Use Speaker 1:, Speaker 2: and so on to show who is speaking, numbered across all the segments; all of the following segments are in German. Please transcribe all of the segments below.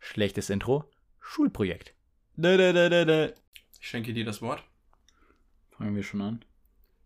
Speaker 1: Schlechtes Intro. Schulprojekt.
Speaker 2: Ich schenke dir das Wort.
Speaker 1: Fangen wir schon an.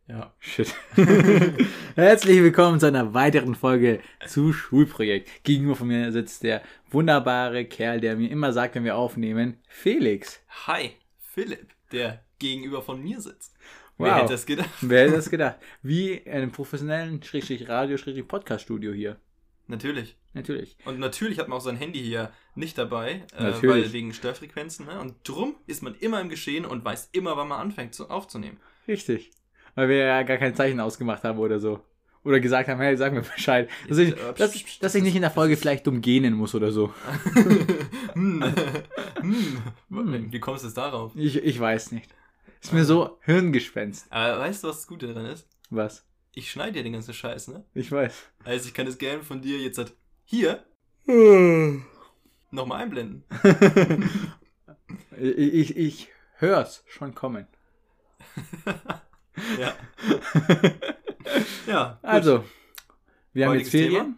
Speaker 2: Ja.
Speaker 1: Shit. Herzlich willkommen zu einer weiteren Folge zu Schulprojekt. Gegenüber von mir sitzt der wunderbare Kerl, der mir immer sagt, wenn wir aufnehmen, Felix.
Speaker 2: Hi, Philipp, der gegenüber von mir sitzt.
Speaker 1: Wow.
Speaker 2: Wer hätte das gedacht?
Speaker 1: Wer hätte das gedacht? Wie in einem professionellen Schrägstrich Radio Schrägstrich Podcast Studio hier.
Speaker 2: Natürlich.
Speaker 1: Natürlich.
Speaker 2: Und natürlich hat man auch sein Handy hier nicht dabei, äh, weil wegen Störfrequenzen. Ne? Und drum ist man immer im Geschehen und weiß immer, wann man anfängt zu, aufzunehmen.
Speaker 1: Richtig. Weil wir ja gar kein Zeichen ausgemacht haben oder so. Oder gesagt haben, hey, sag mir Bescheid. Dass ich, dass, ich- dass ich nicht in der Folge vielleicht dumm gähnen muss oder so.
Speaker 2: hm. hm. Wie kommst du jetzt darauf?
Speaker 1: Ich, ich weiß nicht. Ist mir so Hirngespenst.
Speaker 2: Aber weißt du, was das Gute daran ist?
Speaker 1: Was?
Speaker 2: Ich schneide dir den ganzen Scheiß, ne?
Speaker 1: Ich weiß.
Speaker 2: Also ich kann das gerne von dir jetzt halt hier nochmal einblenden.
Speaker 1: Ich, ich, ich hör's schon kommen.
Speaker 2: Ja. ja. gut.
Speaker 1: Also, wir haben jetzt
Speaker 2: Heutiges
Speaker 1: Ferien.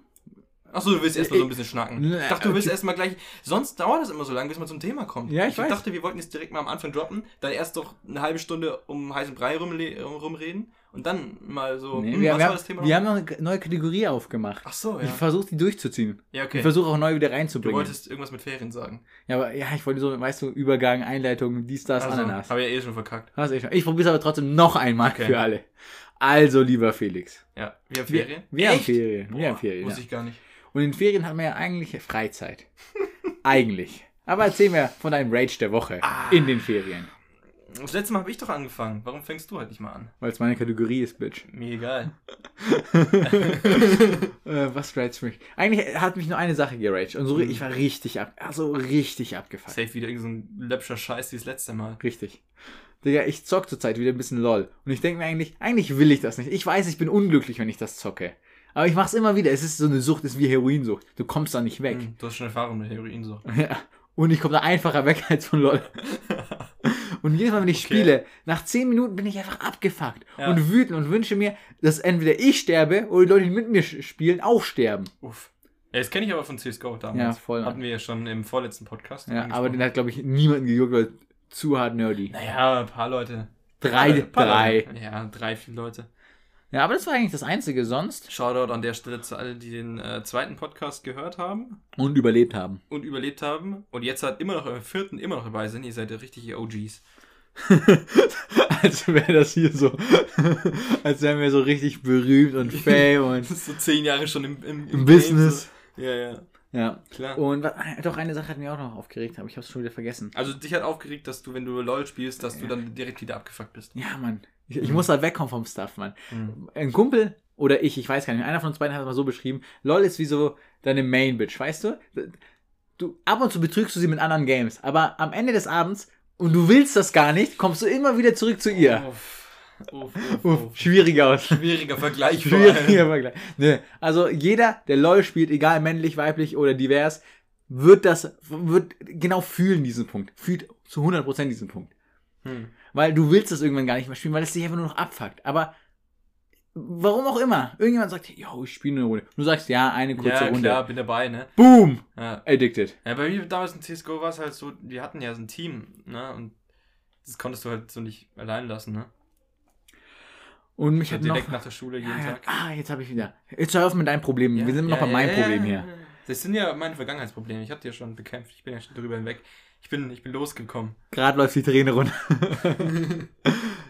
Speaker 2: Achso, du willst erstmal so ein bisschen schnacken.
Speaker 1: Äh,
Speaker 2: Ich dachte, du willst
Speaker 1: okay.
Speaker 2: erstmal gleich. Sonst dauert das immer so lange, bis man zum Thema kommt.
Speaker 1: Ja, ich weiß.
Speaker 2: dachte, wir wollten jetzt direkt mal am Anfang droppen, dann erst doch eine halbe Stunde um heißen Brei rumreden und dann mal so.
Speaker 1: Nee,
Speaker 2: hm,
Speaker 1: wir,
Speaker 2: was
Speaker 1: wir,
Speaker 2: war
Speaker 1: haben,
Speaker 2: das Thema?
Speaker 1: wir
Speaker 2: noch?
Speaker 1: haben noch eine neue Kategorie aufgemacht.
Speaker 2: Ach so,
Speaker 1: Ich
Speaker 2: ja.
Speaker 1: versuche die durchzuziehen.
Speaker 2: Ja,
Speaker 1: Ich
Speaker 2: okay.
Speaker 1: versuche auch neu wieder
Speaker 2: Du
Speaker 1: reinzubringen.
Speaker 2: wolltest irgendwas mit Ferien sagen.
Speaker 1: ja, aber ja, ich wollte so, weißt du, Übergang, Einleitung, dies, das,
Speaker 2: Also,
Speaker 1: Ananas.
Speaker 2: Habe ich ja eh schon verkackt.
Speaker 1: Hast du eh schon. Ich probiere es aber trotzdem noch einmal
Speaker 2: Okay.
Speaker 1: für alle. Also, lieber Felix.
Speaker 2: Ja. Wir haben
Speaker 1: Wir,
Speaker 2: Ferien?
Speaker 1: wir haben
Speaker 2: Echt?
Speaker 1: Ferien.
Speaker 2: Boah,
Speaker 1: wir haben Ferien.
Speaker 2: Wusste
Speaker 1: Ja.
Speaker 2: ich gar nicht.
Speaker 1: Und in Ferien haben wir ja eigentlich Freizeit. eigentlich. Aber erzähl mir von deinem Rage der Woche
Speaker 2: Ah.
Speaker 1: in den Ferien.
Speaker 2: Das letzte Mal habe ich doch angefangen. Warum fängst du halt nicht mal an?
Speaker 1: Weil es meine Kategorie ist, Bitch.
Speaker 2: Mir egal.
Speaker 1: Äh, was rage mich? Eigentlich hat mich nur eine Sache geraged. Und so,
Speaker 2: Mhm.
Speaker 1: ich war richtig ab, also richtig abgefuckt.
Speaker 2: Safe wieder irgendein so ein läppscher Scheiß wie das letzte Mal.
Speaker 1: Richtig. Digga, ich zock zurzeit wieder ein bisschen LOL. Und ich denke mir eigentlich, eigentlich will ich das nicht. Ich weiß, ich bin unglücklich, wenn ich das zocke. Aber ich mach's immer wieder. Es ist so eine Sucht, es ist wie Heroinsucht. Du kommst da nicht weg.
Speaker 2: Hm, Du hast schon Erfahrung mit Heroin so.
Speaker 1: Ja. Und ich komme da einfacher weg als von LOL. Und jedes Mal, wenn ich
Speaker 2: Okay.
Speaker 1: spiele, nach 10 Minuten bin ich einfach abgefuckt
Speaker 2: Ja.
Speaker 1: und wütend und wünsche mir, dass entweder ich sterbe oder die Leute, die mit mir spielen, auch sterben.
Speaker 2: Uff. Ja, das kenne ich aber von CSGO damals.
Speaker 1: Ja, voll.
Speaker 2: Hatten wir ja schon im vorletzten Podcast.
Speaker 1: Ja, aber den hat, glaube ich, niemanden gejuckt, weil zu hart nerdy.
Speaker 2: Naja, ein paar Leute.
Speaker 1: Drei,
Speaker 2: paar
Speaker 1: drei.
Speaker 2: Leute. Ja, drei, vier Leute.
Speaker 1: Ja, aber das war eigentlich das Einzige sonst.
Speaker 2: Shoutout an der Stelle zu allen, die den äh, zweiten Podcast gehört haben
Speaker 1: Und überlebt haben.
Speaker 2: und überlebt haben und jetzt halt immer noch im vierten immer noch dabei sind. Ihr seid ja richtige OGs.
Speaker 1: als wäre das hier so, als wären wir so richtig berühmt und fame und
Speaker 2: Das ist so zehn Jahre schon im, im,
Speaker 1: im Business.
Speaker 2: So. Ja, ja,
Speaker 1: Ja.
Speaker 2: klar.
Speaker 1: Und was, doch, eine Sache hat mich auch noch aufgeregt, aber ich habe es schon wieder vergessen.
Speaker 2: Also dich hat aufgeregt, dass du, wenn du LOL spielst, dass du
Speaker 1: Ja.
Speaker 2: dann direkt wieder abgefuckt bist.
Speaker 1: Ja, Mann. Ich, ich muss da wegkommen vom Stuff, Mann.
Speaker 2: Mhm.
Speaker 1: Ein Kumpel oder ich, ich weiß gar nicht, einer von uns beiden hat es mal so beschrieben, LOL ist wie so deine Main-Bitch, weißt du? Du, ab und zu betrügst du sie mit anderen Games, aber am Ende des Abends, und du willst das gar nicht, kommst du immer wieder zurück zu ihr.
Speaker 2: Uff, uff, uff,
Speaker 1: Uff,
Speaker 2: uff.
Speaker 1: schwierig aus.
Speaker 2: Schwieriger Vergleich.
Speaker 1: Schwieriger Vergleich. Ne, also jeder, der LOL spielt, egal männlich, weiblich oder divers, wird das, wird genau fühlen diesen Punkt. Fühlt zu 100% diesen Punkt.
Speaker 2: Hm.
Speaker 1: Weil du willst das irgendwann gar nicht mehr spielen, weil es dich einfach nur noch abfuckt. Aber warum auch immer. Irgendjemand sagt, yo, ich spiele eine Runde. Du sagst, ja, eine kurze
Speaker 2: Ja,
Speaker 1: Runde.
Speaker 2: klar, bin dabei, ne?
Speaker 1: Boom!
Speaker 2: Ja.
Speaker 1: Addicted.
Speaker 2: ja, bei mir damals in CSGO war es halt so, wir hatten ja so ein Team, ne? Und das konntest du halt so nicht allein lassen, ne?
Speaker 1: Und mich hat noch...
Speaker 2: direkt nach der Schule jeden
Speaker 1: ja, ja.
Speaker 2: Tag.
Speaker 1: Ah, jetzt habe ich wieder. Jetzt hör auf mit deinem Problem.
Speaker 2: Ja,
Speaker 1: Wir sind
Speaker 2: ja,
Speaker 1: noch bei
Speaker 2: ja,
Speaker 1: meinem
Speaker 2: ja,
Speaker 1: Problem
Speaker 2: ja,
Speaker 1: hier.
Speaker 2: ja. Das sind ja meine Vergangenheitsprobleme. Ich habe die ja schon bekämpft. Ich bin ja schon drüber hinweg. Ich bin, ich bin losgekommen.
Speaker 1: Gerade läuft die Träne runter.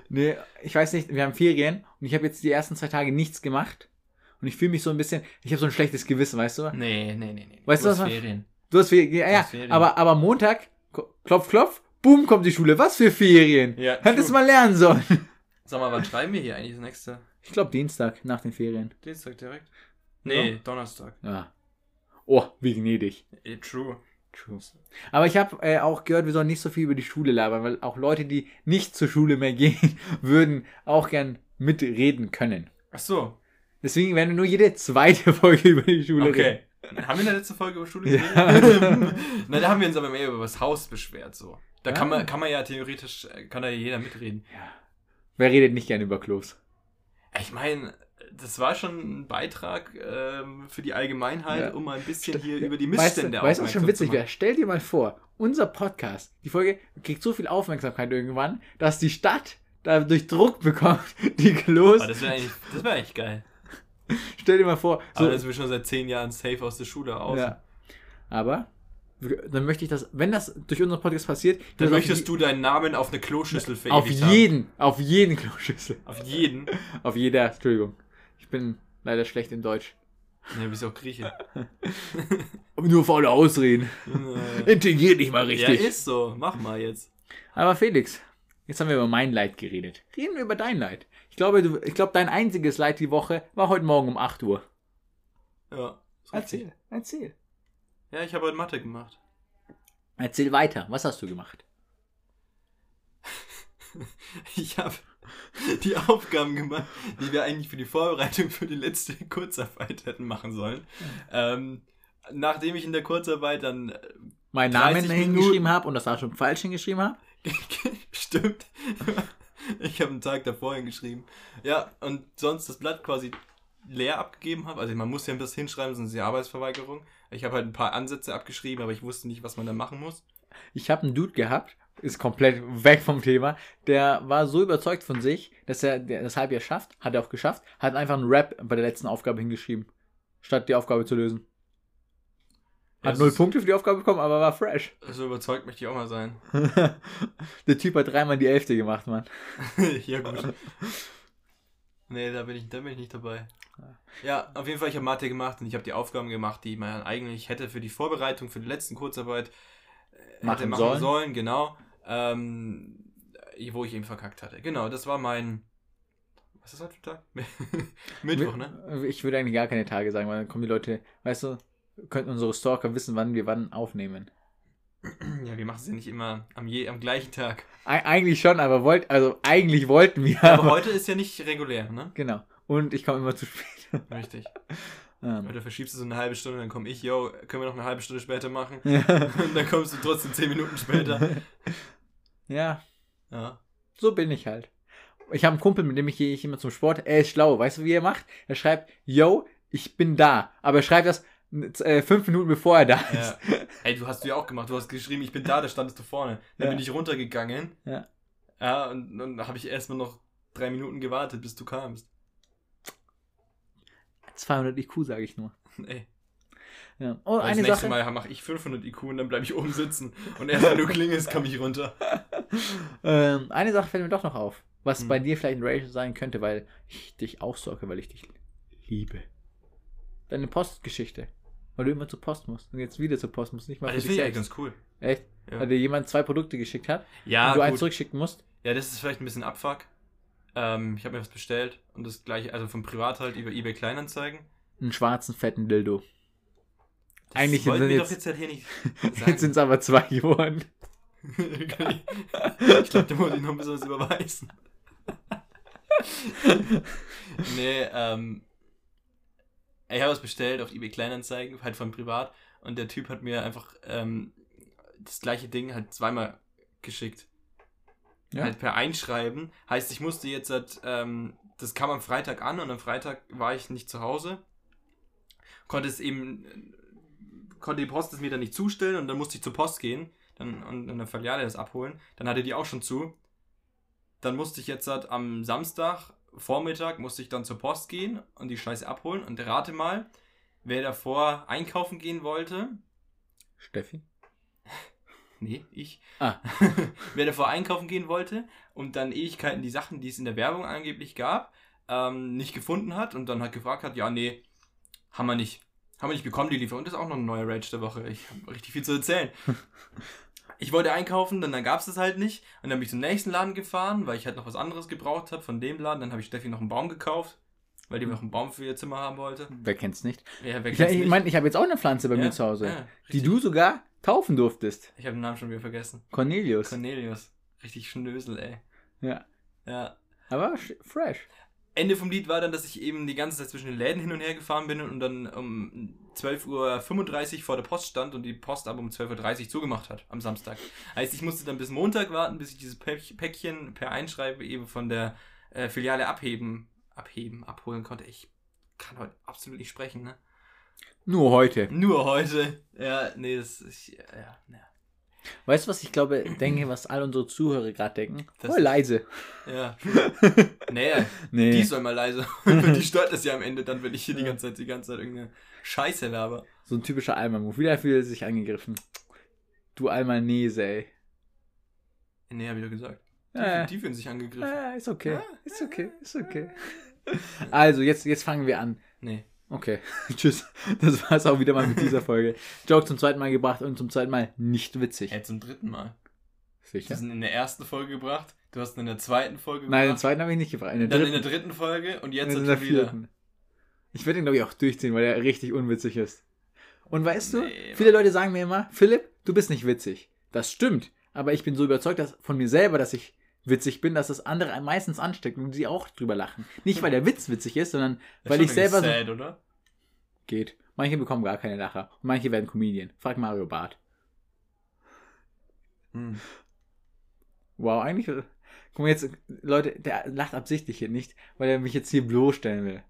Speaker 1: nee, ich weiß nicht, wir haben Ferien und ich habe jetzt die ersten zwei Tage nichts gemacht. Und ich fühle mich so ein bisschen, ich habe so ein schlechtes Gewissen, weißt du?
Speaker 2: Nee, nee, nee, nee.
Speaker 1: Weißt du, was
Speaker 2: Ferien.
Speaker 1: Du hast Ferien, ja, ja,
Speaker 2: Ferien.
Speaker 1: aber, aber Montag, klopf, klopf, boom, kommt die Schule. Was für Ferien?
Speaker 2: Ja,
Speaker 1: Hättest mal lernen sollen.
Speaker 2: Sag mal, wann schreiben wir hier eigentlich das nächste?
Speaker 1: Ich glaube Dienstag, nach den Ferien.
Speaker 2: Dienstag direkt? Nee, Donnerstag.
Speaker 1: Ja. Oh, wie gnädig.
Speaker 2: Eh, true.
Speaker 1: True. Aber ich habe äh, auch gehört, wir sollen nicht so viel über die Schule labern, weil auch Leute, die nicht zur Schule mehr gehen, würden auch gern mitreden können.
Speaker 2: Ach so.
Speaker 1: Deswegen werden wir nur jede zweite Folge über die Schule reden.
Speaker 2: Okay. Haben wir in der letzten Folge über Schule
Speaker 1: Ja.
Speaker 2: geredet? Na, da haben wir uns aber mehr über das Haus beschwert, so. Da kann
Speaker 1: Ah.
Speaker 2: man, kann man ja theoretisch, äh, kann da jeder mitreden.
Speaker 1: Wer redet nicht gerne über Klos?
Speaker 2: Ich meine, das war schon ein Beitrag ähm, für die Allgemeinheit,
Speaker 1: Ja.
Speaker 2: um mal ein bisschen hier über die
Speaker 1: Weißt du,
Speaker 2: Missstände
Speaker 1: weißt du, was schon witzig wäre? Stell dir mal vor, unser Podcast, die Folge kriegt so viel Aufmerksamkeit irgendwann, dass die Stadt dadurch Druck bekommt, die Klos.
Speaker 2: Aber das wäre eigentlich, das wär eigentlich geil.
Speaker 1: Stell dir mal vor. So,
Speaker 2: Aber das sind wir schon seit zehn Jahren safe aus der Schule aus.
Speaker 1: ja. Aber dann möchte ich das, wenn das durch unseren Podcast passiert,
Speaker 2: Dann möchtest du deinen Namen auf eine Kloschüssel
Speaker 1: je- auf
Speaker 2: verewigt haben.
Speaker 1: jeden, auf jeden Kloschüssel.
Speaker 2: Auf jeden.
Speaker 1: Auf jeder, Entschuldigung. Ich bin leider schlecht in Deutsch.
Speaker 2: Ja, du bist ja auch Grieche.
Speaker 1: Aber nur faule Ausreden. Integriert nicht mal
Speaker 2: ja,
Speaker 1: richtig.
Speaker 2: ist so. Mach mal jetzt.
Speaker 1: Aber Felix, jetzt haben wir über mein Leid geredet. Reden wir über dein Leid. Ich glaube, du, ich glaube, dein einziges Leid die Woche war heute Morgen um 8 Uhr.
Speaker 2: Ja. ist richtig.
Speaker 1: Erzähl, erzähl.
Speaker 2: Ja, ich habe heute Mathe gemacht.
Speaker 1: Erzähl weiter. Was hast du gemacht?
Speaker 2: Ich habe die Aufgaben gemacht, die wir eigentlich für die Vorbereitung für die letzte Kurzarbeit hätten machen sollen. Ähm, nachdem ich in der Kurzarbeit dann äh,
Speaker 1: Meinen
Speaker 2: 30
Speaker 1: Namen hingeschrieben habe und das auch schon falsch hingeschrieben habe?
Speaker 2: Stimmt. Ich habe einen Tag davor hingeschrieben. Ja, und sonst das Blatt quasi leer abgegeben habe. Also man muss ja ein bisschen hinschreiben, sonst ist die Arbeitsverweigerung. Ich habe halt ein paar Ansätze abgeschrieben, aber ich wusste nicht, was man da machen muss.
Speaker 1: Ich habe einen Dude gehabt, ist komplett weg vom Thema. Der war so überzeugt von sich, dass er das Halbjahr schafft, hat er auch geschafft, hat einfach einen Rap bei der letzten Aufgabe hingeschrieben, statt die Aufgabe zu lösen.
Speaker 2: Ja,
Speaker 1: Hat
Speaker 2: das
Speaker 1: null
Speaker 2: ist-
Speaker 1: Punkte für die Aufgabe bekommen, aber war fresh.
Speaker 2: So überzeugt möchte ich auch mal sein.
Speaker 1: der Typ hat dreimal die Elfte gemacht, Mann.
Speaker 2: ja, gut. Nee, da bin ich, da bin ich nicht dabei. Ja, auf jeden Fall, ich habe Mathe gemacht und ich habe die Aufgaben gemacht, die man eigentlich hätte für die Vorbereitung, für die letzten Kurzarbeit äh,
Speaker 1: Machen
Speaker 2: machen
Speaker 1: sollen.
Speaker 2: sollen, genau. Ähm, wo ich eben verkackt hatte. Genau, das war mein. Was ist heute für Tag? Mittwoch, ne?
Speaker 1: Ich würde eigentlich gar keine Tage sagen, weil dann kommen die Leute, weißt du, könnten unsere Stalker wissen, wann wir wann aufnehmen.
Speaker 2: Ja, wir machen es ja nicht immer am, je, am gleichen Tag.
Speaker 1: Eig eigentlich schon, aber wollt, also eigentlich wollten wir.
Speaker 2: Aber
Speaker 1: Aber
Speaker 2: heute ist ja nicht regulär, ne?
Speaker 1: genau. Und ich komme immer zu spät.
Speaker 2: Richtig.
Speaker 1: Ähm,
Speaker 2: Oder verschiebst du so eine halbe Stunde, dann komme ich, yo, können wir noch eine halbe Stunde später machen?
Speaker 1: ja.
Speaker 2: Und dann kommst du trotzdem zehn Minuten später.
Speaker 1: Ja,
Speaker 2: Ja.
Speaker 1: so bin ich halt. Ich habe einen Kumpel, mit dem ich gehe ich immer zum Sport. Er ist schlau. Weißt du, wie er macht? Er schreibt, yo, ich bin da. Aber er schreibt das äh, fünf Minuten bevor er da ist.
Speaker 2: Ja. Ey, du hast du ja auch gemacht. Du hast geschrieben, ich bin da, da standest du vorne. Dann
Speaker 1: Ja.
Speaker 2: bin ich runtergegangen.
Speaker 1: Ja.
Speaker 2: Ja, und dann habe ich erstmal noch drei Minuten gewartet, bis du kamst.
Speaker 1: 200 IQ, sage ich nur.
Speaker 2: Ey.
Speaker 1: Ja. Oh,
Speaker 2: das
Speaker 1: eine
Speaker 2: nächste
Speaker 1: Sache.
Speaker 2: Mal mache ich 500 IQ und dann bleibe ich oben sitzen. Und erst wenn du klingelst, komme ich runter.
Speaker 1: Ähm, eine Sache fällt mir doch noch auf, was
Speaker 2: Hm.
Speaker 1: bei dir vielleicht ein Rage sein könnte, weil ich dich auch stalke, weil ich dich liebe. Deine Postgeschichte. Weil du immer zur Post musst und jetzt wieder zur Post musst, nicht mal
Speaker 2: Also das finde ich eigentlich ganz cool.
Speaker 1: Echt?
Speaker 2: Ja,
Speaker 1: Weil dir jemand zwei Produkte geschickt hat
Speaker 2: ja
Speaker 1: und du eins
Speaker 2: gut.
Speaker 1: zurückschicken musst?
Speaker 2: Ja, das ist vielleicht ein bisschen Abfuck. Ähm, ich habe mir was bestellt und das gleiche, also vom Privat halt über eBay Kleinanzeigen.
Speaker 1: Einen schwarzen, fetten Dildo.
Speaker 2: Das
Speaker 1: Eigentlich sind
Speaker 2: wir
Speaker 1: jetzt-
Speaker 2: doch jetzt halt hier nicht
Speaker 1: Jetzt sind es aber zwei geworden.
Speaker 2: ich glaube, da muss ich noch ein bisschen was überweisen. nee, ähm. Ich habe was bestellt auf eBay Kleinanzeigen, halt von privat. Und der Typ hat mir einfach ähm, das gleiche Ding halt zweimal geschickt.
Speaker 1: Ja.
Speaker 2: Halt per Einschreiben. Heißt, ich musste jetzt halt, ähm, das kam am Freitag an und am Freitag war ich nicht zu Hause. Konnte es eben, konnte die Post es mir dann nicht zustellen und dann musste ich zur Post gehen dann, und in der Filiale das abholen. Dann hatte die auch schon zu. Dann musste ich jetzt halt am Samstag Vormittag musste ich dann zur Post gehen und die Scheiße abholen und rate mal, wer davor einkaufen gehen wollte.
Speaker 1: Steffi?
Speaker 2: Nee, ich.
Speaker 1: Ah.
Speaker 2: wer davor einkaufen gehen wollte und dann Ewigkeiten die Sachen, die es in der Werbung angeblich gab, ähm, nicht gefunden hat und dann halt gefragt hat, ja, nee, haben wir nicht. Haben wir nicht bekommen, die Lieferung. Und das ist auch noch ein neuer Rage der Woche. Ich habe richtig viel zu erzählen. ich wollte einkaufen, dann, dann gab es das halt nicht. Und dann bin ich zum nächsten Laden gefahren, weil ich halt noch was anderes gebraucht habe von dem Laden. Dann habe ich Steffi noch einen Baum gekauft, weil die noch einen Baum für ihr Zimmer haben wollte.
Speaker 1: Wer kennt's nicht?
Speaker 2: Ja, wer
Speaker 1: Ich,
Speaker 2: kennt's
Speaker 1: ich
Speaker 2: nicht?
Speaker 1: meine, ich habe jetzt auch eine Pflanze bei
Speaker 2: Ja,
Speaker 1: mir zu Hause,
Speaker 2: ja,
Speaker 1: die du sogar kaufen durftest.
Speaker 2: Ich habe den Namen schon wieder vergessen.
Speaker 1: Cornelius.
Speaker 2: Cornelius. Richtig Schnösel, ey.
Speaker 1: ja.
Speaker 2: Ja.
Speaker 1: Aber fresh.
Speaker 2: Ende vom Lied war dann, dass ich eben die ganze Zeit zwischen den Läden hin und her gefahren bin und dann um 12.35 Uhr vor der Post stand und die Post aber um 12.30 Uhr zugemacht hat am Samstag. Heißt, ich musste dann bis Montag warten, bis ich dieses Päck- Päckchen per Einschreiben eben von der äh, Filiale abheben, abheben, abholen konnte. Ich kann heute absolut nicht sprechen, ne?
Speaker 1: Nur heute.
Speaker 2: Nur heute. Ja, nee, das ist. Ja, ja.
Speaker 1: Weißt du, was ich glaube, denke, was all unsere Zuhörer gerade denken?
Speaker 2: Das-
Speaker 1: oh, leise.
Speaker 2: ja. Nee,
Speaker 1: Nee.
Speaker 2: die soll mal leise. die stört das ja am Ende dann, wenn ich hier die ganze Zeit, die ganze Zeit irgendeine Scheiße laber.
Speaker 1: So ein typischer Alma-Move. Wieder fühlt sich angegriffen. Du Almanese, ey.
Speaker 2: Nee, hab ich doch gesagt. Die,
Speaker 1: Äh.
Speaker 2: die fühlen sich angegriffen.
Speaker 1: Ah, ist okay. Ist okay. Ist okay. Also, jetzt, jetzt fangen wir an.
Speaker 2: Nee.
Speaker 1: Okay. Tschüss. Das war's auch wieder mal mit dieser Folge. Joke zum zweiten Mal gebracht und zum zweiten Mal nicht witzig.
Speaker 2: Hey, zum dritten Mal. Du
Speaker 1: Sicher?
Speaker 2: hast ihn in der ersten Folge gebracht, du hast ihn in der zweiten Folge
Speaker 1: Nein, den
Speaker 2: gebracht,
Speaker 1: zweiten habe ich nicht gebracht. In der
Speaker 2: dann
Speaker 1: dritten.
Speaker 2: in der dritten Folge und jetzt
Speaker 1: in der
Speaker 2: wieder.
Speaker 1: Ich werde ihn, glaube ich, auch durchziehen, weil er richtig unwitzig ist. Und weißt du,
Speaker 2: Nee,
Speaker 1: viele Leute sagen mir immer, Philipp, du bist nicht witzig. Das stimmt. Aber ich bin so überzeugt dass, von mir selber, dass ich witzig bin, dass das andere meistens ansteckt und sie auch drüber lachen. Nicht, weil der Witz witzig ist, sondern
Speaker 2: Das
Speaker 1: weil ich selber so
Speaker 2: sad, oder?
Speaker 1: geht. Manche bekommen gar keine Lacher und manche werden Comedian. Frag Mario Barth.
Speaker 2: Hm.
Speaker 1: Wow, eigentlich. Guck mal jetzt, Leute, der lacht absichtlich hier nicht, weil er mich jetzt hier bloßstellen will.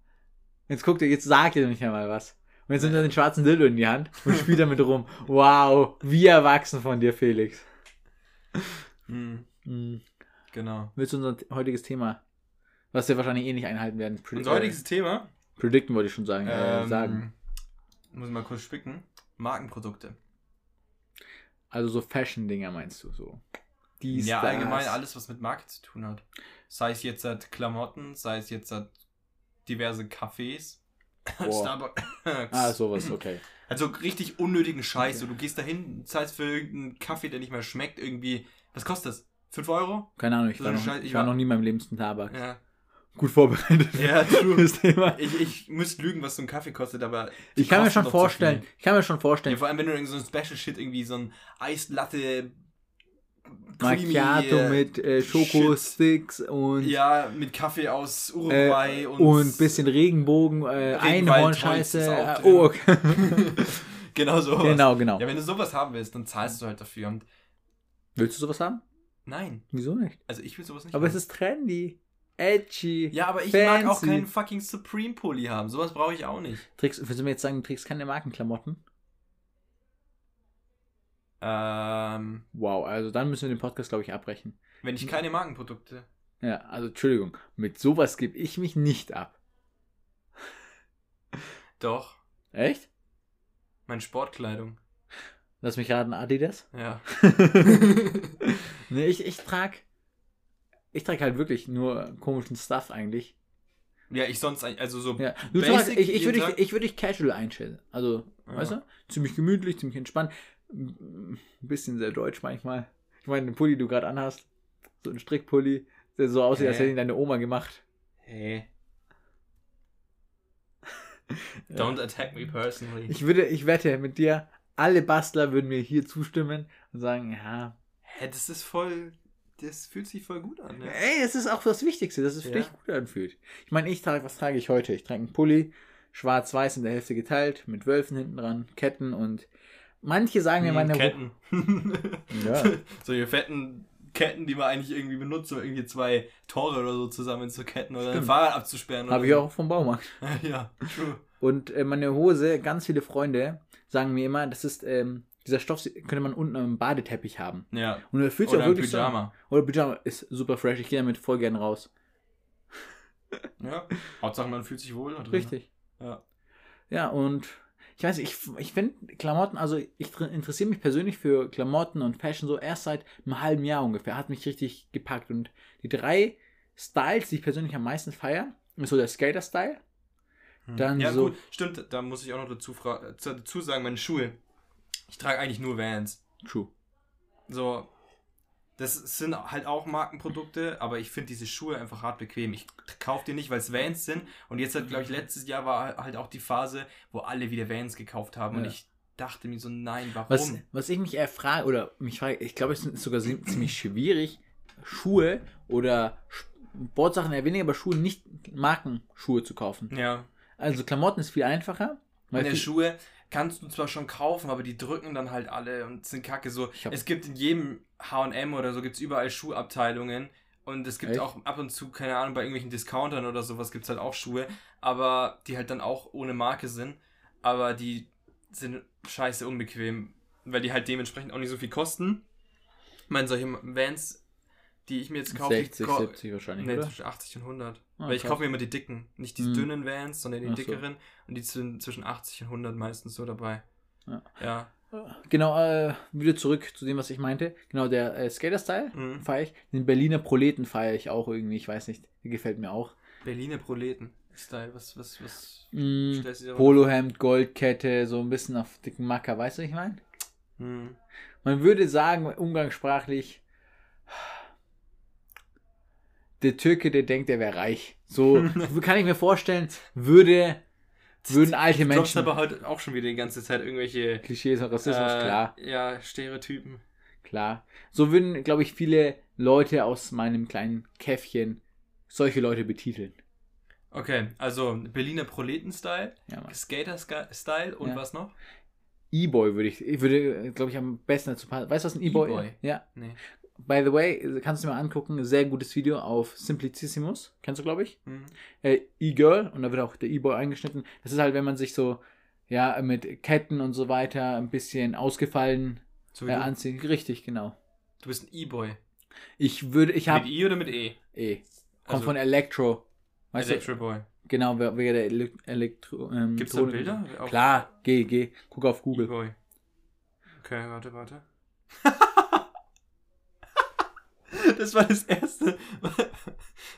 Speaker 1: Jetzt guckt er, jetzt sagt er nicht einmal was. Und jetzt nimmt er den schwarzen Dildo in die Hand und spielt damit rum. Wow, wie erwachsen von dir, Felix.
Speaker 2: Hm.
Speaker 1: Hm.
Speaker 2: Genau.
Speaker 1: Willst du unser heutiges Thema, was wir wahrscheinlich eh nicht einhalten werden, predi-
Speaker 2: Unser heutiges Thema.
Speaker 1: äh, predikten wollte ich schon sagen. Äh,
Speaker 2: ähm,
Speaker 1: sagen.
Speaker 2: Muss ich mal kurz spicken. Markenprodukte.
Speaker 1: Also so Fashion-Dinger meinst du so. Dies,
Speaker 2: ja,
Speaker 1: das.
Speaker 2: allgemein alles, was mit Marke zu tun hat. Sei es jetzt halt Klamotten, sei es jetzt halt diverse Cafés. Starbucks.
Speaker 1: Ah, sowas, okay.
Speaker 2: Also richtig unnötigen Scheiß. So, du gehst dahin, zahlst für irgendeinen Kaffee, der nicht mehr schmeckt, irgendwie. Was kostet das? 5 Euro?
Speaker 1: Keine Ahnung, ich
Speaker 2: So
Speaker 1: war, noch, ich war
Speaker 2: war-
Speaker 1: noch nie in meinem Leben zum Tabak.
Speaker 2: Ja.
Speaker 1: Gut vorbereitet
Speaker 2: Ja, true. Ich, ich müsste lügen, was so ein Kaffee kostet, aber.
Speaker 1: Ich kann mir schon vorstellen, ich kann mir schon
Speaker 2: Ja,
Speaker 1: vorstellen,
Speaker 2: vor allem, wenn du irgend so ein Special Shit irgendwie so ein Eislatte.
Speaker 1: Macchiato
Speaker 2: äh,
Speaker 1: mit äh, Schokosticks und,
Speaker 2: Ja, mit Kaffee aus
Speaker 1: äh,
Speaker 2: Uruguay
Speaker 1: und,
Speaker 2: und.
Speaker 1: bisschen Regenbogen, äh, Einhornscheiße. Äh, oh, okay.
Speaker 2: genau sowas.
Speaker 1: genau, genau.
Speaker 2: Ja, wenn du sowas haben willst, dann zahlst du halt dafür. Und
Speaker 1: Willst du sowas haben?
Speaker 2: Nein,
Speaker 1: Wieso nicht?
Speaker 2: also ich will sowas nicht
Speaker 1: Aber es
Speaker 2: haben.
Speaker 1: ist trendy, edgy.
Speaker 2: Ja, aber ich
Speaker 1: fancy.
Speaker 2: mag auch keinen fucking Supreme-Pulli haben. Sowas brauche ich auch nicht.
Speaker 1: Trägst, willst du mir jetzt sagen, du trägst keine Markenklamotten?
Speaker 2: Ähm,
Speaker 1: Wow, also dann müssen wir den Podcast, glaube ich, abbrechen.
Speaker 2: wenn ich keine Markenprodukte.
Speaker 1: Ja, also Entschuldigung, mit sowas gebe ich mich nicht ab.
Speaker 2: Doch,
Speaker 1: Echt?
Speaker 2: meine Sportkleidung.
Speaker 1: Lass mich raten, Adidas?
Speaker 2: Ja.
Speaker 1: nee, ich, ich trag. Ich trage halt wirklich nur komischen Stuff eigentlich.
Speaker 2: Ja, ich sonst eigentlich, also so.
Speaker 1: Ja, du tragst, ich, ich würde dich, ich würd dich casual einstellen. Also,
Speaker 2: Ja.
Speaker 1: weißt du? Ziemlich gemütlich, ziemlich entspannt. Ein bisschen sehr deutsch manchmal. Ich meine, den Pulli, den du gerade anhast, so ein Strickpulli, der so aussieht, als
Speaker 2: Hä?
Speaker 1: hätte ihn deine Oma gemacht.
Speaker 2: Hey. Don't attack me personally.
Speaker 1: Ich würde, ich wette mit dir, alle Bastler würden mir hier zustimmen und sagen, ja,
Speaker 2: Hä, das ist voll. Das fühlt sich voll gut an, ne?
Speaker 1: ey, es ist auch das Wichtigste, dass es für
Speaker 2: Ja.
Speaker 1: dich gut anfühlt. Ich meine, ich trage, was trage ich heute? Ich trage einen Pulli, schwarz-weiß in der Hälfte geteilt, mit Wölfen hinten dran, Ketten und manche sagen mir meine
Speaker 2: Ketten.
Speaker 1: Ja.
Speaker 2: Solche fetten Ketten, die man eigentlich irgendwie benutzt, um irgendwie zwei Tore oder so zusammen zu ketten oder ein. Fahrrad abzusperren.
Speaker 1: Habe ich
Speaker 2: so.
Speaker 1: auch vom Baumarkt.
Speaker 2: ja, true.
Speaker 1: Und äh, meine Hose, ganz viele Freunde sagen mir immer, das ist, ähm, dieser Stoff könnte man unten am Badeteppich haben.
Speaker 2: Ja.
Speaker 1: Und er fühlt sich
Speaker 2: Oder
Speaker 1: auch wirklich
Speaker 2: Pyjama.
Speaker 1: so. Oder Pyjama ist super fresh. Ich gehe damit voll gern raus.
Speaker 2: Ja. Hauptsache man fühlt sich wohl. da drin.
Speaker 1: Richtig.
Speaker 2: Ja.
Speaker 1: Ja, und ich weiß ich, ich finde Klamotten, also ich interessiere mich persönlich für Klamotten und Fashion so erst seit einem halben Jahr ungefähr. Hat mich richtig gepackt. Und die drei Styles, die ich persönlich am meisten feiere, ist so der Skater-Style.
Speaker 2: Hm.
Speaker 1: Dann
Speaker 2: ja,
Speaker 1: so-
Speaker 2: gut, stimmt. Da muss ich auch noch dazu, dazu sagen, meine Schuhe. Ich trage eigentlich nur Vans.
Speaker 1: True.
Speaker 2: So, das sind halt auch Markenprodukte, aber ich finde diese Schuhe einfach hart bequem. Ich kaufe die nicht, weil es Vans sind. Und jetzt, glaube ich, letztes Jahr war halt auch die Phase, wo alle wieder Vans gekauft haben. Und
Speaker 1: Ja.
Speaker 2: ich dachte mir so, nein, warum?
Speaker 1: Was, was ich mich eher frage, oder mich frage, ich glaube, es ist sogar zi- ziemlich schwierig, Schuhe oder Sportsachen eher weniger, aber Schuhe nicht Markenschuhe zu kaufen.
Speaker 2: Ja.
Speaker 1: Also Klamotten ist viel einfacher.
Speaker 2: Meine Schuhe kannst du zwar schon kaufen, aber die drücken dann halt alle und sind kacke so. Es gibt in jedem H&M oder so, gibt es überall Schuhabteilungen Und es gibt
Speaker 1: Echt?
Speaker 2: auch ab und zu, keine Ahnung, bei irgendwelchen Discountern oder sowas gibt es halt auch Schuhe, aber die halt dann auch ohne Marke sind. Aber die sind scheiße unbequem, weil die halt dementsprechend auch nicht so viel kosten. Ich meine, solche Vans, die ich mir jetzt kaufe,
Speaker 1: 60,
Speaker 2: ko-
Speaker 1: 70 wahrscheinlich,
Speaker 2: Nee,
Speaker 1: oder?
Speaker 2: zwischen 80 und 100.
Speaker 1: Ah,
Speaker 2: Weil ich kaufe mir immer die dicken. Nicht die
Speaker 1: Hm.
Speaker 2: dünnen Vans, sondern die
Speaker 1: Ach so.
Speaker 2: dickeren. Und die sind zwischen 80 und 100 meistens so dabei.
Speaker 1: Ja.
Speaker 2: Ja.
Speaker 1: Genau, äh, wieder zurück zu dem, was ich meinte. Genau, der äh, Skater-Style
Speaker 2: Mhm.
Speaker 1: feiere ich. Den Berliner Proleten feiere ich auch irgendwie. Ich weiß nicht, der gefällt mir auch.
Speaker 2: Berliner Proleten-Style. Was, was, was
Speaker 1: Mm,
Speaker 2: stellst du dir
Speaker 1: Polohemd, Goldkette, so ein bisschen auf dicken Macker, weißt du, was ich meine?
Speaker 2: Hm.
Speaker 1: Man würde sagen, umgangssprachlich, der Türke, der denkt, der wäre reich. So kann ich mir vorstellen, würde, würden alte
Speaker 2: Du droppst
Speaker 1: Menschen.
Speaker 2: aber heute auch schon wieder die ganze Zeit irgendwelche
Speaker 1: Klischees und Rassismus,
Speaker 2: äh,
Speaker 1: klar,
Speaker 2: Ja, Stereotypen.
Speaker 1: klar. So würden, glaube ich, viele Leute aus meinem kleinen Käffchen solche Leute betiteln.
Speaker 2: Okay, also Berliner Proleten-Style,
Speaker 1: Ja.
Speaker 2: Skater-Style und
Speaker 1: Ja.
Speaker 2: was noch?
Speaker 1: E-Boy würde ich, ich würde, glaube ich, am besten dazu passen. Weißt du, was ein E-Boy
Speaker 2: E-Boy?
Speaker 1: ist? Ja.
Speaker 2: Nee.
Speaker 1: By the way, kannst du dir mal angucken, sehr gutes Video auf Simplicissimus. Kennst du, glaube ich?
Speaker 2: Hm.
Speaker 1: äh, E-Girl und da wird auch der E-Boy eingeschnitten. Das ist halt, wenn man sich so, ja, mit Ketten und so weiter ein bisschen ausgefallen
Speaker 2: So
Speaker 1: äh,
Speaker 2: du.
Speaker 1: anziehen. Richtig, genau.
Speaker 2: du bist ein E-Boy.
Speaker 1: Ich würde, ich habe
Speaker 2: Mit I oder mit E?
Speaker 1: eh. Kommt
Speaker 2: Also
Speaker 1: von Electro. Weißt
Speaker 2: Electro
Speaker 1: du?
Speaker 2: Boy.
Speaker 1: Genau, wegen der Ele Elektro. Ähm,
Speaker 2: Gibt's da Bilder?
Speaker 1: Klar, geh, geh. Guck auf Google.
Speaker 2: E-Boy. Okay, warte, warte. das war das erste,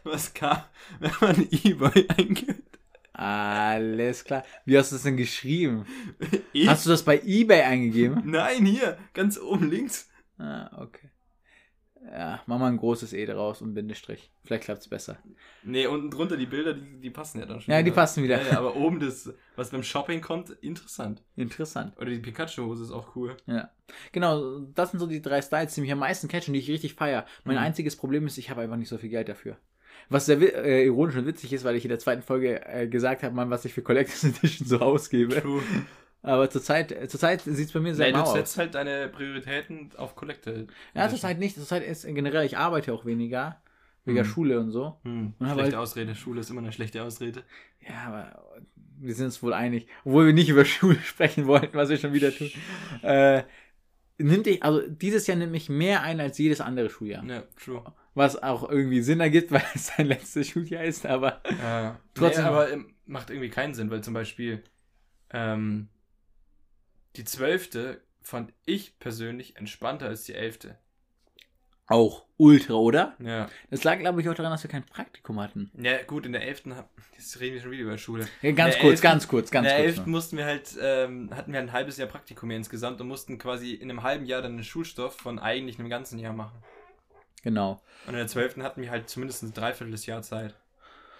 Speaker 2: was kam, wenn man E-Boy eingibt.
Speaker 1: Alles klar. Wie hast du das denn geschrieben?
Speaker 2: E
Speaker 1: Hast du das bei eBay eingegeben?
Speaker 2: Nein, hier, ganz oben links.
Speaker 1: Ah, okay. Ja, mach mal ein großes E draus und Bindestrich. Vielleicht klappt's besser.
Speaker 2: Nee, unten drunter die Bilder, die, die passen ja dann schon.
Speaker 1: Ja, die
Speaker 2: wieder.
Speaker 1: passen wieder.
Speaker 2: Ja, ja, aber oben das, was beim Shopping kommt, interessant.
Speaker 1: Interessant.
Speaker 2: Oder die Pikachu-Hose ist auch cool.
Speaker 1: Ja. Genau, das sind so die drei Styles, die mich am meisten catchen, die ich richtig feier. Mein
Speaker 2: Mhm.
Speaker 1: einziges Problem ist, ich habe einfach nicht so viel Geld dafür. Was sehr äh, ironisch und witzig ist, weil ich in der zweiten Folge äh, gesagt habe, Mann, was ich für Collectors Edition so ausgebe.
Speaker 2: True.
Speaker 1: Aber zurzeit, äh, zurzeit sieht es bei mir sehr
Speaker 2: Nee, du
Speaker 1: mau aus.
Speaker 2: setzt halt deine Prioritäten auf Collector.
Speaker 1: Ja, zurzeit nicht. Zurzeit ist generell, ich arbeite auch weniger. Wegen der
Speaker 2: Mhm.
Speaker 1: Schule und so.
Speaker 2: Hm,
Speaker 1: Und
Speaker 2: schlechte
Speaker 1: halt-
Speaker 2: Ausrede. Schule ist immer eine schlechte Ausrede.
Speaker 1: Ja, aber wir sind uns wohl einig. Obwohl wir nicht über Schule sprechen wollten, was wir schon wieder tun. Äh, nimmt dich, also dieses Jahr nimmt mich mehr ein als jedes andere Schuljahr.
Speaker 2: Ja, true.
Speaker 1: Was auch irgendwie Sinn ergibt, weil es sein letztes Schuljahr ist, aber
Speaker 2: Ja.
Speaker 1: Trotzdem-
Speaker 2: nee, aber ähm, macht irgendwie keinen Sinn, weil zum Beispiel ähm, die zwölfte fand ich persönlich entspannter als die elfte.
Speaker 1: auch ultra, oder?
Speaker 2: Ja.
Speaker 1: Das lag, glaube ich, auch daran, dass wir kein Praktikum hatten.
Speaker 2: Ja, gut, in der elften, hab- jetzt reden wir schon wieder über Schule.
Speaker 1: Ja, ganz kurz,
Speaker 2: elften-
Speaker 1: ganz kurz, ganz
Speaker 2: in der
Speaker 1: kurz.
Speaker 2: elften
Speaker 1: noch.
Speaker 2: mussten wir halt, ähm, hatten wir ein halbes Jahr Praktikum hier insgesamt und mussten quasi in einem halben Jahr dann einen Schulstoff von eigentlich einem ganzen Jahr machen.
Speaker 1: Genau.
Speaker 2: Und in der zwölften hatten wir halt zumindest ein Dreivierteljahr Zeit.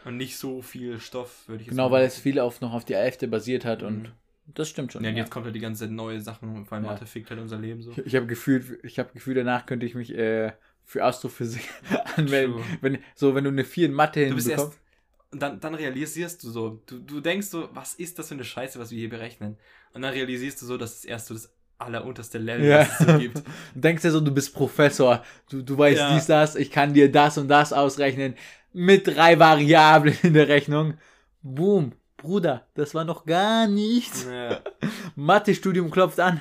Speaker 2: Und nicht so viel Stoff, würde ich
Speaker 1: Genau,
Speaker 2: mal
Speaker 1: weil es viel auf, noch auf die Elfte basiert hat und
Speaker 2: Mhm.
Speaker 1: Das stimmt schon.
Speaker 2: Ja, und
Speaker 1: ja.
Speaker 2: jetzt kommt halt die ganze Zeit neue Sachen und vor allem
Speaker 1: Ja.
Speaker 2: Mathe fickt halt unser Leben so.
Speaker 1: Ich habe gefühlt, ich habe Gefühl, danach könnte ich mich äh, für Astrophysik anmelden.
Speaker 2: True.
Speaker 1: Wenn, so, wenn du eine 4 in Mathe
Speaker 2: Du bist
Speaker 1: hinbekommst.
Speaker 2: erst. Und dann, dann realisierst du so, du, du denkst so, was ist das für eine Scheiße, was wir hier berechnen? Und dann realisierst du so, dass es erst so das allerunterste Level,
Speaker 1: Ja.
Speaker 2: was es so gibt.
Speaker 1: Du denkst ja so, du bist Professor, du, du weißt
Speaker 2: Ja.
Speaker 1: dies, das, ich kann dir das und das ausrechnen, mit drei Variablen in der Rechnung. Boom, Bruder, das war noch gar nichts.
Speaker 2: Ja.
Speaker 1: Mathe-Studium klopft an.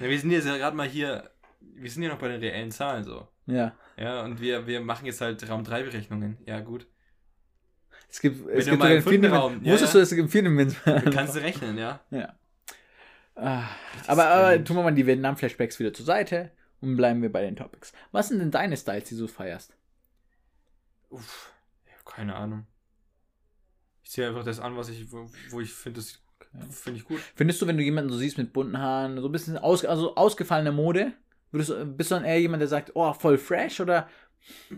Speaker 2: Ja, wir sind jetzt ja gerade mal hier, wir sind ja noch bei den reellen Zahlen so.
Speaker 1: Ja,
Speaker 2: Ja, und wir, wir machen jetzt halt Raum 3 Berechnungen. Ja, gut.
Speaker 1: es gibt, es gibt sogar
Speaker 2: im
Speaker 1: den vierten
Speaker 2: Raum-
Speaker 1: Dimension.
Speaker 2: ja,
Speaker 1: du, es gibt vierten Dimension?
Speaker 2: Kannst du rechnen, ja?
Speaker 1: Ja. Ah, aber, aber tun wir mal die Vietnam-Flashbacks wieder zur Seite und bleiben wir bei den Topics. Was sind denn deine Styles, die du feierst?
Speaker 2: Uff, keine Ahnung. Ich ziehe einfach das an, was ich, wo, wo ich finde, das finde ich gut.
Speaker 1: Findest du, wenn du jemanden so siehst mit bunten Haaren, so ein bisschen aus, also ausgefallene Mode, würdest bist du dann eher jemand, der sagt, oh, voll fresh oder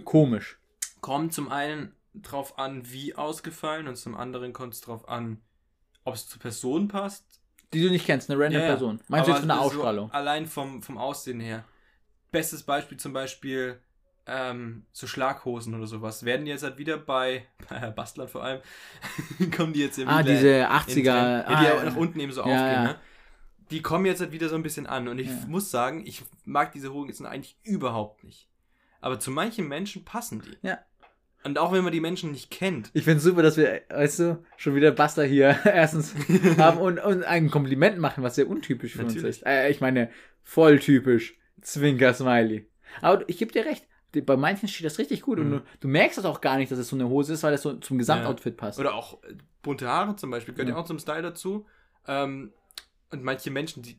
Speaker 1: komisch?
Speaker 2: Kommt zum einen drauf an, wie ausgefallen, und zum anderen kommt es drauf an, ob es zur Person passt.
Speaker 1: Die du nicht kennst, eine random
Speaker 2: Ja.
Speaker 1: Person. Meinst du jetzt von der
Speaker 2: so
Speaker 1: Ausstrahlung?
Speaker 2: allein vom, vom Aussehen her. Bestes Beispiel zum Beispiel ähm, so Schlaghosen oder sowas. Werden jetzt halt wieder bei, bei Bastlern vor allem, kommen die jetzt ja
Speaker 1: Ah, diese
Speaker 2: in
Speaker 1: 80er.
Speaker 2: Trend. Ja, die
Speaker 1: ah,
Speaker 2: ja nach unten eben so
Speaker 1: Ja,
Speaker 2: aufgehen, ne? Die kommen jetzt halt wieder so ein bisschen an. Und ich muss sagen, ich mag diese Hosen jetzt eigentlich überhaupt nicht. aber zu manchen Menschen passen die.
Speaker 1: Ja.
Speaker 2: Und auch wenn man die Menschen nicht kennt.
Speaker 1: Ich finde es super, dass wir, weißt du, schon wieder Buster hier erstens haben und, und ein Kompliment machen, was sehr untypisch für uns
Speaker 2: Natürlich.
Speaker 1: ist. Äh, ich meine, voll typisch. Zwinker Smiley. Aber ich gebe dir recht. Bei manchen steht das richtig gut und
Speaker 2: Mhm.
Speaker 1: du, du merkst das auch gar nicht, dass es so eine Hose ist, weil das so zum Gesamtoutfit passt.
Speaker 2: Oder auch äh, bunte Haare zum Beispiel, gehört ja
Speaker 1: Ja.
Speaker 2: auch zum Style dazu. Ähm, und manche Menschen, die,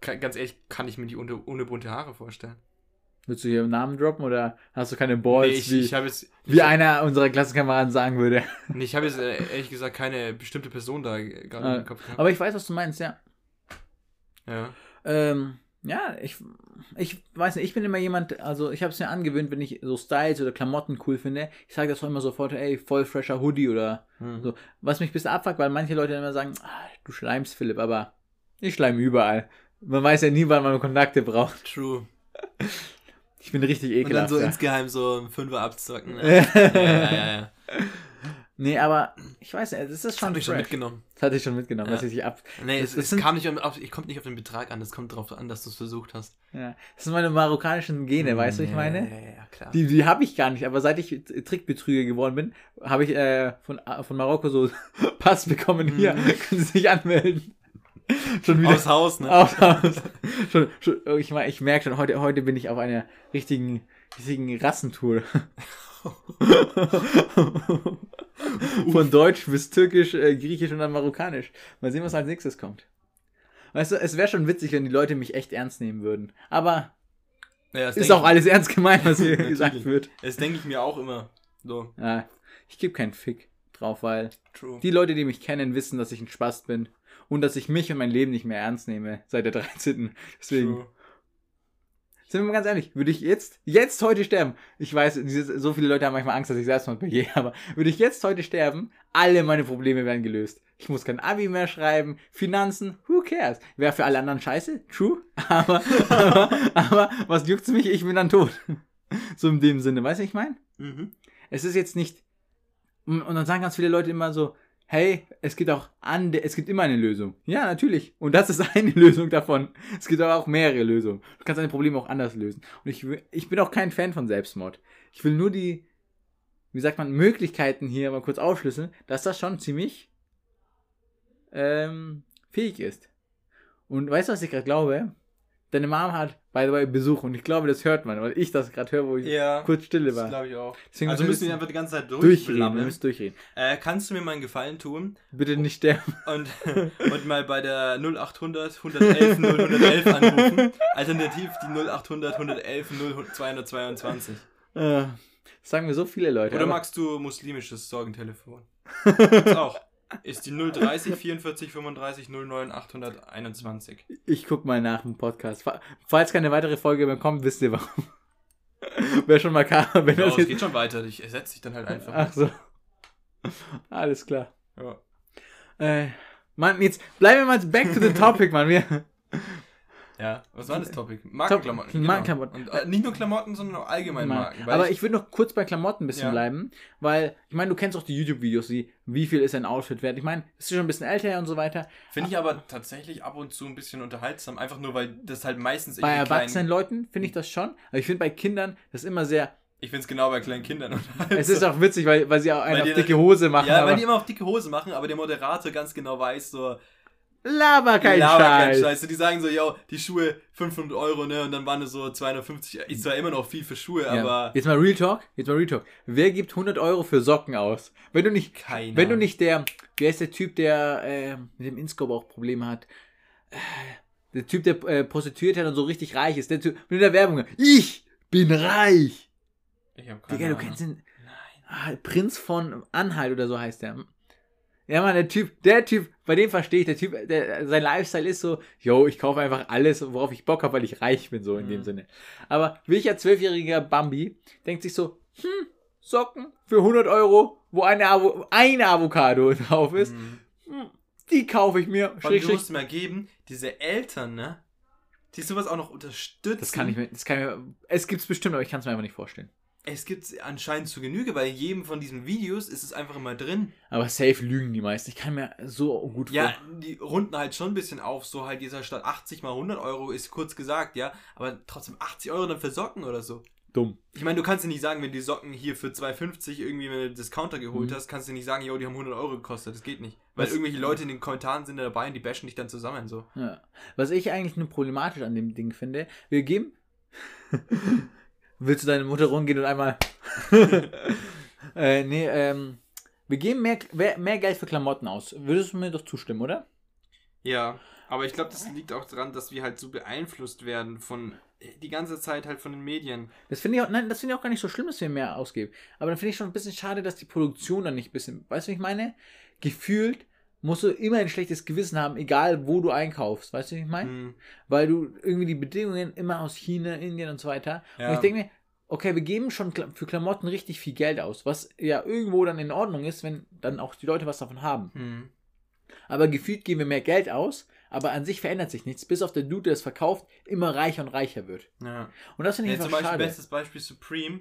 Speaker 2: ganz ehrlich, kann ich mir die ohne, ohne bunte Haare vorstellen.
Speaker 1: Willst du hier einen Namen droppen oder hast du keine Balls,
Speaker 2: nee, ich,
Speaker 1: wie,
Speaker 2: ich jetzt,
Speaker 1: wie einer unserer Klassenkameraden sagen würde?
Speaker 2: nee, ich habe jetzt äh, ehrlich gesagt keine bestimmte Person da gerade
Speaker 1: Äh,
Speaker 2: im Kopf gehabt.
Speaker 1: Aber ich weiß, was du meinst, ja.
Speaker 2: ja.
Speaker 1: Ähm, ja, ich, ich weiß nicht, ich bin immer jemand, also ich habe es mir angewöhnt, wenn ich so Styles oder Klamotten cool finde, ich sage das auch immer sofort, ey, voll fresher Hoodie oder
Speaker 2: Hm.
Speaker 1: so. Was mich ein bisschen abfuckt, weil manche Leute dann immer sagen, ah, du schleimst, Philipp, aber ich schleim überall. Man weiß ja nie, wann man Kontakte braucht.
Speaker 2: True.
Speaker 1: Ich bin richtig
Speaker 2: Und dann
Speaker 1: ekelhaft.
Speaker 2: so
Speaker 1: ja.
Speaker 2: insgeheim so ein Fünfer abzocken. Ne? ja, ja, ja, ja.
Speaker 1: Nee, aber ich weiß nicht, das ist
Speaker 2: Das
Speaker 1: schon
Speaker 2: habe ich schon mitgenommen.
Speaker 1: Das hatte ich schon mitgenommen,
Speaker 2: Ja.
Speaker 1: dass ich sich ab...
Speaker 2: Nee,
Speaker 1: Das-
Speaker 2: es,
Speaker 1: das
Speaker 2: es
Speaker 1: sind-
Speaker 2: kam nicht auf, ich kommt nicht auf den Betrag an, es kommt darauf an, dass du es versucht hast.
Speaker 1: Ja. Das sind meine marokkanischen Gene, weißt du, ich meine?
Speaker 2: Ja, ja, ja, klar.
Speaker 1: Die, die habe ich gar nicht, aber seit ich Trickbetrüger geworden bin, habe ich äh, von, von Marokko so Pass bekommen. Hier,
Speaker 2: Mhm.
Speaker 1: können Sie sich anmelden. Schon wieder.
Speaker 2: Aus Haus, ne?
Speaker 1: Aus, aus. Schon, schon, ich mein, ich merke schon, heute, heute bin ich auf einer richtigen, richtigen Rassentour. Von Deutsch bis Türkisch, äh, Griechisch und dann Marokkanisch. Mal sehen, was als nächstes kommt. Weißt du, es wäre schon witzig, wenn die Leute mich echt ernst nehmen würden. Aber
Speaker 2: Ja,
Speaker 1: ist auch alles ernst gemeint, was hier gesagt wird.
Speaker 2: Das denke ich mir auch immer. So,
Speaker 1: Ja, ich gebe keinen Fick drauf, weil
Speaker 2: true.
Speaker 1: die Leute, die mich kennen, wissen, dass ich ein Spast bin und dass ich mich und mein Leben nicht mehr ernst nehme seit der 13. Deswegen,
Speaker 2: True.
Speaker 1: Sind wir mal ganz ehrlich, würde ich jetzt, jetzt heute sterben, ich weiß, diese, so viele Leute haben manchmal Angst, dass ich Selbstmord begehe, aber würde ich jetzt heute sterben, alle meine Probleme wären gelöst. Ich muss kein Abi mehr schreiben, Finanzen, who cares? Wäre für alle anderen scheiße, true, aber, aber, aber was juckt's mich, ich bin dann tot. So in dem Sinne, weißt du, was ich meine?
Speaker 2: Mhm.
Speaker 1: es ist jetzt nicht. Und dann sagen ganz viele Leute immer so, hey, es gibt auch ande, es gibt immer eine Lösung. Ja, natürlich. Und das ist eine Lösung davon. Es gibt aber auch mehrere Lösungen. Du kannst deine Probleme auch anders lösen. Und ich, ich bin auch kein Fan von Selbstmord. Ich will nur die, wie sagt man, Möglichkeiten hier mal kurz aufschlüsseln, dass das schon ziemlich ähm, fähig ist. Und weißt du, was ich gerade glaube? Deine Mom hat, by the way, Besuch und ich glaube, das hört man, weil ich das gerade höre, wo ich
Speaker 2: Ja,
Speaker 1: kurz stille
Speaker 2: das
Speaker 1: war.
Speaker 2: glaube ich auch.
Speaker 1: Deswegen
Speaker 2: also
Speaker 1: müssen wir
Speaker 2: einfach die ganze Zeit
Speaker 1: durchreden, wir müssen durchreden.
Speaker 2: Äh, kannst du mir mal einen Gefallen tun
Speaker 1: Bitte nicht sterben.
Speaker 2: und, und mal bei der 0800 111 0111 anrufen? Alternativ die 0800 111 0222.
Speaker 1: Äh, das sagen mir so viele Leute.
Speaker 2: Oder magst du muslimisches Sorgentelefon? Gibt's auch. Ist die 030 44 35 09 821.
Speaker 1: ich guck mal nach dem Podcast. Fa- Falls keine weitere Folge mehr kommt, wisst ihr warum. Wäre schon makaber, wenn
Speaker 2: Ja,
Speaker 1: das
Speaker 2: es
Speaker 1: jetzt.
Speaker 2: geht schon weiter. Ich ersetze dich dann halt einfach.
Speaker 1: Ach so. Alles klar.
Speaker 2: Ja.
Speaker 1: Äh, Mann, jetzt bleiben wir mal back to the topic, Mann. Wir,
Speaker 2: ja, was war das Topic? Markenklamotten. genau.
Speaker 1: Markenklamotten.
Speaker 2: Und äh, nicht nur Klamotten, sondern auch allgemein Marken. weil
Speaker 1: aber ich würde noch kurz bei Klamotten ein bisschen
Speaker 2: Ja.
Speaker 1: bleiben, weil ich meine, du kennst auch die YouTube-Videos, wie wie viel ist ein Outfit wert. Ich meine, ist schon ein bisschen älter und so weiter.
Speaker 2: Finde ich aber tatsächlich ab und zu ein bisschen unterhaltsam, einfach nur weil das halt meistens
Speaker 1: Bei erwachsenen Leuten finde ich das schon, aber ich finde bei Kindern das immer sehr.
Speaker 2: Ich finde es genau bei kleinen Kindern unterhaltsam.
Speaker 1: Es ist auch witzig, weil, weil sie auch
Speaker 2: Weil
Speaker 1: auf dicke Hose machen.
Speaker 2: Ja, weil die immer auf dicke Hose machen, aber der Moderator ganz genau weiß, so,
Speaker 1: Laber kein
Speaker 2: laber
Speaker 1: Scheiß.
Speaker 2: Scheiß. Die sagen so, yo, die Schuhe 500 Euro, ne, und dann waren es so 250, ist zwar immer noch viel für Schuhe,
Speaker 1: Ja.
Speaker 2: aber
Speaker 1: Jetzt mal Real Talk, jetzt mal Real Talk. Wer gibt 100 Euro für Socken aus? Wenn du nicht,
Speaker 2: keiner.
Speaker 1: wenn du nicht der, wer ist der Typ, der äh, mit dem Inscope auch Probleme hat? Äh, der Typ, der äh, prostituiert hat und so richtig reich ist. Der Typ mit der Werbung. Ich bin reich.
Speaker 2: Ich hab keine
Speaker 1: Digga, du
Speaker 2: Ahnung.
Speaker 1: kennst den ah, Prinz von Anhalt oder so heißt der. Ja, Mann, der Typ, der Typ, bei dem verstehe ich, der Typ, der, sein Lifestyle ist so, yo, ich kaufe einfach alles, worauf ich Bock habe, weil ich reich bin, so in
Speaker 2: Mhm.
Speaker 1: dem Sinne. Aber welcher zwölfjähriger Bambi denkt sich so, hm, Socken für 100 Euro, wo eine, Avo eine Avocado drauf ist,
Speaker 2: Mhm.
Speaker 1: hm, die kaufe ich mir. Schräg,
Speaker 2: du musst mal geben, diese Eltern, ne, die sowas auch noch unterstützen.
Speaker 1: Das kann ich mir, das kann ich mir, es gibt's bestimmt, aber ich kann es mir einfach nicht vorstellen.
Speaker 2: Es gibt anscheinend zu Genüge, weil in jedem von diesen Videos ist es einfach immer drin.
Speaker 1: Aber safe lügen die meisten. Ich kann mir so gut
Speaker 2: Ja,
Speaker 1: vor.
Speaker 2: die runden halt schon ein bisschen auf, so halt dieser Stadt 80 mal 100 Euro ist kurz gesagt, ja, aber trotzdem 80 Euro dann für Socken oder so.
Speaker 1: dumm.
Speaker 2: Ich meine, du kannst dir nicht sagen, wenn die Socken hier für 2,50 irgendwie mit Discounter geholt
Speaker 1: Mhm.
Speaker 2: hast, kannst du nicht sagen, yo, die haben 100 Euro gekostet. Das geht nicht. Weil
Speaker 1: Was-
Speaker 2: irgendwelche Leute in den Kommentaren sind da dabei und die bashen dich dann zusammen. So.
Speaker 1: Ja. Was ich eigentlich nur problematisch an dem Ding finde, wir geben. Willst du deine Mutter rumgehen und einmal. äh, nee, ähm. Wir geben mehr, mehr Geld für Klamotten aus. Würdest du mir doch zustimmen, oder?
Speaker 2: Ja, aber ich glaube, das liegt auch daran, dass wir halt so beeinflusst werden von die ganze Zeit halt von den Medien.
Speaker 1: Das finde ich auch, nein, das finde ich auch gar nicht so schlimm, dass wir mehr ausgeben. Aber dann finde ich schon ein bisschen schade, dass die Produktion dann nicht ein bisschen, weißt du, wie ich meine? Gefühlt musst du immer ein schlechtes Gewissen haben, egal wo du einkaufst, weißt du, wie ich meine?
Speaker 2: Hm.
Speaker 1: Weil du irgendwie die Bedingungen immer aus China, Indien und so weiter.
Speaker 2: Ja.
Speaker 1: Und ich denke mir, okay, wir geben schon für Klamotten richtig viel Geld aus, was ja irgendwo dann in Ordnung ist, wenn dann auch die Leute was davon haben.
Speaker 2: Hm.
Speaker 1: Aber gefühlt geben wir mehr Geld aus, aber an sich verändert sich nichts, bis auf der Dude, der es verkauft, immer reicher und reicher wird.
Speaker 2: Ja.
Speaker 1: Und das finde ich
Speaker 2: Ja, zum
Speaker 1: einfach
Speaker 2: Beispiel,
Speaker 1: schade.
Speaker 2: bestes Beispiel Supreme.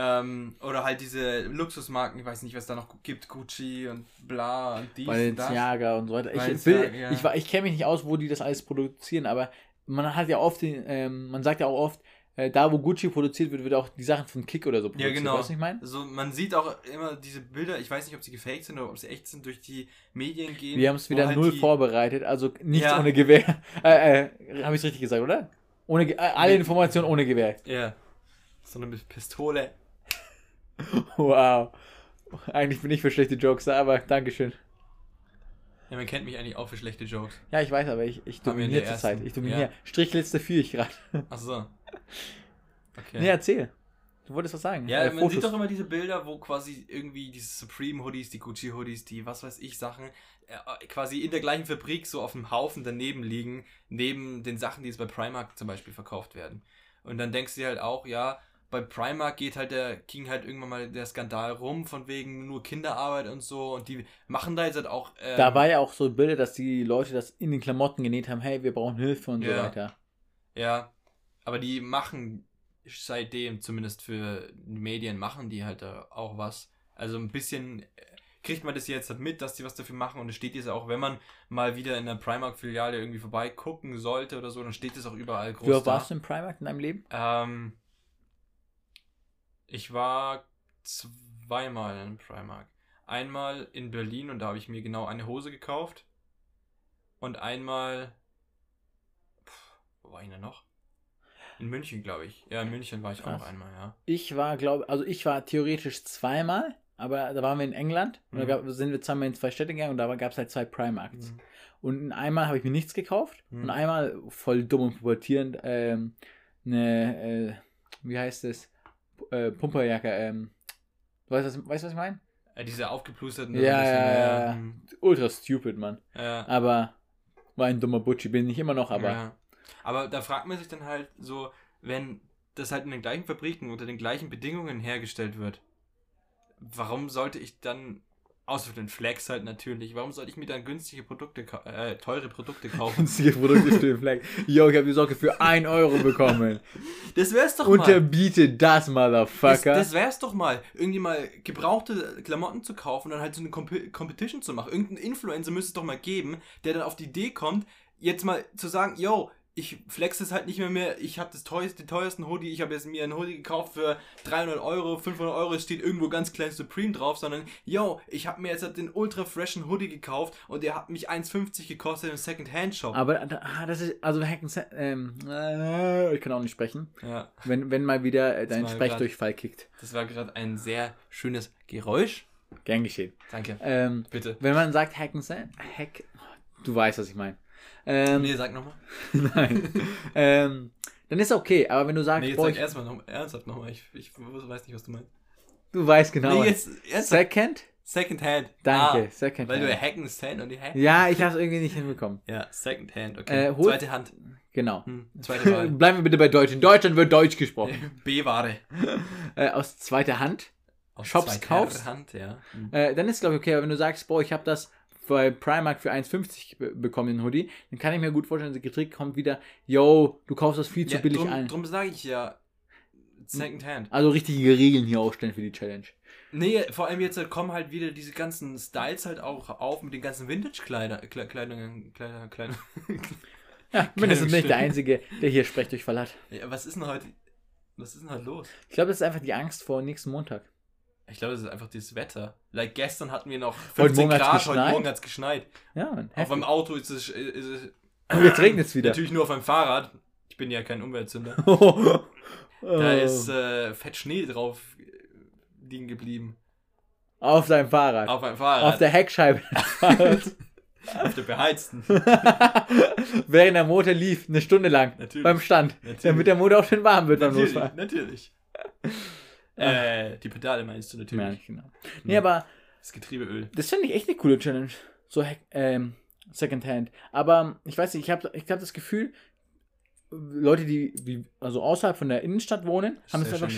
Speaker 2: Ähm, oder halt diese Luxusmarken, ich weiß nicht, was da noch gibt, Gucci und bla und dies und das.
Speaker 1: Balenciaga und so weiter. Ich, will,
Speaker 2: ja.
Speaker 1: ich, ich kenne mich nicht aus, wo die das alles produzieren, aber man hat ja oft, den, ähm, man sagt ja auch oft, äh, da wo Gucci produziert wird, wird auch die Sachen von Kick oder so
Speaker 2: Ja,
Speaker 1: produziert.
Speaker 2: genau.
Speaker 1: Weißt du, was ich meine?
Speaker 2: Also man sieht auch immer diese Bilder, ich weiß nicht, ob sie gefaked sind oder ob sie echt sind, durch die Medien gehen.
Speaker 1: Wir haben es wieder
Speaker 2: halt
Speaker 1: null
Speaker 2: die-
Speaker 1: vorbereitet, also nichts
Speaker 2: Ja.
Speaker 1: ohne Gewehr. Äh, äh, Habe ich es richtig gesagt, oder? Ohne, äh, alle Informationen ohne Gewehr.
Speaker 2: Ja. So eine Pistole.
Speaker 1: Wow. Eigentlich bin ich für schlechte Jokes da, aber Dankeschön.
Speaker 2: Ja, man kennt mich eigentlich auch für schlechte Jokes.
Speaker 1: Ja, ich weiß, aber ich, ich dominiere zur Zeit. Ich dominiere.
Speaker 2: ja.
Speaker 1: Strichliste führe ich gerade.
Speaker 2: Ach so. Okay.
Speaker 1: Nee, erzähl. Du wolltest was sagen.
Speaker 2: Ja,
Speaker 1: Äh,
Speaker 2: man sieht doch immer diese Bilder, wo quasi irgendwie diese Supreme Hoodies, die Gucci Hoodies, die was weiß ich Sachen äh, quasi in der gleichen Fabrik so auf dem Haufen daneben liegen, neben den Sachen, die jetzt bei Primark zum Beispiel verkauft werden. Und dann denkst du dir halt auch, ja, bei Primark geht halt der, ging halt irgendwann mal der Skandal rum, von wegen nur Kinderarbeit und so. Und die machen da jetzt halt auch. ähm,
Speaker 1: Da war ja auch so Bilder, dass die Leute das in den Klamotten genäht haben, hey, wir brauchen Hilfe und so
Speaker 2: Ja.
Speaker 1: weiter.
Speaker 2: Ja, aber die machen seitdem, zumindest für die Medien, machen die halt da auch was. Also ein bisschen äh, kriegt man das jetzt halt mit, dass die was dafür machen und es steht jetzt auch, wenn man mal wieder in einer Primark-Filiale irgendwie vorbeigucken sollte oder so, dann steht es auch überall groß
Speaker 1: Wie oft warst du im Primark in deinem Leben?
Speaker 2: Ähm, ich war zweimal in Primark. Einmal in Berlin und da habe ich mir genau eine Hose gekauft. Und einmal. Puh, wo war ich denn noch? In München, glaube ich. Ja, in München war ich auch
Speaker 1: Krass.
Speaker 2: noch einmal, ja.
Speaker 1: Ich war, glaube also ich war theoretisch zweimal, aber da waren wir in England und
Speaker 2: Mhm.
Speaker 1: da gab, sind wir zweimal in zwei Städte gegangen und da gab es halt zwei Primarks.
Speaker 2: Mhm.
Speaker 1: Und in einmal habe ich mir nichts gekauft
Speaker 2: Mhm.
Speaker 1: und einmal voll dumm und pubertierend ähm, eine, äh, wie heißt es, äh, Pumperjacke, ähm, du weißt, was, weißt was ich meine?
Speaker 2: Äh, diese aufgeplusterten.
Speaker 1: Ja,
Speaker 2: bisschen,
Speaker 1: ja, ja.
Speaker 2: mhm.
Speaker 1: Ultra stupid, Mann.
Speaker 2: ja.
Speaker 1: Aber war ein dummer Butchi, bin ich immer noch, aber
Speaker 2: Ja. Aber da fragt man sich dann halt so, wenn das halt in den gleichen Fabriken unter den gleichen Bedingungen hergestellt wird, warum sollte ich dann, außer für den Flex halt natürlich, warum sollte ich mir dann günstige Produkte, äh, teure Produkte kaufen?
Speaker 1: günstige Produkte für den Flag. Yo, ich habe die Socke für 1 Euro bekommen.
Speaker 2: Das wär's doch mal.
Speaker 1: Unterbiete das,
Speaker 2: Das,
Speaker 1: Motherfucker.
Speaker 2: das wär's doch mal, irgendwie mal gebrauchte Klamotten zu kaufen und dann halt so eine Comp Competition zu machen. Irgendein Influencer müsste es doch mal geben, der dann auf die Idee kommt, jetzt mal zu sagen, yo, ich flex es halt nicht mehr mehr, ich habe das teuerste, den teuersten Hoodie, ich habe jetzt mir einen Hoodie gekauft für 300 Euro, 500 Euro, es steht irgendwo ganz klein Supreme drauf, sondern, yo, ich habe mir jetzt halt den ultra freshen Hoodie gekauft und der hat mich 1,50 gekostet im Second-Hand-Shop.
Speaker 1: aber da- ah, das ist, also Hacken, ähm, äh, ich kann auch nicht sprechen.
Speaker 2: Ja,
Speaker 1: Wenn, wenn mal wieder äh, dein Sprechdurchfall kickt.
Speaker 2: das war gerade ein sehr schönes Geräusch.
Speaker 1: Gern geschehen.
Speaker 2: Danke.
Speaker 1: Ähm,
Speaker 2: Bitte.
Speaker 1: wenn man sagt Hacken, Hack, du weißt, was ich meine. Ähm,
Speaker 2: Nee, sag nochmal.
Speaker 1: nein. ähm, dann ist okay, aber wenn du sagst,
Speaker 2: Nee, jetzt
Speaker 1: boah,
Speaker 2: sag
Speaker 1: ich,
Speaker 2: erstmal noch, ernsthaft nochmal. Ich, ich weiß nicht, was du meinst.
Speaker 1: du weißt genau.
Speaker 2: Nee, jetzt, jetzt
Speaker 1: Second?
Speaker 2: Second Hand.
Speaker 1: Danke,
Speaker 2: Ah,
Speaker 1: Second
Speaker 2: weil du. Hacken Hand und die Hack.
Speaker 1: Ja, ich habe es irgendwie nicht hinbekommen.
Speaker 2: Ja, Second Hand, okay.
Speaker 1: Äh,
Speaker 2: Zweite Hand.
Speaker 1: Genau.
Speaker 2: Hm, zweite Wahl.
Speaker 1: Bleiben wir bitte bei Deutsch. In Deutschland wird Deutsch gesprochen.
Speaker 2: B-Ware.
Speaker 1: Äh, aus zweiter Hand.
Speaker 2: Aus
Speaker 1: Shops
Speaker 2: zweiter
Speaker 1: kaufst?
Speaker 2: Hand, ja.
Speaker 1: Äh, dann ist glaube ich okay, aber wenn du sagst, boah, ich habe das bei Primark für 1,50 be bekommen, den Hoodie, dann kann ich mir gut vorstellen, der Trick kommt wieder, yo, du kaufst das viel zu
Speaker 2: ja,
Speaker 1: billig
Speaker 2: drum,
Speaker 1: ein.
Speaker 2: Drum sage ich ja Second Hand.
Speaker 1: Also richtige Regeln hier aufstellen für die Challenge.
Speaker 2: Nee, vor allem jetzt halt kommen halt wieder diese ganzen Styles halt auch auf mit den ganzen Vintage-Kleider, Kle Kleidungen, Kleider, Kleider.
Speaker 1: Ja, mindestens bin ich der. Einzige, der hier Sprechdurchfall hat.
Speaker 2: Ja, was ist denn heute? Was ist denn halt los?
Speaker 1: Ich glaube, das ist einfach die Angst vor nächsten Montag.
Speaker 2: Ich glaube, das ist einfach das Wetter. Like gestern hatten wir noch
Speaker 1: Heute
Speaker 2: 15
Speaker 1: Morgen hat's
Speaker 2: Grad, heute. Morgen hat es geschneit.
Speaker 1: Ja, Mann.
Speaker 2: Auf meinem Auto ist es, ist es
Speaker 1: Und jetzt regnet es wieder.
Speaker 2: natürlich nur auf meinem Fahrrad. Ich bin ja kein Umweltsünder.
Speaker 1: Oh.
Speaker 2: Da ist äh, fett Schnee drauf liegen geblieben.
Speaker 1: Auf seinem Fahrrad.
Speaker 2: Auf meinem Fahrrad.
Speaker 1: Auf der Heckscheibe.
Speaker 2: auf der beheizten.
Speaker 1: Während der Motor lief, eine Stunde lang.
Speaker 2: Natürlich.
Speaker 1: Beim Stand.
Speaker 2: Natürlich.
Speaker 1: Damit der Motor auch schön warm wird beim
Speaker 2: natürlich,
Speaker 1: Losfahren.
Speaker 2: natürlich. Äh, die Pedale meinst du
Speaker 1: Ja,
Speaker 2: natürlich.
Speaker 1: genau. Nee, aber
Speaker 2: Das Getriebeöl.
Speaker 1: das finde ich echt eine coole Challenge. So ähm, Secondhand. Aber ich weiß nicht, ich habe ich hab das Gefühl, Leute, die wie, also außerhalb von der Innenstadt wohnen, haben es einfach.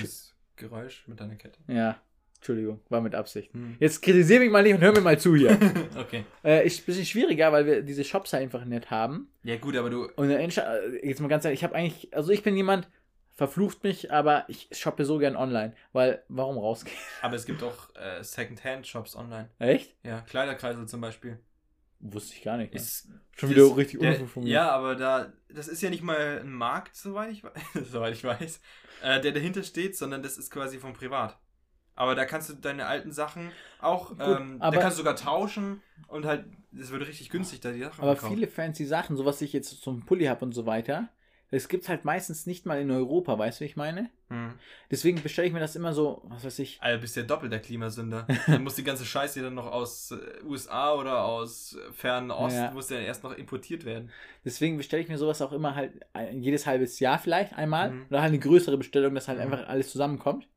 Speaker 2: Geräusch mit deiner Kette.
Speaker 1: Ja, Entschuldigung, war mit Absicht.
Speaker 2: Hm.
Speaker 1: Jetzt kritisiere mich mal nicht und hör mir mal zu hier.
Speaker 2: okay.
Speaker 1: äh, ist ein bisschen schwieriger, weil wir diese Shops halt einfach nicht haben.
Speaker 2: Ja gut, aber du.
Speaker 1: Und in der Innenstadt, äh, jetzt mal ganz ehrlich, ich habe eigentlich, also ich bin jemand, verflucht mich, aber ich shoppe so gern online. Weil, warum rausgehen?
Speaker 2: Aber es gibt auch äh, Second-Hand-Shops online.
Speaker 1: Echt?
Speaker 2: Ja, Kleiderkreisel zum Beispiel.
Speaker 1: Wusste ich gar nicht. Ne?
Speaker 2: Ist
Speaker 1: Schon
Speaker 2: das-
Speaker 1: wieder richtig
Speaker 2: der. Ja, aber da, das ist ja nicht mal ein Markt, soweit ich, we- soweit ich weiß, äh, der dahinter steht, sondern das ist quasi von privat. Aber da kannst du deine alten Sachen auch,
Speaker 1: Gut,
Speaker 2: ähm, da
Speaker 1: aber-
Speaker 2: kannst du sogar tauschen und halt, das wird richtig günstig, da die Sachen
Speaker 1: Aber
Speaker 2: verkaufen.
Speaker 1: viele fancy Sachen, so was ich jetzt zum Pulli habe und so weiter, das gibt's halt meistens nicht mal in Europa, weißt du, wie ich meine?
Speaker 2: Hm.
Speaker 1: Deswegen bestelle ich mir das immer so, was weiß ich.
Speaker 2: Alter, bist ja doppelt der Klimasünder. dann muss die ganze Scheiße dann noch aus äh, USA oder aus äh, fernen Osten,
Speaker 1: Ja.
Speaker 2: muss ja erst noch importiert werden.
Speaker 1: Deswegen bestelle ich mir sowas auch immer halt ein- jedes halbes Jahr vielleicht einmal.
Speaker 2: Mhm.
Speaker 1: Oder halt eine größere Bestellung, dass halt
Speaker 2: Mhm.
Speaker 1: einfach alles zusammenkommt.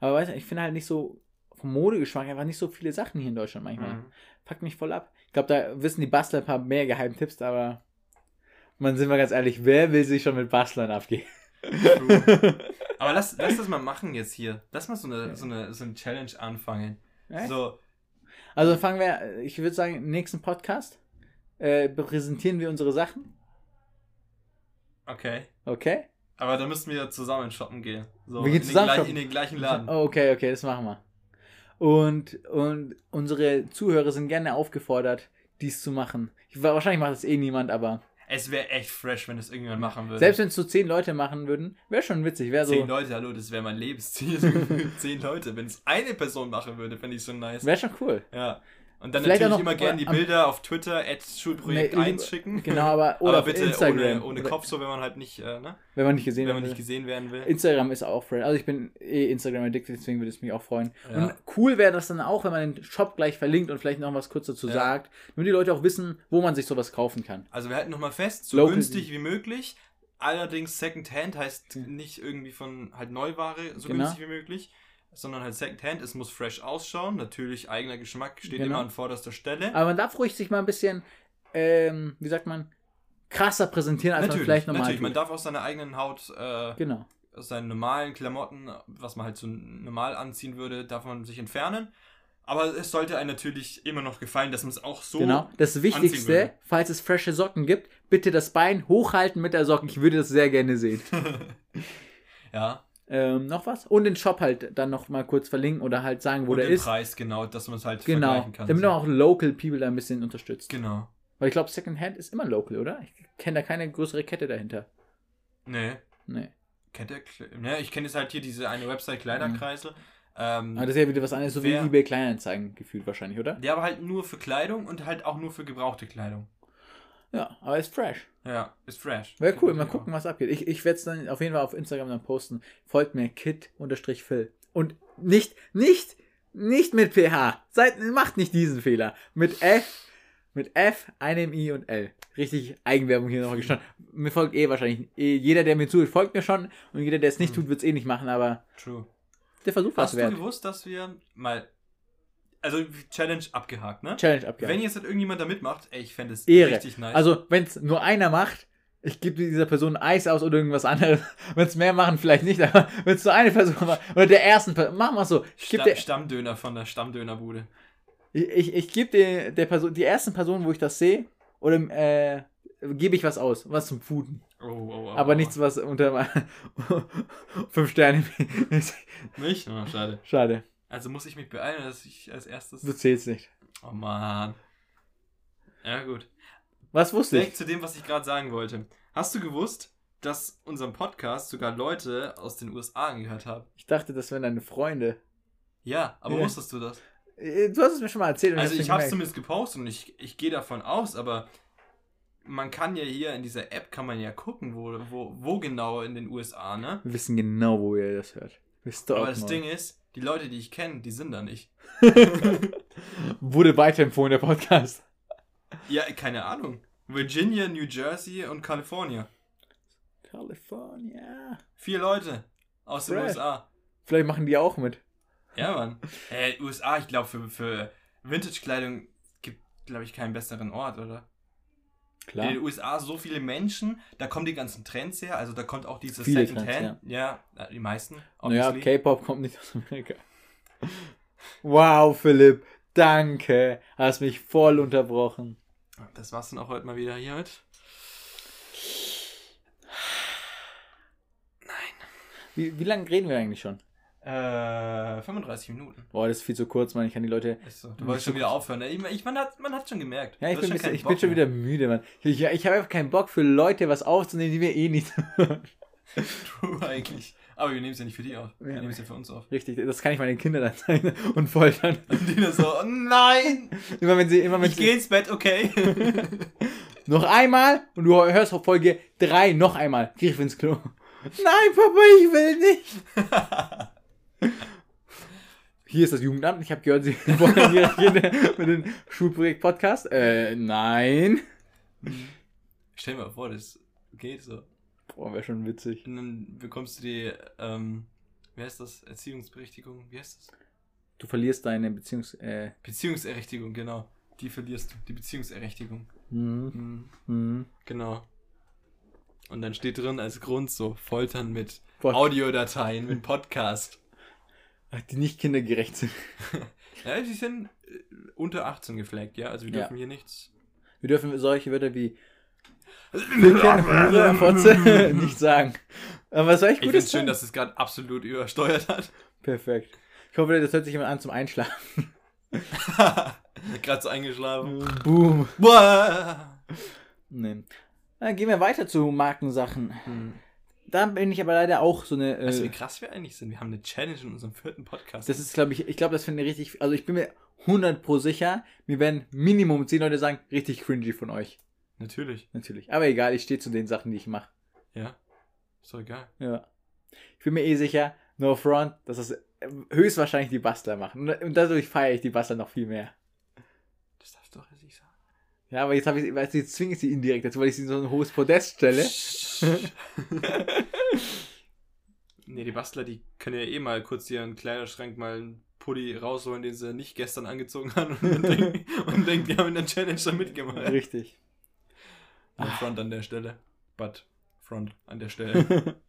Speaker 1: Aber weißt du, ich finde halt nicht so vom Modegeschmack einfach nicht so viele Sachen hier in Deutschland manchmal.
Speaker 2: Mhm.
Speaker 1: Fuckt mich voll ab. Ich glaube, da wissen die Bastler ein paar mehr Geheimtipps, aber man sind wir ganz ehrlich, wer will sich schon mit Bastlern abgehen?
Speaker 2: Aber lass, lass das mal machen jetzt hier. Lass mal so eine, so eine, so eine Challenge anfangen.
Speaker 1: Echt?
Speaker 2: So,
Speaker 1: Also fangen wir, ich würde sagen, im nächsten Podcast äh, präsentieren wir unsere Sachen.
Speaker 2: okay.
Speaker 1: Okay?
Speaker 2: Aber da müssen wir zusammen shoppen gehen. So,
Speaker 1: Wir gehen
Speaker 2: in
Speaker 1: zusammen
Speaker 2: den,
Speaker 1: shoppen.
Speaker 2: in den gleichen Laden.
Speaker 1: Oh, okay, okay, das machen wir. Und, und unsere Zuhörer sind gerne aufgefordert, dies zu machen. Ich, wahrscheinlich macht das eh niemand, aber
Speaker 2: Es wäre echt fresh, wenn es irgendjemand machen würde.
Speaker 1: selbst wenn es so zehn Leute machen würden, wäre schon witzig. Wäre so,
Speaker 2: Zehn Leute, hallo, das wäre mein Lebensziel. Zehn Leute. Wenn es eine Person machen würde, fände ich schon nice.
Speaker 1: wäre schon cool.
Speaker 2: Ja. Und dann
Speaker 1: Vielleicht
Speaker 2: natürlich
Speaker 1: auch noch
Speaker 2: immer gerne die
Speaker 1: am-
Speaker 2: Bilder auf Twitter, at Schulprojekt
Speaker 1: Nee,
Speaker 2: 1 schicken.
Speaker 1: Genau, aber oder
Speaker 2: Aber
Speaker 1: auf
Speaker 2: bitte
Speaker 1: Instagram.
Speaker 2: ohne, ohne Kopf, so wenn man halt nicht, äh, ne?
Speaker 1: Wenn man nicht gesehen
Speaker 2: wenn man
Speaker 1: wird.
Speaker 2: nicht gesehen werden will.
Speaker 1: Instagram ist auch friend. Also ich bin eh Instagram addicted, deswegen würde es mich auch freuen.
Speaker 2: Ja.
Speaker 1: Und cool wäre das dann auch, wenn man den Shop gleich verlinkt und vielleicht noch was kurz dazu
Speaker 2: Ja.
Speaker 1: sagt, damit die Leute auch wissen, wo man sich sowas kaufen kann.
Speaker 2: Also wir halten nochmal fest, so
Speaker 1: Local-
Speaker 2: günstig wie möglich. Allerdings Secondhand heißt nicht irgendwie von halt Neuware so
Speaker 1: Genau.
Speaker 2: günstig wie möglich, sondern halt Secondhand. Es muss fresh ausschauen. Natürlich eigener Geschmack steht
Speaker 1: Genau.
Speaker 2: immer an vorderster Stelle.
Speaker 1: Aber man darf ruhig sich mal ein bisschen, ähm, wie sagt man, krasser präsentieren, als man vielleicht normal
Speaker 2: natürlich.
Speaker 1: tut.
Speaker 2: Man darf aus seiner eigenen Haut, äh,
Speaker 1: genau.
Speaker 2: aus seinen normalen Klamotten, was man halt so normal anziehen würde, darf man sich entfernen. Aber es sollte einem natürlich immer noch gefallen, dass man es auch so.
Speaker 1: Genau. Das Wichtigste, falls es frische Socken gibt, bitte das Bein hochhalten mit der Socken. Ich würde das sehr gerne sehen.
Speaker 2: Ja.
Speaker 1: Ähm, noch was? Und den Shop halt dann noch mal kurz verlinken oder halt sagen, wo
Speaker 2: Und
Speaker 1: der
Speaker 2: den
Speaker 1: ist.
Speaker 2: Preis, genau, dass man es halt
Speaker 1: Genau.
Speaker 2: vergleichen kann.
Speaker 1: Damit man auch Local People da ein bisschen unterstützt.
Speaker 2: Genau.
Speaker 1: Weil ich glaube, Secondhand ist immer local, oder? Ich kenne da keine größere Kette dahinter.
Speaker 2: Nee.
Speaker 1: Nee.
Speaker 2: Kennt? Kle- Ne, ich kenne jetzt halt hier diese eine Website Kleiderkreisel. Ähm,
Speaker 1: Aber das ist ja wieder was anderes, so
Speaker 2: Wer-
Speaker 1: wie eBay Kleinanzeigen gefühlt wahrscheinlich, oder?
Speaker 2: der aber halt nur für Kleidung und halt auch nur für gebrauchte Kleidung.
Speaker 1: Ja, aber ist fresh.
Speaker 2: Ja, ist fresh.
Speaker 1: Wäre cool, mal gucken, was abgeht. Ich, ich werde es dann auf jeden Fall auf Instagram dann posten. Folgt mir kit-phil. Und nicht, nicht, nicht mit ph. Seid, macht nicht diesen Fehler. Mit f, mit f, einem i und l. Richtig Eigenwerbung hier nochmal gestanden. Mir folgt eh wahrscheinlich, eh, jeder, der mir zuhört, folgt mir schon. Und jeder, der es nicht
Speaker 2: Hm.
Speaker 1: tut, wird es eh nicht machen, aber
Speaker 2: True.
Speaker 1: der Versuch war
Speaker 2: Hast
Speaker 1: es
Speaker 2: du
Speaker 1: wert.
Speaker 2: gewusst, dass wir mal. Also, Challenge abgehakt, ne?
Speaker 1: Challenge abgehakt.
Speaker 2: Wenn jetzt halt irgendjemand da mitmacht, ey, ich fände es
Speaker 1: Ehre.
Speaker 2: richtig nice.
Speaker 1: Also, wenn es nur einer macht, ich gebe dieser Person Eis aus oder irgendwas anderes. Wenn es mehr machen, vielleicht nicht, aber wenn es nur eine Person macht, oder der ersten Person, machen wir so. Ich gebe
Speaker 2: Stamm,
Speaker 1: der,
Speaker 2: Stammdöner von der Stammdönerbude.
Speaker 1: ich, ich, ich geb der, der Person, die ersten Personen, wo ich das sehe, oder äh, gebe ich was aus, was zum Fooden.
Speaker 2: Oh, oh, oh.
Speaker 1: aber
Speaker 2: oh.
Speaker 1: nichts, was unter fünf Sterne.
Speaker 2: Mich? Oh, schade.
Speaker 1: Schade,
Speaker 2: Also muss ich mich beeilen, dass ich als erstes.
Speaker 1: du zählst nicht.
Speaker 2: Oh man. Ja, gut.
Speaker 1: Was wusste
Speaker 2: Direkt
Speaker 1: ich?
Speaker 2: zu dem, was ich gerade sagen wollte. Hast du gewusst, dass unseren Podcast sogar Leute aus den USA angehört haben.
Speaker 1: Ich dachte, das wären deine Freunde.
Speaker 2: Ja, aber
Speaker 1: Ja.
Speaker 2: wusstest du das?
Speaker 1: Äh, Du hast es mir schon mal erzählt.
Speaker 2: Also ich habe es zumindest gepostet und ich, ich gehe davon aus, aber man kann ja hier in dieser App kann man ja gucken, wo, wo, wo genau in den USA, ne?
Speaker 1: Wir wissen genau, wo ihr das hört. Stalken
Speaker 2: Aber das
Speaker 1: euch.
Speaker 2: Ding ist, die Leute, die ich kenne, die sind da nicht.
Speaker 1: Wurde weiterempfohlen, der Podcast.
Speaker 2: Ja, keine Ahnung. Virginia, New Jersey und Kalifornien.
Speaker 1: California.
Speaker 2: Vier Leute aus den
Speaker 1: Fresh.
Speaker 2: USA.
Speaker 1: Vielleicht machen die auch mit.
Speaker 2: Ja, Mann. Äh, USA, ich glaube, für, für Vintage-Kleidung gibt, glaube ich, keinen besseren Ort, oder?
Speaker 1: Klar.
Speaker 2: In den USA so viele Menschen, da kommen die ganzen Trends her, also da kommt auch dieses
Speaker 1: Viele
Speaker 2: Secondhand. Ja, äh, die meisten.
Speaker 1: Naja,
Speaker 2: obviously.
Speaker 1: K-Pop kommt nicht aus Amerika. Wow, Philipp. Danke. Hast mich voll unterbrochen.
Speaker 2: Das war's dann auch heute mal wieder hier heute.
Speaker 1: Wie, wie lange reden wir eigentlich schon?
Speaker 2: Äh, 35 Minuten.
Speaker 1: Boah, das ist viel zu kurz, Mann. Ich kann die Leute.
Speaker 2: Ist so. Du wolltest schon wieder aufhören. ne? Ich, ich, man, hat, man hat schon gemerkt.
Speaker 1: Ja, ich bin, ein bisschen, ich bin schon wieder müde, Mann. Ich, ich habe einfach keinen Bock für Leute was aufzunehmen, die wir eh nicht hören.
Speaker 2: True eigentlich. Aber wir nehmen es ja nicht für die auf. Wir
Speaker 1: Ja.
Speaker 2: nehmen es ja für uns auf.
Speaker 1: Richtig, das kann ich meinen Kindern dann zeigen und foltern.
Speaker 2: Und die dann so, oh nein!
Speaker 1: Immer wenn sie, immer wenn
Speaker 2: Ich
Speaker 1: sie,
Speaker 2: geh ins Bett, okay?
Speaker 1: noch einmal und du hörst auf Folge 3 noch einmal. Griff ins Klo. Nein, Papa, ich will nicht. Hier ist das Jugendamt. Ich habe gehört, Sie wollen ihre Kinder mit dem Schulprojekt Podcast. Äh, nein.
Speaker 2: Stell dir mal vor, das geht so.
Speaker 1: Boah, wäre schon witzig.
Speaker 2: Und dann bekommst du die, ähm, wie heißt das? Erziehungsberechtigung? Wie heißt das?
Speaker 1: Du verlierst deine Beziehungs... Äh,
Speaker 2: Beziehungserrichtigung, genau. Die verlierst du. Die Beziehungserrichtigung.
Speaker 1: hm,
Speaker 2: Mhm.
Speaker 1: hm.
Speaker 2: Genau. Und dann steht drin als Grund so Foltern mit
Speaker 1: Pod-
Speaker 2: Audiodateien, mit Podcast.
Speaker 1: Die nicht kindergerecht sind.
Speaker 2: Ja, die sind äh, unter 18 geflaggt, ja. Also wir
Speaker 1: Ja.
Speaker 2: dürfen hier nichts.
Speaker 1: Wir dürfen solche Wörter wie Fotze nicht sagen. Aber was soll ich
Speaker 2: Ich finde
Speaker 1: Gutes
Speaker 2: es schön, dass es gerade absolut übersteuert hat.
Speaker 1: Perfekt. Ich hoffe, das hört sich jemand an zum Einschlafen.
Speaker 2: gerade so eingeschlafen.
Speaker 1: Boom.
Speaker 2: Boah.
Speaker 1: Nee. Dann gehen wir weiter zu Markensachen.
Speaker 2: Hm.
Speaker 1: Da bin ich aber leider auch so eine.
Speaker 2: Weißt du, wie
Speaker 1: Äh,
Speaker 2: krass wir eigentlich sind? Wir haben eine Challenge in unserem vierten Podcast.
Speaker 1: das ist, glaube ich, ich glaube, das finde ich richtig. Also ich bin mir 100 pro sicher, mir werden Minimum 10 Leute sagen, richtig cringy von euch.
Speaker 2: Natürlich.
Speaker 1: Natürlich. Aber egal, ich stehe zu den Sachen, die ich mache.
Speaker 2: Ja. Ist doch egal.
Speaker 1: Ja. Ich bin mir eh sicher, no front, dass das äh, höchstwahrscheinlich die Bastler machen. Und- dadurch feiere ich die Bastler noch viel mehr.
Speaker 2: Das darfst du doch jetzt nicht sagen.
Speaker 1: Ja, aber jetzt habe ich, weißt du, jetzt zwinge ich sie indirekt dazu, weil ich sie in so ein hohes Podest stelle.
Speaker 2: nee, die Bastler, die können ja eh mal kurz ihren Kleiderschrank mal einen Pulli rausholen, den sie nicht gestern angezogen haben und, denken, und denken, die haben in der Challenge da mitgemacht.
Speaker 1: Richtig.
Speaker 2: No front an der Stelle. But front an der Stelle.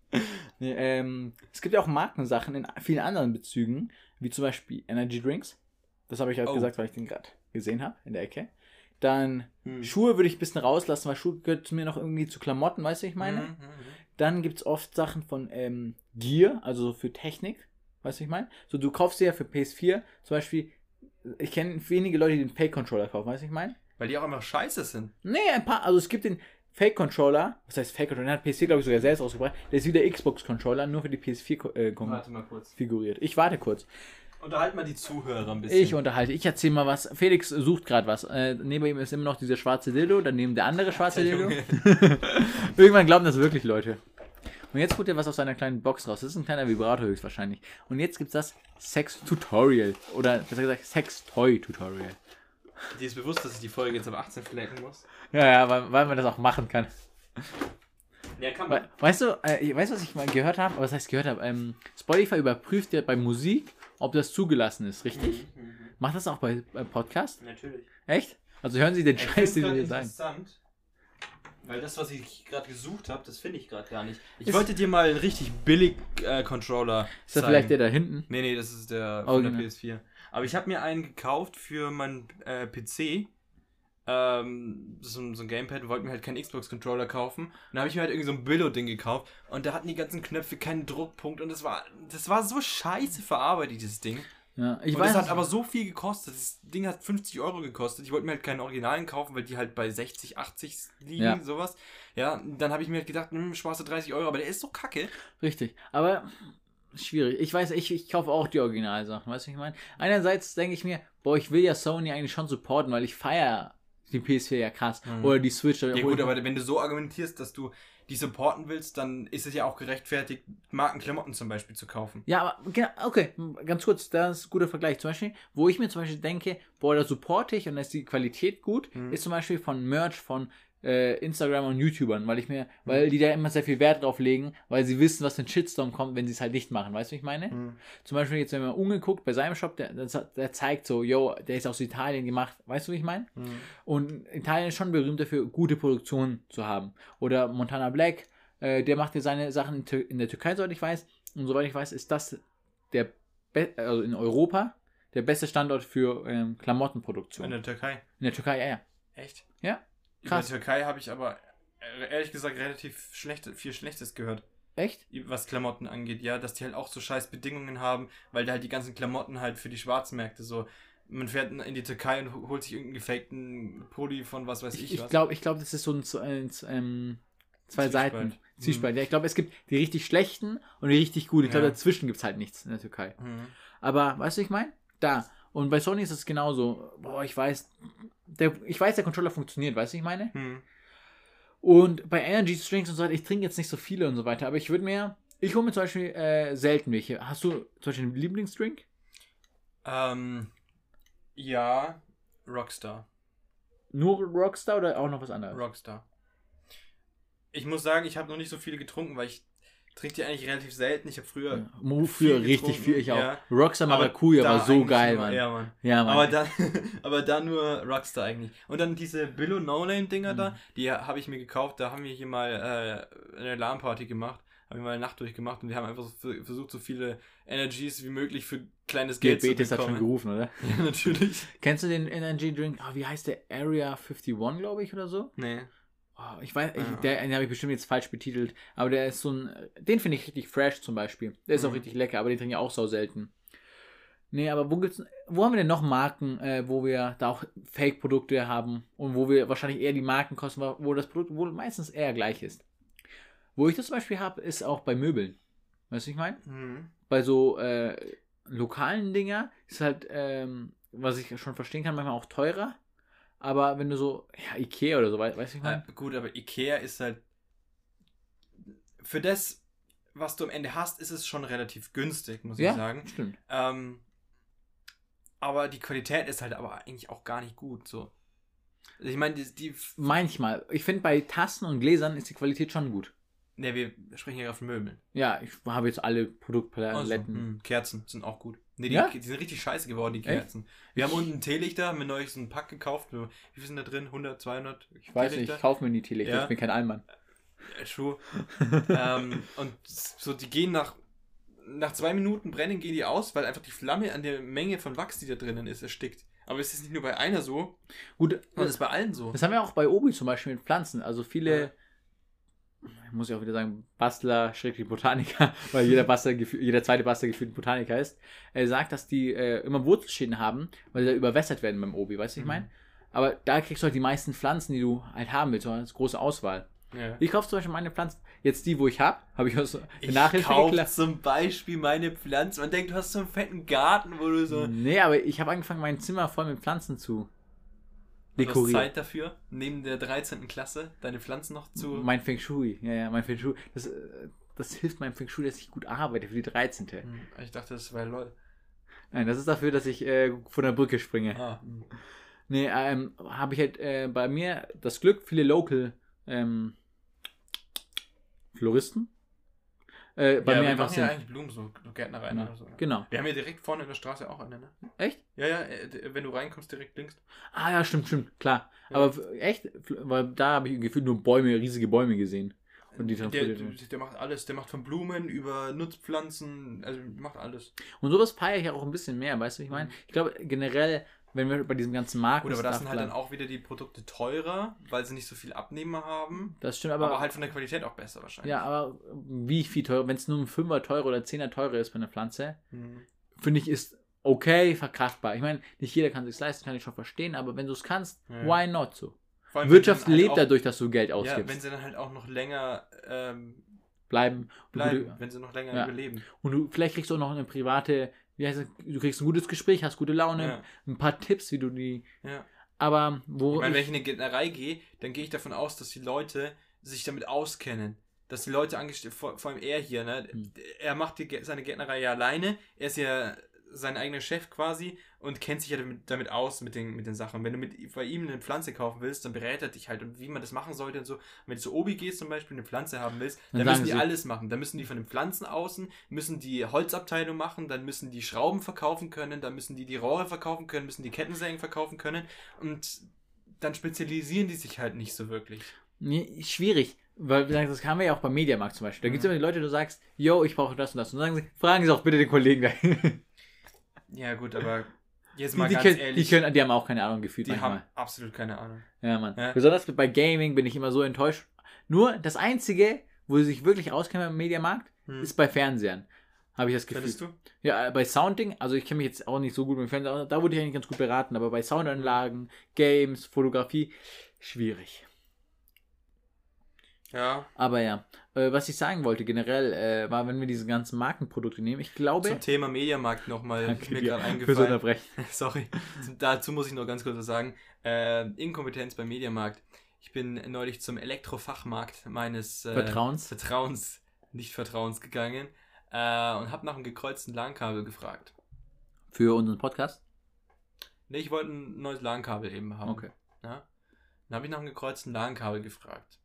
Speaker 1: Nee, ähm, es gibt ja auch Markensachen in vielen anderen Bezügen, wie zum Beispiel Energy Drinks. Das habe ich halt
Speaker 2: Oh.
Speaker 1: gesagt, weil ich den gerade gesehen habe in der Ecke. Dann
Speaker 2: Hm.
Speaker 1: Schuhe würde ich ein bisschen rauslassen, weil Schuhe gehört zu mir noch irgendwie zu Klamotten, weißt du, ich meine?
Speaker 2: Mhm, mhm,
Speaker 1: Dann gibt es oft Sachen von ähm, Gear, also so für Technik, weißt du, ich meine? So, du kaufst dir ja für PS4 zum Beispiel, ich kenne wenige Leute, die den Fake-Controller kaufen, weißt du, ich meine?
Speaker 2: Weil die auch immer scheiße sind.
Speaker 1: Nee, ein paar, also es gibt den Fake-Controller, was heißt Fake-Controller, den hat PS4, glaube ich, sogar selbst rausgebracht, der ist wie der Xbox-Controller, nur für die PS4 äh, kom-
Speaker 2: mal kurz.
Speaker 1: figuriert. Ich warte kurz.
Speaker 2: Unterhalt mal die Zuhörer ein bisschen.
Speaker 1: Ich unterhalte, ich erzähle mal was. Felix sucht gerade was. Äh, neben ihm ist immer noch dieser schwarze Dildo, daneben der andere schwarze
Speaker 2: Der
Speaker 1: Dildo. Irgendwann glauben das wirklich Leute. Und jetzt holt er was aus seiner kleinen Box raus. Das ist ein kleiner Vibrator höchstwahrscheinlich. Und jetzt gibt's das Sex-Tutorial. Oder besser gesagt, Sex-Toy-Tutorial.
Speaker 2: Die ist bewusst, dass ich die Folge jetzt ab 18 flecken muss.
Speaker 1: Ja, ja, weil, weil man das auch machen kann.
Speaker 2: Ja, kann
Speaker 1: We weißt du, äh, weißt du, was ich mal gehört habe? Was heißt gehört habe? Ähm, Spotify überprüft ja bei Musik, ob das zugelassen ist, richtig?
Speaker 2: Mhm,
Speaker 1: Macht das auch bei, bei Podcast?
Speaker 2: Natürlich.
Speaker 1: Echt? Also hören Sie den
Speaker 2: Ich
Speaker 1: Scheiß, den wir
Speaker 2: grad
Speaker 1: hier sagen.
Speaker 2: interessant, weil das, was ich gerade gesucht habe, das finde ich gerade gar nicht. Ich
Speaker 1: Ist-
Speaker 2: wollte dir mal einen richtig billig äh, Controller
Speaker 1: Ist das vielleicht der da hinten?
Speaker 2: Nee, nee, das ist der
Speaker 1: Oh,
Speaker 2: von der
Speaker 1: genau.
Speaker 2: PS4. Aber ich habe mir einen gekauft für meinen äh, PC. Ähm, so, ein- so ein Gamepad, wollte mir halt keinen Xbox-Controller kaufen. Und dann habe ich mir halt irgendwie so ein Billo-Ding gekauft. Und da hatten die ganzen Knöpfe keinen Druckpunkt. Und das war, das war so scheiße verarbeitet, dieses Ding.
Speaker 1: Ja, ich
Speaker 2: und
Speaker 1: weiß.
Speaker 2: das hat aber so viel gekostet. Das Ding hat 50 Euro gekostet. Ich wollte mir halt keinen Originalen kaufen, weil die halt bei 60, 80 liegen,
Speaker 1: Ja.
Speaker 2: sowas. Ja, dann habe ich mir halt gedacht, hm, sparst du 30 Euro, aber der ist so kacke.
Speaker 1: Richtig. Aber schwierig. Ich weiß, ich, ich kaufe auch die Originalsachen, weißt du, was ich meine? Einerseits denke ich mir, boah, ich will ja Sony eigentlich schon supporten, weil ich feiere die PS4 ja krass.
Speaker 2: Mhm.
Speaker 1: Oder die Switch.
Speaker 2: Ja
Speaker 1: obwohl-
Speaker 2: gut, aber wenn du so argumentierst, dass du die supporten willst, dann ist es ja auch gerechtfertigt, Markenklamotten zum Beispiel zu kaufen.
Speaker 1: Ja, aber genau, okay, ganz kurz, das ist ein guter Vergleich. Zum Beispiel, wo ich mir zum Beispiel denke, boah, da supporte ich und da ist die Qualität gut,
Speaker 2: Mhm.
Speaker 1: ist zum Beispiel von Merch von äh, Instagram und YouTubern, weil ich mir,
Speaker 2: Mhm.
Speaker 1: weil die da immer sehr viel Wert drauf legen, weil sie wissen, was für ein Shitstorm kommt, wenn sie es halt nicht machen. Weißt du, wie ich meine?
Speaker 2: Mhm.
Speaker 1: Zum Beispiel jetzt, wenn man umgeguckt bei seinem Shop, der, der, zeigt so, yo, der ist aus Italien gemacht. Weißt du, wie ich meine?
Speaker 2: Mhm.
Speaker 1: Und Italien ist schon berühmt dafür, gute Produktion zu haben. Oder Montana Black, äh, der macht ja seine Sachen in der Türkei, soweit ich weiß. Und soweit ich weiß, ist das der, be also in Europa, der beste Standort für ähm, Klamottenproduktion.
Speaker 2: In der Türkei.
Speaker 1: In der Türkei, ja, ja.
Speaker 2: Echt?
Speaker 1: Ja,
Speaker 2: Über
Speaker 1: krass.
Speaker 2: die Türkei habe ich aber äh, ehrlich gesagt relativ schlecht, viel Schlechtes gehört,
Speaker 1: Echt?
Speaker 2: was Klamotten angeht. Ja, dass die halt auch so scheiß Bedingungen haben, weil da halt die ganzen Klamotten halt für die Schwarzmärkte so. Man fährt in die Türkei und holt sich irgendeinen gefakten Pulli von was weiß ich,
Speaker 1: Ich, ich
Speaker 2: was.
Speaker 1: glaube, ich glaub, das ist so ein, ein Z- ähm, zwei
Speaker 2: Zwiespalt.
Speaker 1: Seiten.
Speaker 2: Mhm.
Speaker 1: Zwiespalt. Ja, ich glaube, es gibt die richtig schlechten und die richtig guten. Ich glaube,
Speaker 2: Ja.
Speaker 1: dazwischen gibt es halt nichts in der Türkei.
Speaker 2: Mhm.
Speaker 1: Aber weißt du, ich meine? Da. Und bei Sony ist es genauso. Boah, ich weiß, der, ich weiß, der Controller funktioniert, weißt du, ich meine?
Speaker 2: Mhm.
Speaker 1: Und bei Energy Drinks und so weiter, ich trinke jetzt nicht so viele und so weiter, aber ich würde mir, ich hole mir zum Beispiel äh, selten welche. Hast du zum Beispiel einen Lieblingsdrink?
Speaker 2: Ähm, ja, Rockstar.
Speaker 1: Nur Rockstar oder auch noch was anderes?
Speaker 2: Rockstar. Ich muss sagen, ich habe noch nicht so viele getrunken, weil ich trinke die eigentlich relativ selten. Ich habe früher.
Speaker 1: Ja. Früher
Speaker 2: viel
Speaker 1: richtig viel, ich auch.
Speaker 2: ja.
Speaker 1: Rockstar
Speaker 2: Aber
Speaker 1: Maracuja
Speaker 2: da
Speaker 1: war so geil, Mann.
Speaker 2: Ja, Mann.
Speaker 1: Ja, Mann.
Speaker 2: Aber dann, aber dann nur Rockstar eigentlich. Und dann diese Billo No Name Dinger
Speaker 1: Mhm.
Speaker 2: da, die habe ich mir gekauft. Da haben wir hier mal äh, eine Alarmparty gemacht. Haben wir mal eine Nacht durchgemacht und wir haben einfach so ver- versucht, so viele Energies wie möglich für kleines Geld
Speaker 1: Diabetes
Speaker 2: zu
Speaker 1: hat schon
Speaker 2: bekommen.
Speaker 1: gerufen, oder?
Speaker 2: Ja, natürlich.
Speaker 1: Kennst du den Energy Drink? Ah, wie heißt der? Area 51, glaube ich, oder so?
Speaker 2: Nee.
Speaker 1: Oh, ich weiß, ich,
Speaker 2: Ah.
Speaker 1: der, den habe ich bestimmt jetzt falsch betitelt, aber der ist so ein, den finde ich richtig fresh zum Beispiel. Der ist auch
Speaker 2: Mhm.
Speaker 1: richtig lecker, aber den trinke ich auch so selten. Nee, aber wo gibt's, wo haben wir denn noch Marken, äh, wo wir da auch Fake-Produkte haben und wo wir wahrscheinlich eher die Marken kosten, wo das Produkt wohl meistens eher gleich ist? Wo ich das zum Beispiel habe, ist auch bei Möbeln. Weißt du, ich meine?
Speaker 2: Mhm.
Speaker 1: Bei so äh, lokalen Dinger ist halt, ähm, was ich schon verstehen kann, manchmal auch teurer. Aber wenn du so, ja, Ikea oder so, weißt du, ich meine?
Speaker 2: Äh, gut, aber Ikea ist halt. Für das, was du am Ende hast, ist es schon relativ günstig, muss
Speaker 1: ja,
Speaker 2: ich sagen.
Speaker 1: stimmt.
Speaker 2: Ähm, aber die Qualität ist halt aber eigentlich auch gar nicht gut. So. Also ich meine, die, die.
Speaker 1: Manchmal. Ich finde, bei Tassen und Gläsern ist die Qualität schon gut.
Speaker 2: Ne, wir sprechen hier gerade von Möbeln.
Speaker 1: Ja, ich habe jetzt alle Produktpaletten.
Speaker 2: Also, hm, Kerzen sind auch gut. Ne, die,
Speaker 1: Ja?
Speaker 2: die sind richtig scheiße geworden, die
Speaker 1: Echt?
Speaker 2: Kerzen. Wir haben unten einen Teelichter, haben neulich so einen Pack gekauft. Wie viel sind da drin? 100, 200?
Speaker 1: Ich weiß nicht, ich kaufe mir nie Teelichter,
Speaker 2: Ja.
Speaker 1: ich bin kein Allmann.
Speaker 2: Äh, Schuh. ähm, und so, die gehen nach, nach zwei Minuten brennen, gehen die aus, weil einfach die Flamme an der Menge von Wachs, die da drinnen ist, erstickt. Aber es ist nicht nur bei einer so,
Speaker 1: Gut,
Speaker 2: sondern es ist bei allen so.
Speaker 1: das haben wir auch bei Obi zum Beispiel mit Pflanzen. Also viele, ich muss ja auch wieder sagen, Bastler, Schrägstrich Botaniker, weil jeder Bastler, jeder zweite Bastler gefühlt Botaniker ist, er sagt, dass die äh, immer Wurzelschäden haben, weil sie da überwässert werden beim Obi, weißt du, was ich
Speaker 2: Mhm.
Speaker 1: meine? Aber da kriegst du halt die meisten Pflanzen, die du halt haben willst, eine große Auswahl.
Speaker 2: Ja.
Speaker 1: Ich kaufe zum Beispiel meine Pflanzen, jetzt die, wo ich habe, habe ich aus der
Speaker 2: Ich
Speaker 1: Nachhilfe
Speaker 2: kauf
Speaker 1: geklaut.
Speaker 2: zum Beispiel meine Pflanzen. Man denkt, du hast so einen fetten Garten, wo du so...
Speaker 1: Nee, aber ich habe angefangen, mein Zimmer voll mit Pflanzen zu
Speaker 2: Du hast. Zeit dafür, neben der 13. Klasse, deine Pflanzen noch zu...
Speaker 1: Mein Feng Shui, ja, ja, mein Feng Shui. Das, äh, das hilft meinem Feng Shui, dass ich gut arbeite für die 13.
Speaker 2: Hm, Ich dachte, das wäre lol.
Speaker 1: Nein, das ist dafür, dass ich äh, von der Brücke springe.
Speaker 2: Ah.
Speaker 1: Nee, ähm, habe ich halt äh, bei mir das Glück, viele Local ähm, Floristen. Äh, bei
Speaker 2: ja,
Speaker 1: mir
Speaker 2: wir
Speaker 1: einfach
Speaker 2: machen ja
Speaker 1: sind.
Speaker 2: eigentlich Blumen, so Gärtnereien
Speaker 1: Ja,
Speaker 2: oder so.
Speaker 1: Genau.
Speaker 2: Wir haben ja direkt vorne in der Straße auch eine, ne?
Speaker 1: Echt?
Speaker 2: Ja, ja, äh, wenn du reinkommst, direkt links.
Speaker 1: Ah ja, stimmt, stimmt, klar.
Speaker 2: Ja.
Speaker 1: Aber echt, weil da habe ich gefühlt nur Bäume, riesige Bäume gesehen. Und die
Speaker 2: Der, der, der macht alles. Der macht von Blumen über Nutzpflanzen, also macht alles.
Speaker 1: Und sowas feiere ich auch ein bisschen mehr, weißt du, wie ich meine? Ich glaube, generell, wenn wir bei diesem ganzen Marken.
Speaker 2: Gut, aber das sind halt dann auch wieder die Produkte teurer, weil sie nicht so viel Abnehmer haben.
Speaker 1: Das stimmt,
Speaker 2: Aber,
Speaker 1: aber.
Speaker 2: halt von der Qualität auch besser wahrscheinlich.
Speaker 1: ja, aber wie viel teurer, wenn es nur ein Fünfer teurer oder Zehner teurer ist bei einer Pflanze,
Speaker 2: Mhm.
Speaker 1: finde ich, ist okay, verkraftbar. Ich meine, nicht jeder kann sich leisten, kann ich schon verstehen, aber wenn du es kannst,
Speaker 2: Ja.
Speaker 1: why not so?
Speaker 2: Allem,
Speaker 1: Wirtschaft
Speaker 2: halt
Speaker 1: lebt
Speaker 2: auch,
Speaker 1: dadurch, dass du Geld
Speaker 2: Ja,
Speaker 1: ausgibst.
Speaker 2: wenn sie dann halt auch noch länger ähm,
Speaker 1: bleiben.
Speaker 2: bleiben,
Speaker 1: du,
Speaker 2: wenn sie noch länger
Speaker 1: Ja.
Speaker 2: überleben.
Speaker 1: und du vielleicht kriegst du auch noch eine private, wie heißt es, du kriegst ein gutes Gespräch, hast gute Laune,
Speaker 2: Ja.
Speaker 1: ein paar Tipps, wie du die.
Speaker 2: Ja.
Speaker 1: Aber wo
Speaker 2: Ich meine, wenn
Speaker 1: ich,
Speaker 2: in eine Gärtnerei gehe, dann gehe ich davon aus, dass die Leute sich damit auskennen. Dass die Leute angestellt, vor, vor allem er hier, ne?
Speaker 1: Hm.
Speaker 2: Er macht die, seine Gärtnerei ja alleine. Er ist ja sein eigener Chef quasi und kennt sich ja damit, damit aus mit den, mit den Sachen. Wenn du mit, bei ihm eine Pflanze kaufen willst, dann berät er dich halt und wie man das machen sollte und so. Wenn du zu Obi gehst zum Beispiel eine Pflanze haben willst,
Speaker 1: Dann
Speaker 2: dann, müssen die alles machen. Dann müssen die von den Pflanzen außen, müssen die Holzabteilung machen, dann müssen die Schrauben verkaufen können, dann müssen die die Rohre verkaufen können, müssen die Kettensägen verkaufen können und dann spezialisieren die sich halt nicht so wirklich.
Speaker 1: nee, schwierig. Weil das haben wir ja auch beim Mediamarkt zum Beispiel. Da gibt es
Speaker 2: Mhm.
Speaker 1: immer die Leute, du sagst, yo, ich brauche das und das. Und dann sagen sie, fragen sie auch bitte den Kollegen da. die,
Speaker 2: Ja, gut, aber jetzt mal
Speaker 1: die,
Speaker 2: ganz
Speaker 1: können, die,
Speaker 2: ehrlich,
Speaker 1: können, die haben auch keine Ahnung gefühlt
Speaker 2: die
Speaker 1: manchmal.
Speaker 2: haben absolut keine Ahnung.
Speaker 1: Ja, Mann.
Speaker 2: Ja.
Speaker 1: Besonders bei Gaming bin ich immer so enttäuscht. Nur das Einzige, wo sie sich wirklich auskennen im Mediamarkt,
Speaker 2: Hm.
Speaker 1: ist bei Fernsehern. Habe ich das Gefühl.
Speaker 2: Findest du?
Speaker 1: Ja, äh, bei Sounding, also ich kenne mich jetzt auch nicht so gut mit dem Fernseher, da wurde ich eigentlich ganz gut beraten, aber bei Soundanlagen, Games, Fotografie, schwierig.
Speaker 2: Ja.
Speaker 1: Aber ja, äh, was ich sagen wollte generell, äh, war, wenn wir diese ganzen Markenprodukte nehmen, ich glaube...
Speaker 2: Zum Thema Mediamarkt nochmal, ist
Speaker 1: Danke
Speaker 2: mir gerade eingefallen.
Speaker 1: Unterbrechen.
Speaker 2: Sorry. Dazu muss ich noch ganz kurz was sagen. Äh, Inkompetenz beim Mediamarkt. Ich bin neulich zum Elektrofachmarkt meines äh,
Speaker 1: Vertrauens.
Speaker 2: Vertrauens, nicht Vertrauens gegangen äh, und habe nach einem gekreuzten LAN-Kabel gefragt.
Speaker 1: Für unseren Podcast.
Speaker 2: Ne, ich wollte ein neues LAN-Kabel eben haben.
Speaker 1: Okay.
Speaker 2: Ja? Dann habe ich nach einem gekreuzten LAN-Kabel gefragt.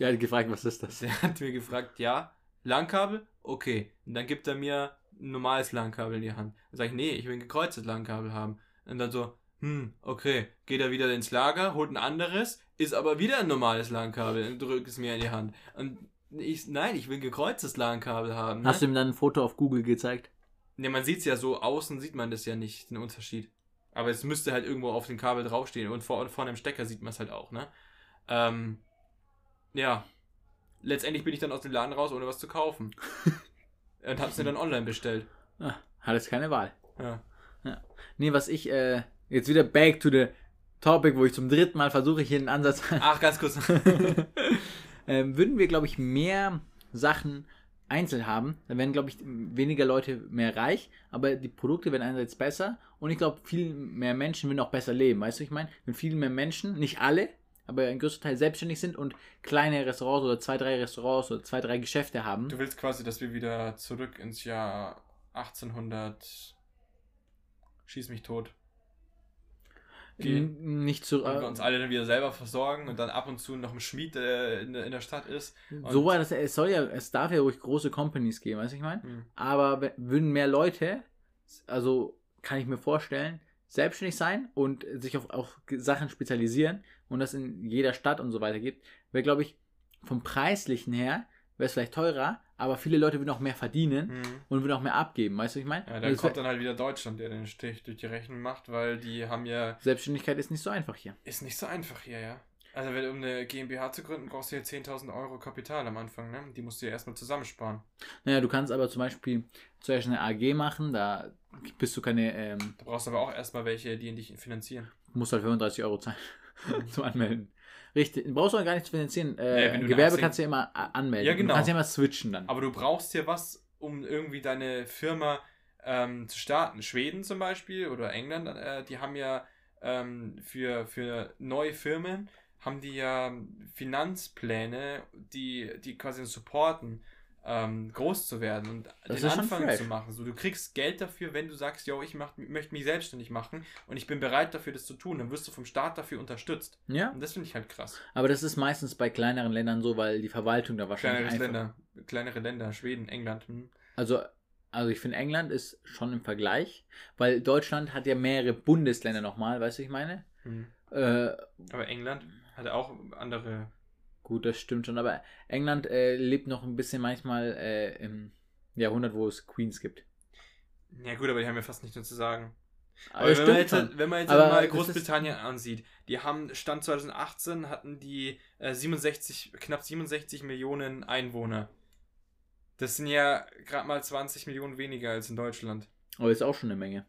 Speaker 1: Der hat gefragt, was ist das?
Speaker 2: Der hat mir gefragt, ja, LAN-Kabel? Okay. Und dann gibt er mir ein normales LAN-Kabel in die Hand. Dann sage ich, nee, ich will ein gekreuztes LAN-Kabel haben. Und dann so, hm, okay. Geht er wieder ins Lager, holt ein anderes, ist aber wieder ein normales LAN-Kabel und drückt es mir in die Hand. Und ich, nein, ich will ein gekreuztes LAN-Kabel haben. Ne?
Speaker 1: Hast du ihm dann ein Foto auf Google gezeigt?
Speaker 2: Ne, man sieht es ja so, außen sieht man das ja nicht, den Unterschied. Aber es müsste halt irgendwo auf dem Kabel draufstehen und vor, vorne im Stecker sieht man es halt auch, ne? Ähm, ja. Letztendlich bin ich dann aus dem Laden raus, ohne was zu kaufen. und hab's mir dann online bestellt.
Speaker 1: Ah, hat jetzt keine Wahl.
Speaker 2: Ja.
Speaker 1: Nee, was ich, äh, jetzt wieder back to the topic, wo ich zum dritten Mal versuche, hier einen Ansatz.
Speaker 2: Ach, ganz kurz.
Speaker 1: ähm, würden wir, glaube ich, mehr Sachen einzeln haben, dann werden, glaube ich, weniger Leute mehr reich, aber die Produkte werden einerseits besser und ich glaube, viel mehr Menschen würden auch besser leben. Weißt du, ich meine, wenn viel mehr Menschen, nicht alle, aber ein größter Teil selbstständig sind und kleine Restaurants oder zwei, drei Restaurants oder zwei, drei Geschäfte haben.
Speaker 2: Du willst quasi, dass wir wieder zurück ins Jahr 1800 schieß mich tot. gehen.
Speaker 1: Nicht so.
Speaker 2: Und wir uns alle dann wieder selber versorgen und dann ab und zu noch ein Schmied äh, in, der, in der Stadt ist.
Speaker 1: so war das. Es soll ja, es darf ja ruhig große Companies geben, weißt du, ich meine?
Speaker 2: Hm.
Speaker 1: Aber würden mehr Leute, also kann ich mir vorstellen, selbstständig sein und sich auf, auf Sachen spezialisieren und das in jeder Stadt und so weiter gibt, wäre, glaube ich, vom Preislichen her, wäre es vielleicht teurer, aber viele Leute würden auch mehr verdienen
Speaker 2: Mhm.
Speaker 1: und würden auch mehr abgeben, weißt du, was ich meine?
Speaker 2: Ja, dann kommt dann halt wieder Deutschland, der den Stich durch die Rechnung macht, weil die haben ja.
Speaker 1: Selbstständigkeit ist nicht so einfach hier.
Speaker 2: Ist nicht so einfach hier, ja. Also, wenn, um eine GmbH zu gründen, brauchst du ja 10.000 Euro Kapital am Anfang, ne? Die musst du ja erstmal zusammensparen.
Speaker 1: Naja, du kannst aber zum Beispiel zuerst eine AG machen, da bist du keine, ähm,
Speaker 2: Du brauchst aber auch erstmal welche, die dich finanzieren.
Speaker 1: musst halt 35 Euro zahlen zum Anmelden. Richtig, du brauchst auch gar nicht zu finanzieren. Äh,
Speaker 2: Ja, du
Speaker 1: Gewerbe kannst du ja immer a- anmelden.
Speaker 2: Ja, genau.
Speaker 1: Du kannst ja immer switchen dann.
Speaker 2: Aber du brauchst ja was, um irgendwie deine Firma ähm, zu starten. Schweden zum Beispiel oder England, äh, die haben ja ähm, für, für neue Firmen haben die ja Finanzpläne, die, die quasi supporten, ähm, groß zu werden und
Speaker 1: Das
Speaker 2: den Anfang zu machen. So, du kriegst Geld dafür, wenn du sagst, yo, ich mach, möchte mich selbstständig machen und ich bin bereit dafür, das zu tun. Dann wirst du vom Staat dafür unterstützt.
Speaker 1: Ja,
Speaker 2: Und das finde ich halt krass.
Speaker 1: aber das ist meistens bei kleineren Ländern so, weil die Verwaltung da wahrscheinlich
Speaker 2: Kleineres
Speaker 1: einfach...
Speaker 2: Länder, kleinere Länder, Schweden, England. Hm.
Speaker 1: Also, also ich finde England ist schon im Vergleich, weil Deutschland hat ja mehrere Bundesländer nochmal, weißt du, was ich meine?
Speaker 2: Hm.
Speaker 1: Äh,
Speaker 2: Aber England hat auch andere.
Speaker 1: Gut, das stimmt schon, aber England äh, lebt noch ein bisschen manchmal äh, im Jahrhundert, wo es Queens gibt.
Speaker 2: Ja gut, aber die haben ja fast nichts mehr zu sagen.
Speaker 1: Aber
Speaker 2: Aber
Speaker 1: das
Speaker 2: wenn, man jetzt, wenn man jetzt
Speaker 1: Aber
Speaker 2: mal Großbritannien ansieht, die haben Stand 2018 hatten die äh, 67, knapp 67 Millionen Einwohner. Das sind ja gerade mal 20 Millionen weniger als in Deutschland.
Speaker 1: Aber ist auch schon eine Menge.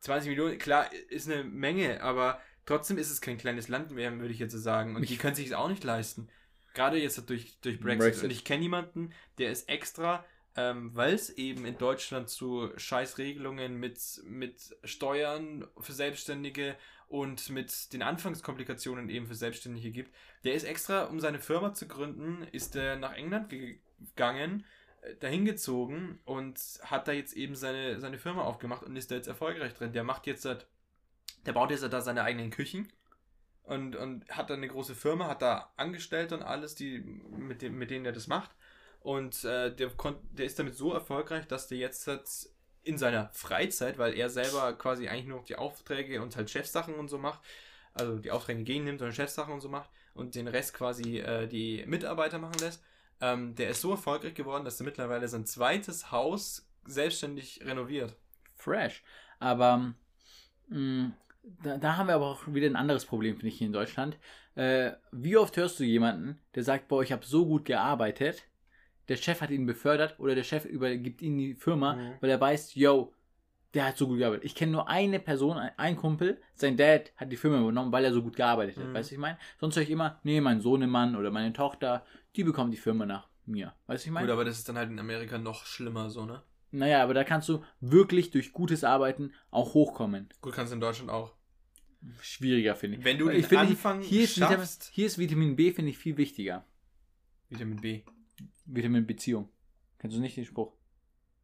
Speaker 2: 20 Millionen, klar, ist eine Menge, aber trotzdem ist es kein kleines Land mehr, würde ich jetzt so sagen. Und
Speaker 1: Ich-
Speaker 2: die können sich es auch nicht leisten. Gerade jetzt durch, durch Brexit.
Speaker 1: Brexit.
Speaker 2: Und ich kenne jemanden, der ist extra, ähm, weil es eben in Deutschland zu Scheißregelungen mit, mit Steuern für Selbstständige und mit den Anfangskomplikationen eben für Selbstständige gibt. Der ist extra, um seine Firma zu gründen, ist er nach England ge- gegangen, äh, dahin gezogen und hat da jetzt eben seine, seine Firma aufgemacht und ist da jetzt erfolgreich drin. Der macht jetzt, seit- der baut jetzt da seine eigenen Küchen und, und hat da eine große Firma, hat da Angestellte und alles, die, mit, dem, mit denen er das macht. Und äh, der, der ist damit so erfolgreich, dass der jetzt halt in seiner Freizeit, weil er selber quasi eigentlich nur noch die Aufträge und halt Chefsachen und so macht, also die Aufträge gehen nimmt und Chefsachen und so macht und den Rest quasi äh, die Mitarbeiter machen lässt, ähm, der ist so erfolgreich geworden, dass er mittlerweile sein zweites Haus selbstständig renoviert.
Speaker 1: Fresh. Aber mh, da, da haben wir aber auch wieder ein anderes Problem, finde ich, hier in Deutschland. Äh, wie oft hörst du jemanden, der sagt, boah, ich habe so gut gearbeitet, der Chef hat ihn befördert oder der Chef übergibt ihm die Firma,
Speaker 2: Mhm.
Speaker 1: weil er weiß, yo, der hat so gut gearbeitet. Ich kenne nur eine Person, ein, Kumpel, sein Dad hat die Firma übernommen, weil er so gut gearbeitet hat.
Speaker 2: Mhm.
Speaker 1: Weißt du, ich meine? Sonst höre ich immer, nee, mein Sohnemann oder meine Tochter, die bekommt die Firma nach mir. Weißt du, ich meine?
Speaker 2: Gut, aber das ist dann halt in Amerika noch schlimmer so, ne?
Speaker 1: Naja, aber da kannst du wirklich durch gutes Arbeiten auch hochkommen.
Speaker 2: Gut, kannst du in Deutschland auch.
Speaker 1: Schwieriger, finde ich.
Speaker 2: Wenn du
Speaker 1: Weil
Speaker 2: den
Speaker 1: ich finde,
Speaker 2: Anfang
Speaker 1: hier ist, Vitamin,
Speaker 2: schaffst-
Speaker 1: hier ist Vitamin B, finde ich, viel wichtiger.
Speaker 2: Vitamin B.
Speaker 1: Vitamin Beziehung. Kennst du nicht den Spruch?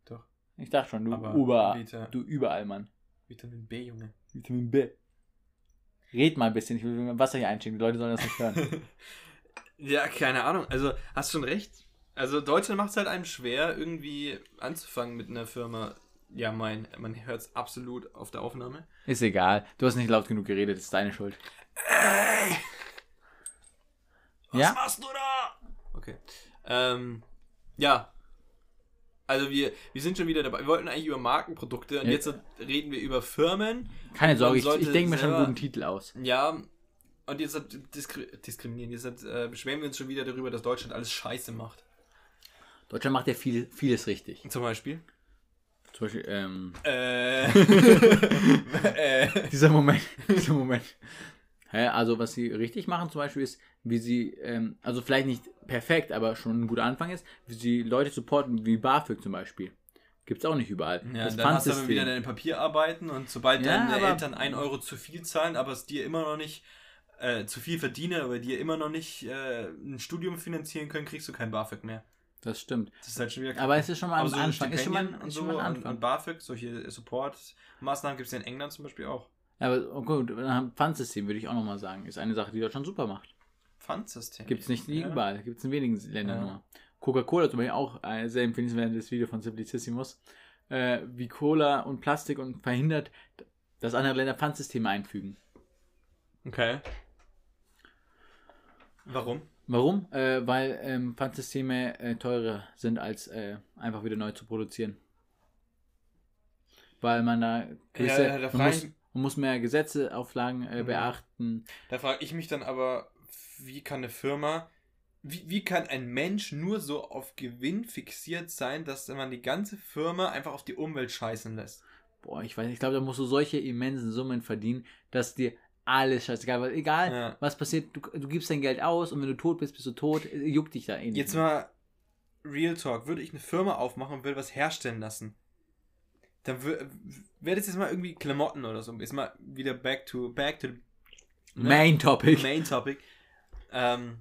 Speaker 2: Doch.
Speaker 1: Ich dachte schon, du,
Speaker 2: Aber
Speaker 1: über,
Speaker 2: Vita-
Speaker 1: du überall, Mann.
Speaker 2: Vitamin B, Junge.
Speaker 1: Vitamin B. Red mal ein bisschen, ich will mir Wasser hier einschicken, die Leute sollen das nicht hören.
Speaker 2: ja, keine Ahnung. Also, hast schon recht. Also, Deutschland macht es halt einem schwer, irgendwie anzufangen mit einer Firma. Ja, mein, man hört es absolut auf der Aufnahme.
Speaker 1: Ist egal, du hast nicht laut genug geredet, ist deine Schuld.
Speaker 2: Ey! Was
Speaker 1: Ja?
Speaker 2: machst du da? Okay. Ähm, ja. Also wir, wir sind schon wieder dabei. Wir wollten eigentlich über Markenprodukte und
Speaker 1: Ja.
Speaker 2: jetzt reden wir über Firmen.
Speaker 1: Keine Sorge, ich, ich denke mir schon einen guten Titel aus.
Speaker 2: Ja. Und jetzt diskri diskriminieren. Jetzt äh, beschweren wir uns schon wieder darüber, dass Deutschland alles scheiße macht.
Speaker 1: Deutschland macht ja viel, vieles richtig.
Speaker 2: Zum Beispiel.
Speaker 1: Zum Beispiel, ähm,
Speaker 2: Äh. äh.
Speaker 1: dieser Moment, dieser Moment. Hä, also was sie richtig machen zum Beispiel ist, wie sie, ähm, also vielleicht nicht perfekt, aber schon ein guter Anfang ist, wie sie Leute supporten, wie BAföG zum Beispiel. Gibt's auch nicht überall.
Speaker 2: Ja,
Speaker 1: das
Speaker 2: dann hast du aber wieder deine Papierarbeiten und sobald
Speaker 1: Ja,
Speaker 2: deine Eltern 1 Euro zu viel zahlen, aber es dir immer noch nicht äh, zu viel verdienen, aber dir immer noch nicht äh, ein Studium finanzieren können, kriegst du kein BAföG mehr.
Speaker 1: Das stimmt.
Speaker 2: Das ist halt schon wieder
Speaker 1: Aber es ist schon mal am
Speaker 2: so
Speaker 1: Anfang. Ist schon mal,
Speaker 2: und so
Speaker 1: schon mal
Speaker 2: und, BAföG, solche Support-Maßnahmen gibt es ja in England zum Beispiel auch.
Speaker 1: Aber oh gut, ein Pfandsystem würde ich auch nochmal sagen. Ist eine Sache, die Deutschland super macht.
Speaker 2: Pfandsystem.
Speaker 1: Gibt es nicht
Speaker 2: Ja.
Speaker 1: überall. Gibt es in wenigen Ländern
Speaker 2: Ja.
Speaker 1: nur. Coca-Cola zum Beispiel auch ein sehr empfehlenswertes Video von Simplicissimus. Äh, wie Cola und Plastik und verhindert, dass andere Länder Pfandsysteme einfügen.
Speaker 2: Okay. Warum?
Speaker 1: Warum? Äh, weil ähm, Pfandsysteme äh, teurer sind, als äh, einfach wieder neu zu produzieren. Weil man da gewisse,
Speaker 2: Ja, da
Speaker 1: man, muss, man muss mehr Gesetze, Auflagen äh,
Speaker 2: Mhm.
Speaker 1: beachten.
Speaker 2: Da frage ich mich dann aber, wie kann eine Firma, wie, wie kann ein Mensch nur so auf Gewinn fixiert sein, dass man die ganze Firma einfach auf die Umwelt scheißen lässt?
Speaker 1: Boah, ich weiß nicht, ich glaube, da musst du solche immensen Summen verdienen, dass dir alles scheißegal, weil egal,
Speaker 2: Ja.
Speaker 1: was passiert, du, du gibst dein Geld aus und wenn du tot bist, bist du tot, juckt dich da eh nicht.
Speaker 2: Jetzt mal Real Talk, würde ich eine Firma aufmachen und würde was herstellen lassen, dann wäre das jetzt mal irgendwie Klamotten oder so. Ist mal wieder back to back to the
Speaker 1: Main Topic.
Speaker 2: Main Topic. Ähm,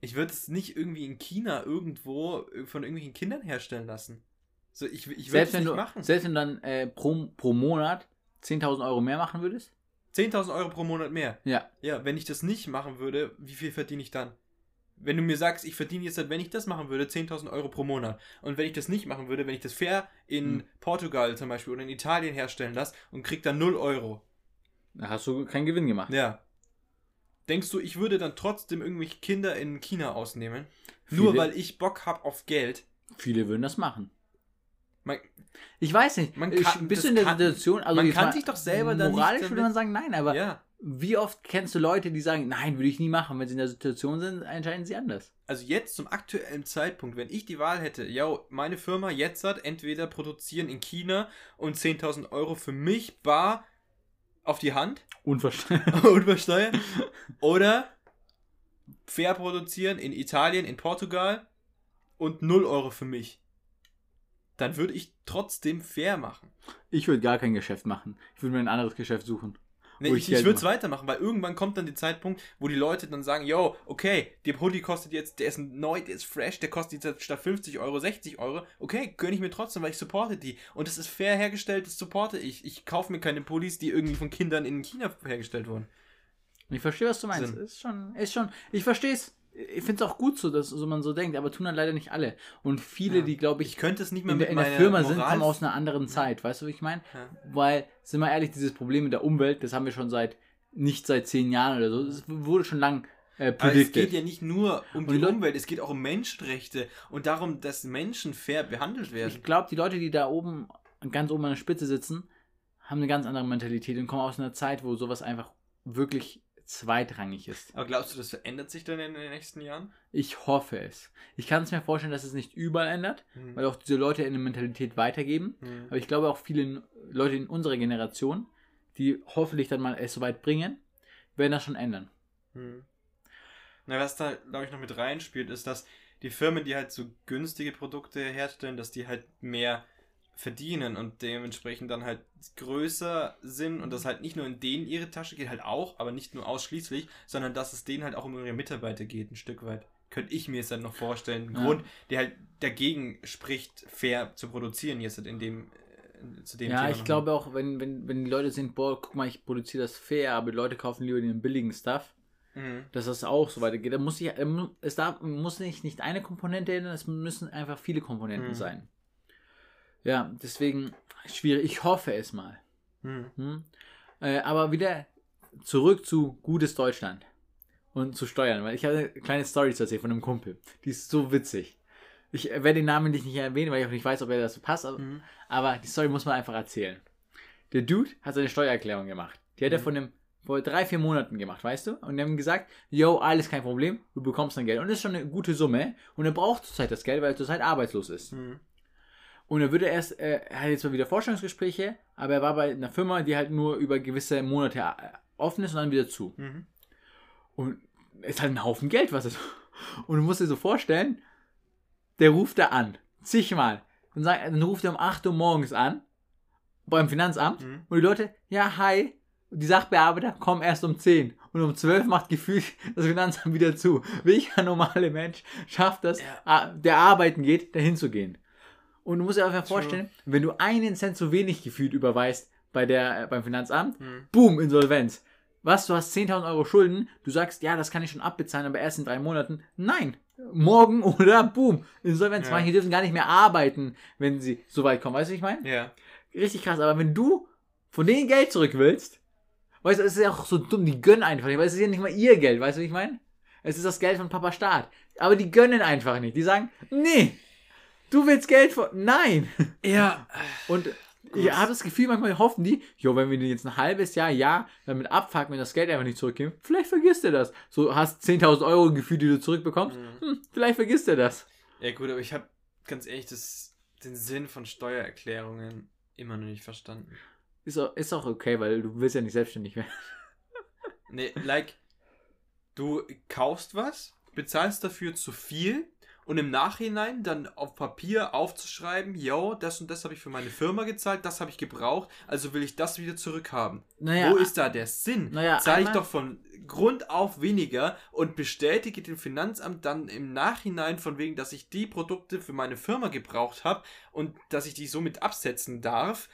Speaker 2: ich würde es nicht irgendwie in China irgendwo von irgendwelchen Kindern herstellen lassen. So, ich, ich würde es
Speaker 1: selbst, wenn
Speaker 2: nicht
Speaker 1: du,
Speaker 2: machen.
Speaker 1: selbst wenn du dann äh, pro, pro Monat 10.000 Euro mehr machen würdest?
Speaker 2: 10.000 Euro pro Monat mehr.
Speaker 1: Ja.
Speaker 2: Ja, wenn ich das nicht machen würde, wie viel verdiene ich dann? Wenn du mir sagst, ich verdiene jetzt, halt, wenn ich das machen würde, 10.000 Euro pro Monat. Und wenn ich das nicht machen würde, wenn ich das fair in
Speaker 1: Hm.
Speaker 2: Portugal zum Beispiel oder in Italien herstellen lasse und krieg dann 0 Euro.
Speaker 1: Da hast du keinen Gewinn gemacht.
Speaker 2: Ja. Denkst du, ich würde dann trotzdem irgendwelche Kinder in China ausnehmen? Nur
Speaker 1: Viele-
Speaker 2: weil ich Bock habe auf Geld?
Speaker 1: Viele würden das machen.
Speaker 2: Man,
Speaker 1: Ich weiß nicht.
Speaker 2: Man kann-
Speaker 1: bist du in der
Speaker 2: kann-
Speaker 1: Situation, also
Speaker 2: man kann
Speaker 1: mal
Speaker 2: sich doch selber dann nicht
Speaker 1: Moralisch
Speaker 2: damit-
Speaker 1: würde man sagen, nein, aber
Speaker 2: ja.
Speaker 1: wie oft kennst du Leute, die sagen, nein, würde ich nie machen, wenn sie in der Situation sind, entscheiden sie anders.
Speaker 2: also jetzt zum aktuellen Zeitpunkt, wenn ich die Wahl hätte, ja, meine Firma jetzt hat entweder produzieren in China und 10.000 Euro für mich bar auf die Hand
Speaker 1: Unverständlich.
Speaker 2: unversteuert oder fair produzieren in Italien, in Portugal und 0 Euro für mich, dann würde ich trotzdem fair machen.
Speaker 1: Ich würde gar kein Geschäft machen. Ich würde mir ein anderes Geschäft suchen.
Speaker 2: Nee, ich
Speaker 1: ich
Speaker 2: ich würde es
Speaker 1: mache.
Speaker 2: weitermachen, weil irgendwann kommt dann der Zeitpunkt, wo die Leute dann sagen, yo, okay, der Hoodie kostet jetzt, der ist neu, der ist fresh, der kostet jetzt statt 50 Euro 60 Euro. Okay, gönne ich mir trotzdem, weil ich supporte die. Und das ist fair hergestellt, das supporte ich. Ich kaufe mir keine Pullis, die irgendwie von Kindern in China hergestellt wurden.
Speaker 1: Ich verstehe, was du meinst.
Speaker 2: Sinn.
Speaker 1: Ist schon, ist schon, ich verstehe es. Ich finde es auch gut so, dass so man so denkt, aber tun dann leider nicht alle. Und viele,
Speaker 2: Ja.
Speaker 1: die, glaube
Speaker 2: Ich
Speaker 1: ich,
Speaker 2: könnte es nicht mehr
Speaker 1: in,
Speaker 2: mit
Speaker 1: der, in der Firma sind,
Speaker 2: Moral-
Speaker 1: kommen aus einer anderen Zeit. Weißt du, wie ich meine?
Speaker 2: Ja.
Speaker 1: Weil, sind wir ehrlich, dieses Problem mit der Umwelt, das haben wir schon seit, nicht seit zehn Jahren oder so. Das wurde schon lang äh,
Speaker 2: Aber es geht ja nicht nur um die
Speaker 1: die Leute-
Speaker 2: Umwelt, es geht auch um Menschenrechte und darum, dass Menschen fair behandelt werden.
Speaker 1: Ich glaube, die Leute, die da oben, ganz oben an der Spitze sitzen, haben eine ganz andere Mentalität und kommen aus einer Zeit, wo sowas einfach wirklich zweitrangig ist.
Speaker 2: Aber glaubst du, das verändert sich dann in den nächsten Jahren?
Speaker 1: Ich hoffe es. Ich kann es mir vorstellen, dass es nicht überall ändert,
Speaker 2: Mhm.
Speaker 1: weil auch diese Leute eine Mentalität weitergeben.
Speaker 2: Mhm.
Speaker 1: Aber ich glaube auch viele Leute in unserer Generation, die hoffentlich dann mal es so weit bringen, werden das schon ändern.
Speaker 2: Hm. Na, was da, glaube ich, noch mit reinspielt, ist, dass die Firmen, die halt so günstige Produkte herstellen, dass die halt mehr verdienen und dementsprechend dann halt größer sind und das halt nicht nur in denen ihre Tasche geht, halt auch, aber nicht nur ausschließlich, sondern dass es denen halt auch um ihre Mitarbeiter geht, ein Stück weit. Könnte ich mir jetzt dann noch vorstellen. Ein
Speaker 1: Ja.
Speaker 2: Grund, der halt dagegen spricht, fair zu produzieren, jetzt in dem, äh, zu dem
Speaker 1: ja,
Speaker 2: Thema
Speaker 1: ich glaube auch, wenn, wenn, wenn die Leute sind, boah, guck mal, ich produziere das fair, aber die Leute kaufen lieber den billigen Stuff,
Speaker 2: Mhm.
Speaker 1: dass das auch so weitergeht. Da muss ich, es darf, muss nicht, nicht eine Komponente ändern, es müssen einfach viele Komponenten
Speaker 2: Mhm.
Speaker 1: sein. Ja, deswegen schwierig. Ich hoffe es mal.
Speaker 2: Mhm.
Speaker 1: Hm? Äh, aber wieder zurück zu gutes Deutschland und zu Steuern, weil ich habe eine kleine Story zu erzählen von einem Kumpel. Die ist so witzig. Ich werde den Namen nicht erwähnen, weil ich auch nicht weiß, ob er dazu passt, aber,
Speaker 2: Mhm.
Speaker 1: aber die Story muss man einfach erzählen. Der Dude hat seine Steuererklärung gemacht. Die hat er
Speaker 2: Mhm.
Speaker 1: von einem vor drei, vier Monaten gemacht, weißt du? Und die haben gesagt, yo, alles kein Problem, du bekommst dein Geld. Und das ist schon eine gute Summe. Und er braucht zurzeit das Geld, weil er zurzeit arbeitslos ist.
Speaker 2: Mhm.
Speaker 1: Und er würde erst, äh, er hat jetzt mal wieder Vorstellungsgespräche, aber er war bei einer Firma, die halt nur über gewisse Monate äh, offen ist und dann wieder zu.
Speaker 2: Mhm.
Speaker 1: Und es ist halt ein Haufen Geld, was es. Und du musst dir so vorstellen, der ruft da an, zigmal. Dann, sagt, dann ruft er um 8 Uhr morgens an, beim Finanzamt,
Speaker 2: Mhm.
Speaker 1: und die Leute, ja, hi. Die Sachbearbeiter kommen erst um 10. Und um 12 macht gefühlt das Finanzamt wieder zu. Welcher normale Mensch schafft das,
Speaker 2: Ja.
Speaker 1: der arbeiten geht, dahin zu gehen? Und du musst dir einfach
Speaker 2: True.
Speaker 1: vorstellen, wenn du einen Cent zu wenig gefühlt überweist bei der, äh, beim Finanzamt,
Speaker 2: Mhm.
Speaker 1: boom, Insolvenz. Was, du hast 10.000 Euro Schulden, du sagst, ja, das kann ich schon abbezahlen, aber erst in drei Monaten. Nein, morgen oder boom, Insolvenz.
Speaker 2: Ja.
Speaker 1: Manche dürfen gar nicht mehr arbeiten, wenn sie so weit kommen. Weißt du, was ich meine?
Speaker 2: Ja.
Speaker 1: Richtig krass, aber wenn du von denen Geld zurück willst, weißt du, es ist ja auch so dumm, die gönnen einfach nicht, weil es ist ja nicht mal ihr Geld, weißt du, wie ich meine? Es ist das Geld von Papa Staat. Aber die gönnen einfach nicht. Die sagen, nee, du willst Geld von, nein.
Speaker 2: Ja.
Speaker 1: Und ich habe das Gefühl, manchmal hoffen die, jo, wenn wir den jetzt ein halbes Jahr, Jahr damit abfucken, wenn das Geld einfach nicht zurückgeben, vielleicht vergisst er das. So hast 10.000 Euro Gefühl, die du zurückbekommst,
Speaker 2: Mhm.
Speaker 1: hm, vielleicht vergisst er das.
Speaker 2: Ja gut, aber ich habe ganz ehrlich das, den Sinn von Steuererklärungen immer noch nicht verstanden.
Speaker 1: Ist auch, ist auch okay, weil du willst ja nicht selbstständig werden.
Speaker 2: Nee, like, du kaufst was, bezahlst dafür zu viel und im Nachhinein dann auf Papier aufzuschreiben, yo, das und das habe ich für meine Firma gezahlt, das habe ich gebraucht, also will ich das wieder zurückhaben.
Speaker 1: Naja,
Speaker 2: Wo ist da der Sinn?
Speaker 1: naja,
Speaker 2: Zahle ich doch von Grund auf weniger und bestätige dem Finanzamt dann im Nachhinein von wegen, dass ich die Produkte für meine Firma gebraucht habe und dass ich die somit absetzen darf.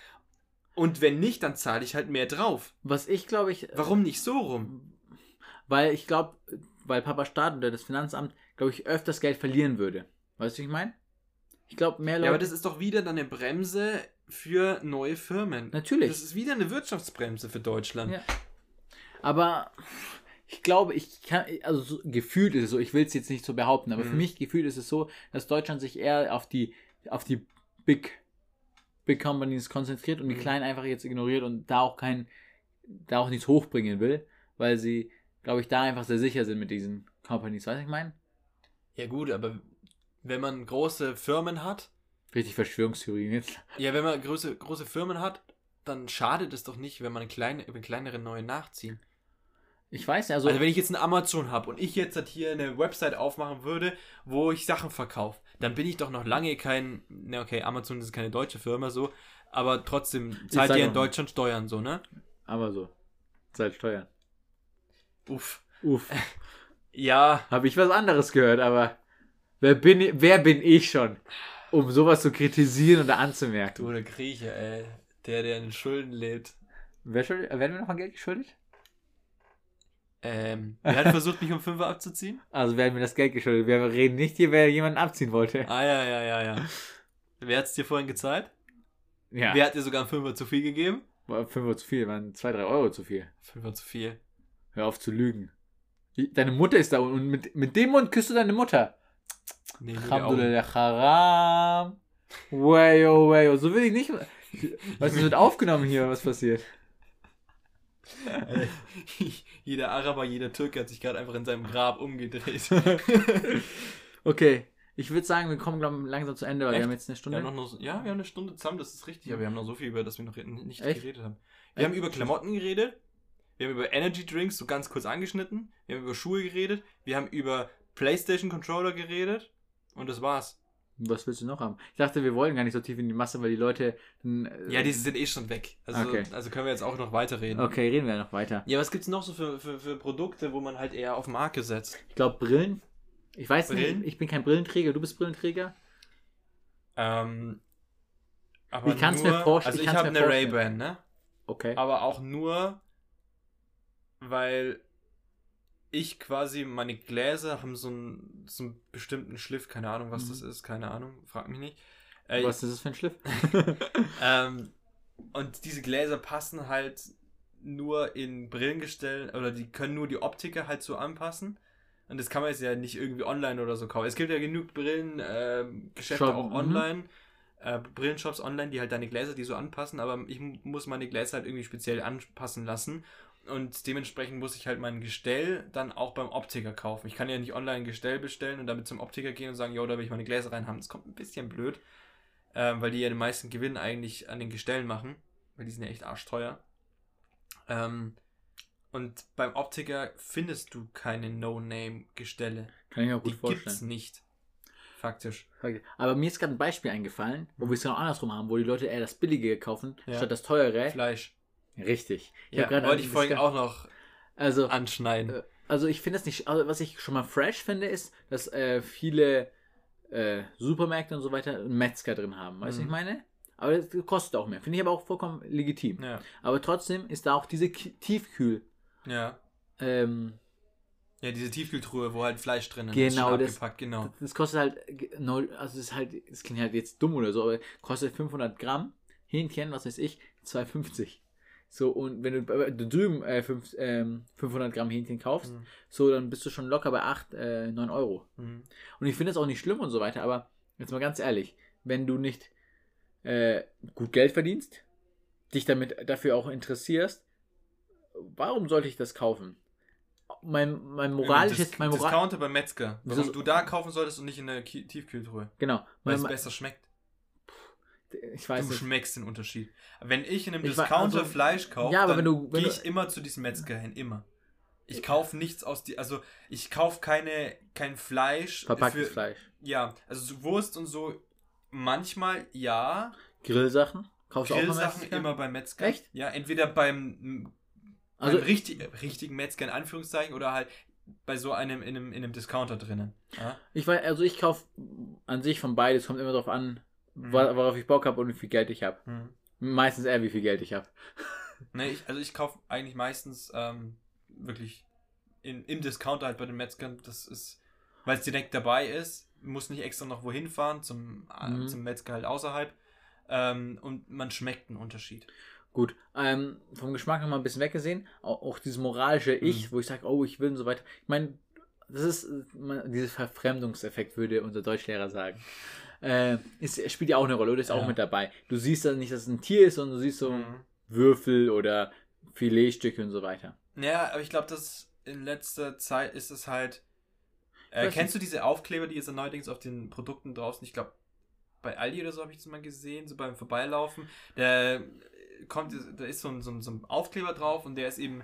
Speaker 2: Und wenn nicht, dann zahle ich halt mehr drauf.
Speaker 1: was ich glaube ich,
Speaker 2: Warum nicht so rum?
Speaker 1: weil ich glaube, weil Papa Staat oder das Finanzamt, glaube ich, öfters Geld verlieren würde. Weißt du, wie ich meine? Ich glaube, mehr Leute.
Speaker 2: Ja, aber das ist doch wieder dann eine Bremse für neue Firmen.
Speaker 1: Natürlich.
Speaker 2: Das ist wieder eine Wirtschaftsbremse für Deutschland.
Speaker 1: Ja. Aber ich glaube, ich kann, also so, gefühlt ist es so, ich will es jetzt nicht so behaupten, aber für
Speaker 2: Mhm.
Speaker 1: mich gefühlt ist es so, dass Deutschland sich eher auf die, auf die Big, Big Companies konzentriert und die
Speaker 2: Mhm.
Speaker 1: Kleinen einfach jetzt ignoriert und da auch kein, da auch nichts hochbringen will, weil sie, glaube ich, da einfach sehr sicher sind mit diesen Companies. Weißt du, was ich meine?
Speaker 2: Ja gut, aber wenn man große Firmen hat,
Speaker 1: Richtig Verschwörungstheorien jetzt.
Speaker 2: ja, wenn man große, große Firmen hat, dann schadet es doch nicht, wenn man kleine, wenn kleinere neue nachziehen.
Speaker 1: Ich weiß ja, also,
Speaker 2: Also wenn ich jetzt eine Amazon habe und ich jetzt halt hier eine Website aufmachen würde, wo ich Sachen verkaufe, dann bin ich doch noch lange kein, na okay, Amazon ist keine deutsche Firma so, aber trotzdem zahlt ihr
Speaker 1: mal.
Speaker 2: in Deutschland Steuern so, ne?
Speaker 1: aber so. Zahlt Steuern.
Speaker 2: Uff.
Speaker 1: Uff.
Speaker 2: Ja,
Speaker 1: Habe ich was anderes gehört, aber wer bin, ich, wer bin ich schon, um sowas zu kritisieren oder anzumerken?
Speaker 2: du der Grieche, ey, der, der in Schulden lebt.
Speaker 1: Wer schuld, werden wir noch mal Geld geschuldet?
Speaker 2: Ähm, wer hat versucht, mich um Fünfer abzuziehen?
Speaker 1: Also werden wir das Geld geschuldet. Wir reden nicht hier, wer jemanden abziehen wollte.
Speaker 2: Ah, ja, ja, ja, ja. Wer hat es dir vorhin gezahlt?
Speaker 1: Ja.
Speaker 2: Wer hat dir sogar einen Fünfer zu viel gegeben?
Speaker 1: 5 Euro zu viel, waren 2, 3 Euro zu viel.
Speaker 2: Fünfer zu viel.
Speaker 1: Hör auf zu lügen. Deine Mutter ist da und mit, mit dem Mund küsst du deine Mutter.
Speaker 2: Nee.
Speaker 1: Alhamdulillah, haram. Wayo, wayo. So will ich nicht. Was wird aufgenommen hier, was passiert?
Speaker 2: jeder Araber, jeder Türke hat sich gerade einfach in seinem Grab umgedreht.
Speaker 1: Okay, ich würde sagen, wir kommen langsam zu Ende, weil wir
Speaker 2: Echt?
Speaker 1: haben jetzt eine
Speaker 2: Wir
Speaker 1: Stunde.
Speaker 2: haben noch ja, wir haben eine Stunde zusammen, das ist richtig, aber wir haben noch so viel, über das wir noch nicht
Speaker 1: Echt?
Speaker 2: geredet haben. Wir
Speaker 1: Echt?
Speaker 2: haben über Klamotten geredet, wir haben über Energy Drinks so ganz kurz angeschnitten, wir haben über Schuhe geredet, wir haben über PlayStation Controller geredet und das war's.
Speaker 1: Was willst du noch haben? Ich dachte, wir wollen gar nicht so tief in die Masse, weil die Leute. äh,
Speaker 2: Ja, die sind eh schon weg. Also,
Speaker 1: Okay.
Speaker 2: also können wir jetzt auch noch weiterreden.
Speaker 1: Okay, reden wir noch weiter.
Speaker 2: Ja, was gibt's noch so für, für, für Produkte, wo man halt eher auf Marke setzt?
Speaker 1: Ich glaube, Brillen. Ich weiß
Speaker 2: Brillen?
Speaker 1: nicht, ich bin kein Brillenträger, du bist Brillenträger.
Speaker 2: Ähm, aber
Speaker 1: Ich kann's
Speaker 2: nur,
Speaker 1: mir vorstellen-
Speaker 2: Also
Speaker 1: ich
Speaker 2: ich habe eine. Ray-Ban, ne?
Speaker 1: Okay.
Speaker 2: aber auch nur, weil ich quasi, meine Gläser haben so einen, so einen bestimmten Schliff, keine Ahnung, was
Speaker 1: Mhm.
Speaker 2: das ist, keine Ahnung, frag mich nicht. Äh,
Speaker 1: Was ist das für ein Schliff?
Speaker 2: ähm, und diese Gläser passen halt nur in Brillengestellen, oder die können nur die Optiker halt so anpassen. Und das kann man jetzt ja nicht irgendwie online oder so kaufen. Es gibt ja genug Brillengeschäfte
Speaker 1: Shop,
Speaker 2: auch
Speaker 1: mhm.
Speaker 2: online, äh, Brillenshops online, die halt deine Gläser, die so anpassen, aber ich mu- muss meine Gläser halt irgendwie speziell anpassen lassen. Und dementsprechend muss ich halt mein Gestell dann auch beim Optiker kaufen. Ich kann ja nicht online ein Gestell bestellen und damit zum Optiker gehen und sagen, jo, da will ich meine Gläser rein haben. Das kommt ein bisschen blöd, ähm, weil die ja den meisten Gewinn eigentlich an den Gestellen machen, weil die sind ja echt arschteuer. Ähm, und beim Optiker findest du keine No-Name-Gestelle.
Speaker 1: Kann ich mir auch gut
Speaker 2: Die
Speaker 1: vorstellen.
Speaker 2: gibt's nicht. Faktisch.
Speaker 1: Aber mir ist gerade ein Beispiel eingefallen, wo wir es genau andersrum haben, wo die Leute eher das Billige kaufen,
Speaker 2: Ja.
Speaker 1: statt das Teure.
Speaker 2: Fleisch.
Speaker 1: Richtig. Ich
Speaker 2: Ja, wollte ich
Speaker 1: das
Speaker 2: vorhin auch noch
Speaker 1: Also,
Speaker 2: anschneiden.
Speaker 1: Äh, also ich finde es nicht, also was ich schon mal fresh finde, ist, dass äh, viele äh, Supermärkte und so weiter einen Metzger drin haben. Weißt du,
Speaker 2: Mhm.
Speaker 1: was ich meine? Aber das kostet auch mehr. Finde ich aber auch vollkommen legitim.
Speaker 2: ja,
Speaker 1: Aber trotzdem ist da auch diese Ki- Tiefkühl.
Speaker 2: ja.
Speaker 1: Ähm,
Speaker 2: Ja, diese Tiefkühltruhe, wo halt Fleisch drin ist.
Speaker 1: Genau, das-
Speaker 2: genau.
Speaker 1: das kostet halt, also das ist halt, das klingt halt jetzt dumm oder so, aber kostet 500 Gramm Hähnchen, was weiß ich, 2,50. So, und wenn du, du drüben äh, fünf, ähm, 500 Gramm Hähnchen kaufst,
Speaker 2: Mhm.
Speaker 1: so, dann bist du schon locker bei 8, äh, 9 Euro.
Speaker 2: Mhm.
Speaker 1: Und ich finde es auch nicht schlimm und so weiter, aber jetzt mal ganz ehrlich, wenn du nicht äh, gut Geld verdienst, dich damit dafür auch interessierst, warum sollte ich das kaufen? Mein, mein moralisches,
Speaker 2: Dis
Speaker 1: mein Moral,
Speaker 2: Discounter beim Metzger. Warum
Speaker 1: Wieso-
Speaker 2: du da kaufen solltest und nicht in der Tiefkühltruhe.
Speaker 1: genau,
Speaker 2: Weil
Speaker 1: mein,
Speaker 2: es besser schmeckt.
Speaker 1: Ich weiß
Speaker 2: du
Speaker 1: nicht.
Speaker 2: schmeckst den Unterschied. Wenn ich in einem
Speaker 1: Ich
Speaker 2: Discounter
Speaker 1: also-
Speaker 2: Fleisch kaufe,
Speaker 1: Ja,
Speaker 2: dann gehe ich immer zu diesem Metzger hin. Immer. Ich kaufe nichts aus die, also ich kaufe keine, kein Fleisch.
Speaker 1: Verpacktes
Speaker 2: für-
Speaker 1: Fleisch.
Speaker 2: Ja, also so Wurst und so manchmal ja.
Speaker 1: Grillsachen? Kaufst du auch beim Metzger?
Speaker 2: immer beim Metzger.
Speaker 1: Echt?
Speaker 2: Ja, entweder beim,
Speaker 1: Also-
Speaker 2: beim richtig, richtigen Metzger in Anführungszeichen oder halt bei so einem in einem, in einem Discounter drinnen. Ja?
Speaker 1: Ich weiß, also ich kaufe an sich von beides, kommt immer darauf an, worauf ich Bock habe und wie viel Geld ich habe.
Speaker 2: Hm.
Speaker 1: Meistens eher, wie viel Geld ich habe.
Speaker 2: Nee, ich, also ich kaufe eigentlich meistens ähm, wirklich in, im Discounter halt bei den Metzgern. Das ist, weil es direkt dabei ist, muss nicht extra noch wohin fahren zum, äh,
Speaker 1: Mhm.
Speaker 2: zum Metzger halt außerhalb. Ähm, und man schmeckt einen Unterschied.
Speaker 1: Gut, ähm, vom Geschmack nochmal ein bisschen weggesehen, auch, auch dieses moralische Ich,
Speaker 2: Mhm.
Speaker 1: wo ich sage, oh, ich will und so weiter. Ich meine, das ist, äh, man, dieser Verfremdungseffekt, würde unser Deutschlehrer sagen. Äh, ist, spielt ja auch eine Rolle, oder ist auch
Speaker 2: Ja.
Speaker 1: mit dabei. Du siehst dann nicht, dass es ein Tier ist, sondern du siehst so
Speaker 2: Mhm.
Speaker 1: Würfel oder Filetstücke und so weiter.
Speaker 2: Ja, aber ich glaube, dass in letzter Zeit ist es halt Äh, kennst du diese Aufkleber, die jetzt neuerdings auf den Produkten draußen, ich glaube, bei Aldi oder so habe ich es mal gesehen, so beim Vorbeilaufen. Da kommt, da ist so ein, so, ein, so ein Aufkleber drauf und der ist eben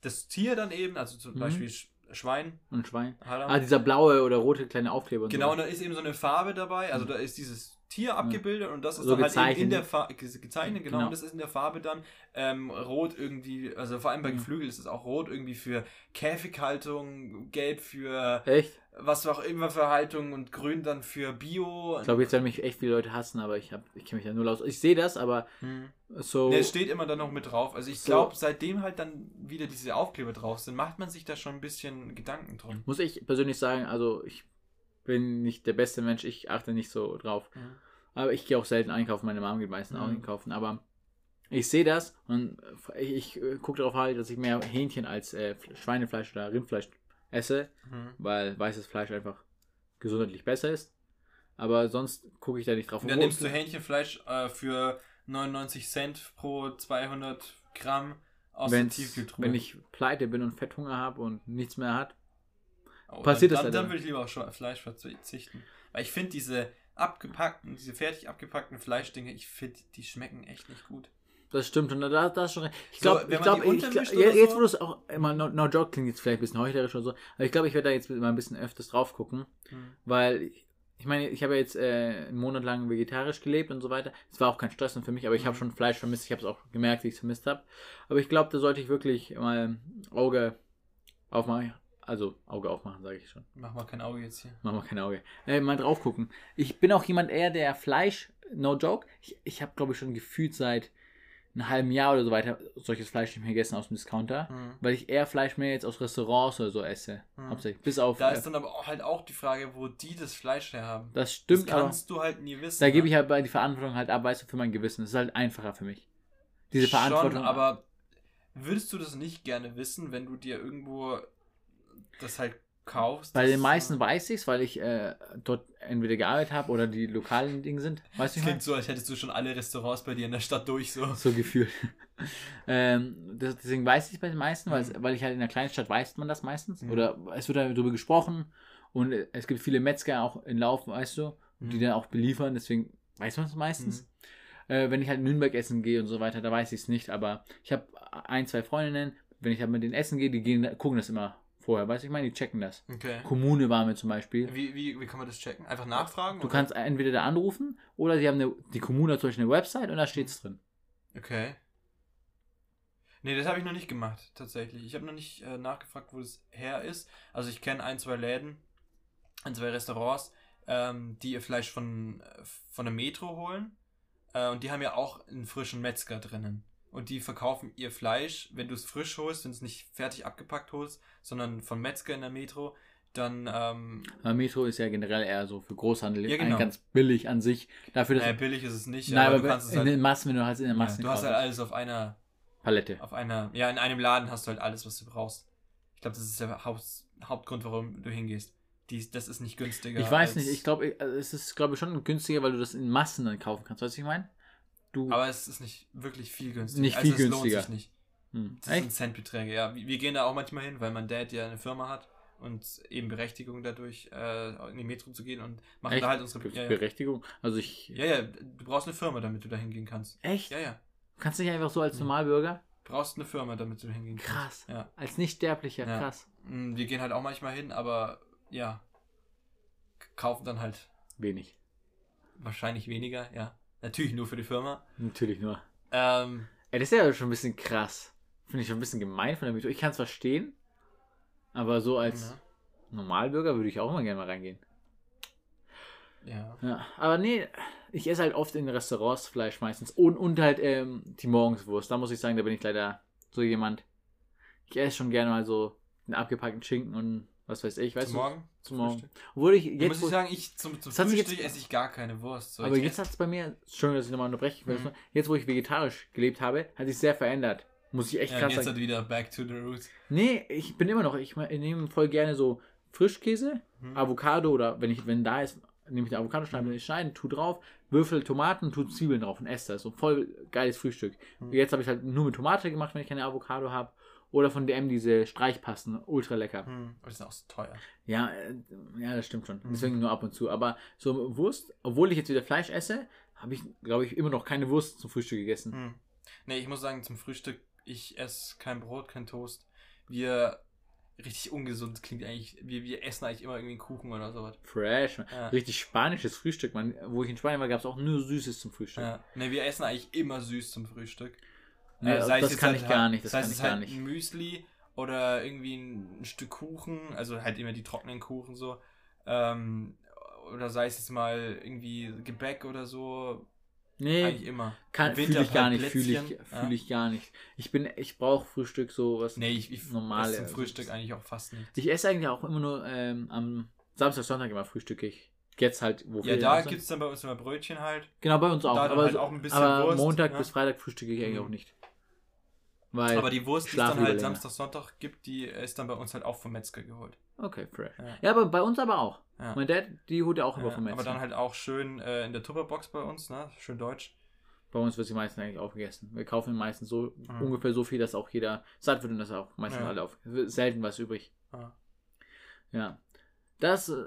Speaker 2: das Tier dann eben, also zum
Speaker 1: Mhm.
Speaker 2: Beispiel Schwein.
Speaker 1: Und Schwein.
Speaker 2: Haram.
Speaker 1: Ah, dieser blaue oder rote kleine Aufkleber. und
Speaker 2: Genau,
Speaker 1: So.
Speaker 2: und da ist eben so eine Farbe dabei, also da ist dieses Tier abgebildet und das ist
Speaker 1: So
Speaker 2: dann halt eben in
Speaker 1: gezeichnet.
Speaker 2: der Farbe, gezeichnet, genau,
Speaker 1: Genau.
Speaker 2: und das ist in der Farbe dann ähm, rot irgendwie, also vor allem bei
Speaker 1: Mhm.
Speaker 2: Geflügel ist es auch rot irgendwie für Käfighaltung, gelb für
Speaker 1: Echt?
Speaker 2: Was auch immer für Haltung und grün dann für Bio.
Speaker 1: Ich glaube, jetzt werden mich echt viele Leute hassen, aber ich, hab- ich kenne mich da null aus. Ich sehe das, aber
Speaker 2: Hm.
Speaker 1: so.
Speaker 2: Ne, es steht immer dann noch mit drauf. Also ich
Speaker 1: So.
Speaker 2: glaube, seitdem halt dann wieder diese Aufkleber drauf sind, macht man sich da schon ein bisschen Gedanken drum.
Speaker 1: muss ich persönlich sagen, also ich bin nicht der beste Mensch, ich achte nicht so drauf. Aber ich gehe auch selten einkaufen, meine Mom geht meistens auch
Speaker 2: Mhm.
Speaker 1: einkaufen. Aber ich sehe das und ich, ich äh, gucke darauf halt, dass ich mehr Hähnchen als äh, Schweinefleisch oder Rindfleisch esse,
Speaker 2: Mhm.
Speaker 1: weil weißes Fleisch einfach gesundheitlich besser ist. Aber sonst gucke ich da nicht drauf.
Speaker 2: Und dann nimmst du Hähnchenfleisch äh, für 99 Cent pro 200 Gramm aus der
Speaker 1: wenn's-
Speaker 2: Tiefkühltruhe.
Speaker 1: wenn ich pleite bin und Fetthunger habe und nichts mehr hat.
Speaker 2: Oh,
Speaker 1: passiert
Speaker 2: dann,
Speaker 1: das
Speaker 2: dann,
Speaker 1: leider.
Speaker 2: dann würde ich lieber auf Schwe- Fleisch verzichten. Weil ich finde diese abgepackten, diese fertig abgepackten Fleischdinge, ich finde, die schmecken echt nicht gut.
Speaker 1: Das stimmt und da, da ist schon recht. Ich
Speaker 2: So,
Speaker 1: glaube,
Speaker 2: wenn
Speaker 1: ich glaube, ich, glaub, jetzt
Speaker 2: so?
Speaker 1: wo du es auch immer no, no joke klingt jetzt vielleicht ein bisschen heuchlerisch oder so, aber ich glaube, ich werde da jetzt mal ein bisschen öfters drauf gucken, weil ich, meine, ich habe ja jetzt äh, einen Monat lang vegetarisch gelebt und so weiter. Es war auch kein Stress für mich, aber ich habe
Speaker 2: Mhm.
Speaker 1: schon Fleisch vermisst. Ich habe es auch gemerkt, wie ich es vermisst habe. Aber ich glaube, da sollte ich wirklich mal Auge aufmachen. Also Auge aufmachen, sage ich schon.
Speaker 2: Mach mal kein Auge jetzt hier.
Speaker 1: Mach mal kein Auge. Äh, mal drauf gucken. Ich bin auch jemand eher, der Fleisch, no joke, ich, ich habe, glaube ich, schon gefühlt seit einem halben Jahr oder so weiter solches Fleisch nicht mehr gegessen aus dem Discounter,
Speaker 2: Mhm.
Speaker 1: weil ich eher Fleisch mehr jetzt aus Restaurants oder so esse.
Speaker 2: Mhm.
Speaker 1: Hauptsächlich. Bis auf.
Speaker 2: Da
Speaker 1: äh,
Speaker 2: ist dann aber auch halt auch die Frage, wo die das Fleisch herhaben.
Speaker 1: das stimmt,
Speaker 2: das
Speaker 1: aber
Speaker 2: kannst du halt nie wissen.
Speaker 1: da gebe
Speaker 2: ne?
Speaker 1: ich halt die Verantwortung halt ab, weißt du, für mein Gewissen. Das ist halt einfacher für mich. Diese Verantwortung.
Speaker 2: Schon, aber würdest du das nicht gerne wissen, wenn du dir irgendwo das halt kaufst?
Speaker 1: bei den meisten weiß ich es, weil ich äh, dort entweder gearbeitet habe oder die lokalen Dinge sind. Weißt du,
Speaker 2: klingt so, als hättest du schon alle Restaurants bei dir in der Stadt durch, so.
Speaker 1: So gefühlt. ähm, deswegen weiß ich es bei den meisten, weil,
Speaker 2: Mhm.
Speaker 1: weil ich halt in der Kleinstadt weiß man das meistens.
Speaker 2: Mhm.
Speaker 1: Oder es wird darüber gesprochen und es gibt viele Metzger auch in Lauf, weißt du, die
Speaker 2: Mhm.
Speaker 1: dann auch beliefern, deswegen weiß man es meistens. Äh, wenn ich halt in Nürnberg essen gehe und so weiter, da weiß ich es nicht, aber ich habe ein, zwei Freundinnen, wenn ich halt mit denen essen gehe, die gehen, gucken das immer vorher, weißt du, ich meine, die checken das.
Speaker 2: Okay.
Speaker 1: Kommune war mir zum Beispiel.
Speaker 2: Wie, wie, wie kann man das checken? Einfach nachfragen?
Speaker 1: Du
Speaker 2: oder?
Speaker 1: kannst entweder da anrufen oder sie haben eine, die Kommune hat zum Beispiel eine Website und da steht es drin.
Speaker 2: Okay. Nee, das habe ich noch nicht gemacht, tatsächlich. Ich habe noch nicht äh, nachgefragt, wo das her ist. Also ich kenne ein, zwei Läden, ein, zwei Restaurants, ähm, die ihr Fleisch von, äh, von der Metro holen. Äh, und die haben ja auch einen frischen Metzger drinnen. Und die verkaufen ihr Fleisch, wenn du es frisch holst, wenn du es nicht fertig abgepackt holst, sondern von Metzger in der Metro, dann ähm,
Speaker 1: Aber Metro ist ja generell eher so für Großhandel
Speaker 2: Ja, genau.
Speaker 1: ganz billig an sich. Dafür, dass
Speaker 2: naja, billig ist es nicht,
Speaker 1: Nein,
Speaker 2: aber,
Speaker 1: aber
Speaker 2: du kannst es
Speaker 1: in
Speaker 2: halt,
Speaker 1: den Massen, wenn du halt in der
Speaker 2: ja,
Speaker 1: Massen
Speaker 2: du hast halt alles auf einer
Speaker 1: Palette.
Speaker 2: auf einer, ja, in einem Laden hast du halt alles, was du brauchst. Ich glaube, das ist der Haupt, Hauptgrund, warum du hingehst. Die, das ist nicht günstiger.
Speaker 1: Ich weiß nicht, ich glaube, es ist, glaube ich, schon günstiger, weil du das in Massen dann kaufen kannst. Weißt du, was ich meine? Du.
Speaker 2: Aber es ist nicht wirklich viel günstiger.
Speaker 1: Nicht
Speaker 2: also
Speaker 1: viel
Speaker 2: es
Speaker 1: günstiger.
Speaker 2: lohnt sich nicht.
Speaker 1: hm.
Speaker 2: Das sind
Speaker 1: Echt?
Speaker 2: Centbeträge, ja. Wir gehen da auch manchmal hin, weil mein Dad ja eine Firma hat und eben Berechtigung dadurch, äh, in die Metro zu gehen und machen
Speaker 1: Echt?
Speaker 2: da halt unsere. Ja ja.
Speaker 1: Berechtigung? Also ich.
Speaker 2: ja, ja, du brauchst eine Firma, damit du da hingehen kannst.
Speaker 1: Echt?
Speaker 2: Ja, ja.
Speaker 1: Du kannst nicht einfach so als
Speaker 2: Ja.
Speaker 1: Normalbürger?
Speaker 2: Du brauchst eine Firma, damit du da hingehen kannst.
Speaker 1: Krass.
Speaker 2: Ja.
Speaker 1: Als Nichtsterblicher,
Speaker 2: Ja.
Speaker 1: krass.
Speaker 2: Mm, Wir gehen halt auch manchmal hin, aber ja. Kaufen dann halt
Speaker 1: Wenig.
Speaker 2: wahrscheinlich weniger, ja. Natürlich nur für die Firma.
Speaker 1: Natürlich nur.
Speaker 2: Ähm,
Speaker 1: Ey, das ist ja schon ein bisschen krass. Finde ich schon ein bisschen gemein von der Metro. Ich kann es verstehen. Aber so als
Speaker 2: ja.
Speaker 1: Normalbürger würde ich auch immer gerne mal reingehen.
Speaker 2: ja.
Speaker 1: Ja, aber nee, ich esse halt oft in Restaurants Fleisch meistens. Und, und halt ähm, die Morgenswurst. Da muss ich sagen, da bin ich leider so jemand. Ich esse schon gerne mal so einen abgepackten Schinken und was weiß ich. Weißt
Speaker 2: Zum
Speaker 1: du?
Speaker 2: Morgen?
Speaker 1: Zum Morgen. Obwohl ich
Speaker 2: Ja,
Speaker 1: jetzt.
Speaker 2: muss
Speaker 1: wo-
Speaker 2: ich sagen, ich zum, zum Frühstück
Speaker 1: jetzt-
Speaker 2: esse ich gar keine Wurst. So,
Speaker 1: aber
Speaker 2: ich
Speaker 1: jetzt hat es bei mir, Entschuldigung, dass ich nochmal unterbreche,
Speaker 2: Mhm.
Speaker 1: jetzt wo ich vegetarisch gelebt habe, hat sich sehr verändert. Muss ich echt
Speaker 2: ja,
Speaker 1: krass
Speaker 2: jetzt
Speaker 1: sagen.
Speaker 2: halt wieder back to the roots.
Speaker 1: Nee, ich bin immer noch, ich nehme voll gerne so Frischkäse,
Speaker 2: Mhm.
Speaker 1: Avocado oder wenn ich, wenn da ist, nehme ich den Avocado-Scheibe, ich schneide, tu drauf, Würfel Tomaten, tu Zwiebeln drauf und esse das. So voll geiles Frühstück.
Speaker 2: Mhm.
Speaker 1: Jetzt habe ich halt nur mit Tomate gemacht, wenn ich keine Avocado habe. Oder von DM diese Streichpasten, ultra lecker.
Speaker 2: Hm, aber die sind auch so teuer.
Speaker 1: Ja, äh, ja, das stimmt schon.
Speaker 2: Mhm.
Speaker 1: Deswegen nur ab und zu. Aber so Wurst, obwohl ich jetzt wieder Fleisch esse, habe ich, glaube ich, immer noch keine Wurst zum Frühstück gegessen.
Speaker 2: Hm. Nee, ich muss sagen, zum Frühstück, ich esse kein Brot, kein Toast. Wir, richtig ungesund klingt eigentlich, wir, wir essen eigentlich immer irgendwie einen Kuchen oder sowas.
Speaker 1: Fresh. man.
Speaker 2: Ja.
Speaker 1: Richtig spanisches Frühstück. Man, wo ich in Spanien war, gab es auch nur Süßes zum Frühstück.
Speaker 2: Ja. Nee, wir essen eigentlich immer süß zum Frühstück. Sei es
Speaker 1: das kann
Speaker 2: halt
Speaker 1: ich gar nicht. Das
Speaker 2: sei
Speaker 1: kann ich gar
Speaker 2: halt
Speaker 1: nicht.
Speaker 2: ein Müsli oder irgendwie ein, Stück Kuchen, also halt immer die trockenen Kuchen so. Ähm, oder sei es jetzt mal irgendwie Gebäck oder so.
Speaker 1: Nee,
Speaker 2: Eigentlich immer.
Speaker 1: kann, fühle ich gar
Speaker 2: halt
Speaker 1: nicht. Fühle ich, fühl
Speaker 2: ja.
Speaker 1: ich gar nicht. Ich bin, ich brauche Frühstück so was.
Speaker 2: Nee, ich, ich
Speaker 1: Normale-
Speaker 2: esse Frühstück eigentlich auch fast nicht.
Speaker 1: Ich esse eigentlich auch immer nur ähm, am Samstag, Sonntag immer frühstücke ich. Jetzt halt, wo
Speaker 2: Ja, da gibt es dann bei uns immer Brötchen halt.
Speaker 1: Genau, bei uns auch. aber
Speaker 2: halt
Speaker 1: so,
Speaker 2: auch ein bisschen
Speaker 1: aber
Speaker 2: Wurst,
Speaker 1: Montag
Speaker 2: ja.
Speaker 1: bis Freitag frühstücke ich eigentlich
Speaker 2: Mhm.
Speaker 1: auch nicht. Weil,
Speaker 2: Aber die Wurst, die es dann halt. Samstag, Sonntag gibt, die ist dann bei uns halt auch vom Metzger geholt.
Speaker 1: okay, fresh.
Speaker 2: Ja.
Speaker 1: Ja, aber bei uns aber auch.
Speaker 2: Ja.
Speaker 1: Mein Dad, die holt er auch
Speaker 2: Ja,
Speaker 1: immer vom Metzger.
Speaker 2: aber dann halt auch schön äh, in der Tupperbox bei uns, ne? Schön deutsch.
Speaker 1: Bei uns wird sie meistens eigentlich aufgegessen. Wir kaufen meistens so
Speaker 2: Mhm.
Speaker 1: ungefähr so viel, dass auch jeder satt wird und das auch meistens
Speaker 2: Ja.
Speaker 1: alle auf. Selten was übrig.
Speaker 2: Ja.
Speaker 1: Ja. Das äh,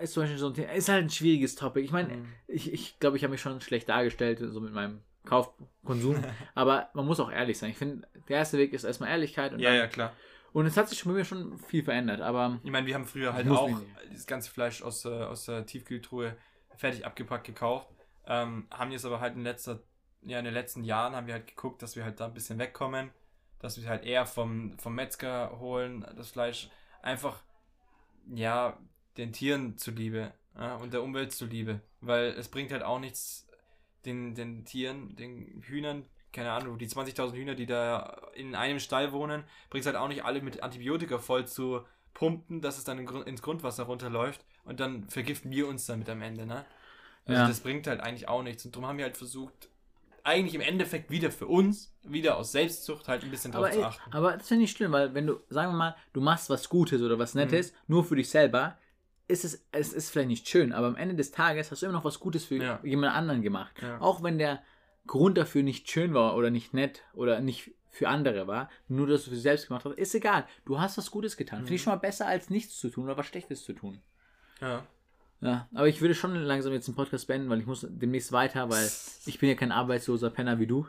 Speaker 1: ist zum Beispiel so ein Thema. Ist halt ein schwieriges Topic. Ich meine,
Speaker 2: Mhm.
Speaker 1: ich, ich glaube, ich habe mich schon schlecht dargestellt, so mit meinem Kaufkonsum. aber man muss auch ehrlich sein. Ich finde, der erste Weg ist erstmal Ehrlichkeit. Und,
Speaker 2: Ja,
Speaker 1: dann,
Speaker 2: ja, klar.
Speaker 1: und es hat sich bei mir schon viel verändert. Aber
Speaker 2: Ich meine, wir haben früher halt auch das ganze Fleisch aus, äh, aus der Tiefkühltruhe fertig abgepackt gekauft. Ähm, haben jetzt aber halt in letzter, ja, in den letzten Jahren haben wir halt geguckt, dass wir halt da ein bisschen wegkommen, dass wir halt eher vom, vom Metzger holen, das Fleisch einfach, ja, den Tieren zuliebe ja, und der Umwelt zuliebe. Weil es bringt halt auch nichts den, den Tieren, den Hühnern, keine Ahnung, die 20.000 Hühner, die da in einem Stall wohnen, bringt es halt auch nicht alle mit Antibiotika voll zu pumpen, dass es dann ins Grundwasser runterläuft und dann vergiften wir uns damit am Ende, ne? Also
Speaker 1: Ja.
Speaker 2: das bringt halt eigentlich auch nichts und darum haben wir halt versucht, eigentlich im Endeffekt wieder für uns, wieder aus Selbstzucht halt ein bisschen drauf
Speaker 1: Aber,
Speaker 2: zu achten.
Speaker 1: aber das finde ich schlimm, weil wenn du, sagen wir mal, du machst was Gutes oder was Nettes,
Speaker 2: Mhm.
Speaker 1: nur für dich selber, ist es, es ist vielleicht nicht schön, aber am Ende des Tages hast du immer noch was Gutes für
Speaker 2: Ja.
Speaker 1: jemand anderen gemacht.
Speaker 2: Ja.
Speaker 1: Auch wenn der Grund dafür nicht schön war oder nicht nett oder nicht für andere war, nur dass du für dich selbst gemacht hast, ist egal. Du hast was Gutes getan. Finde ich
Speaker 2: Mhm.
Speaker 1: schon mal besser, als nichts zu tun oder was Schlechtes zu tun.
Speaker 2: Ja.
Speaker 1: Ja, aber ich würde schon langsam jetzt den Podcast beenden, weil ich muss demnächst weiter, weil ich bin ja kein arbeitsloser Penner wie du.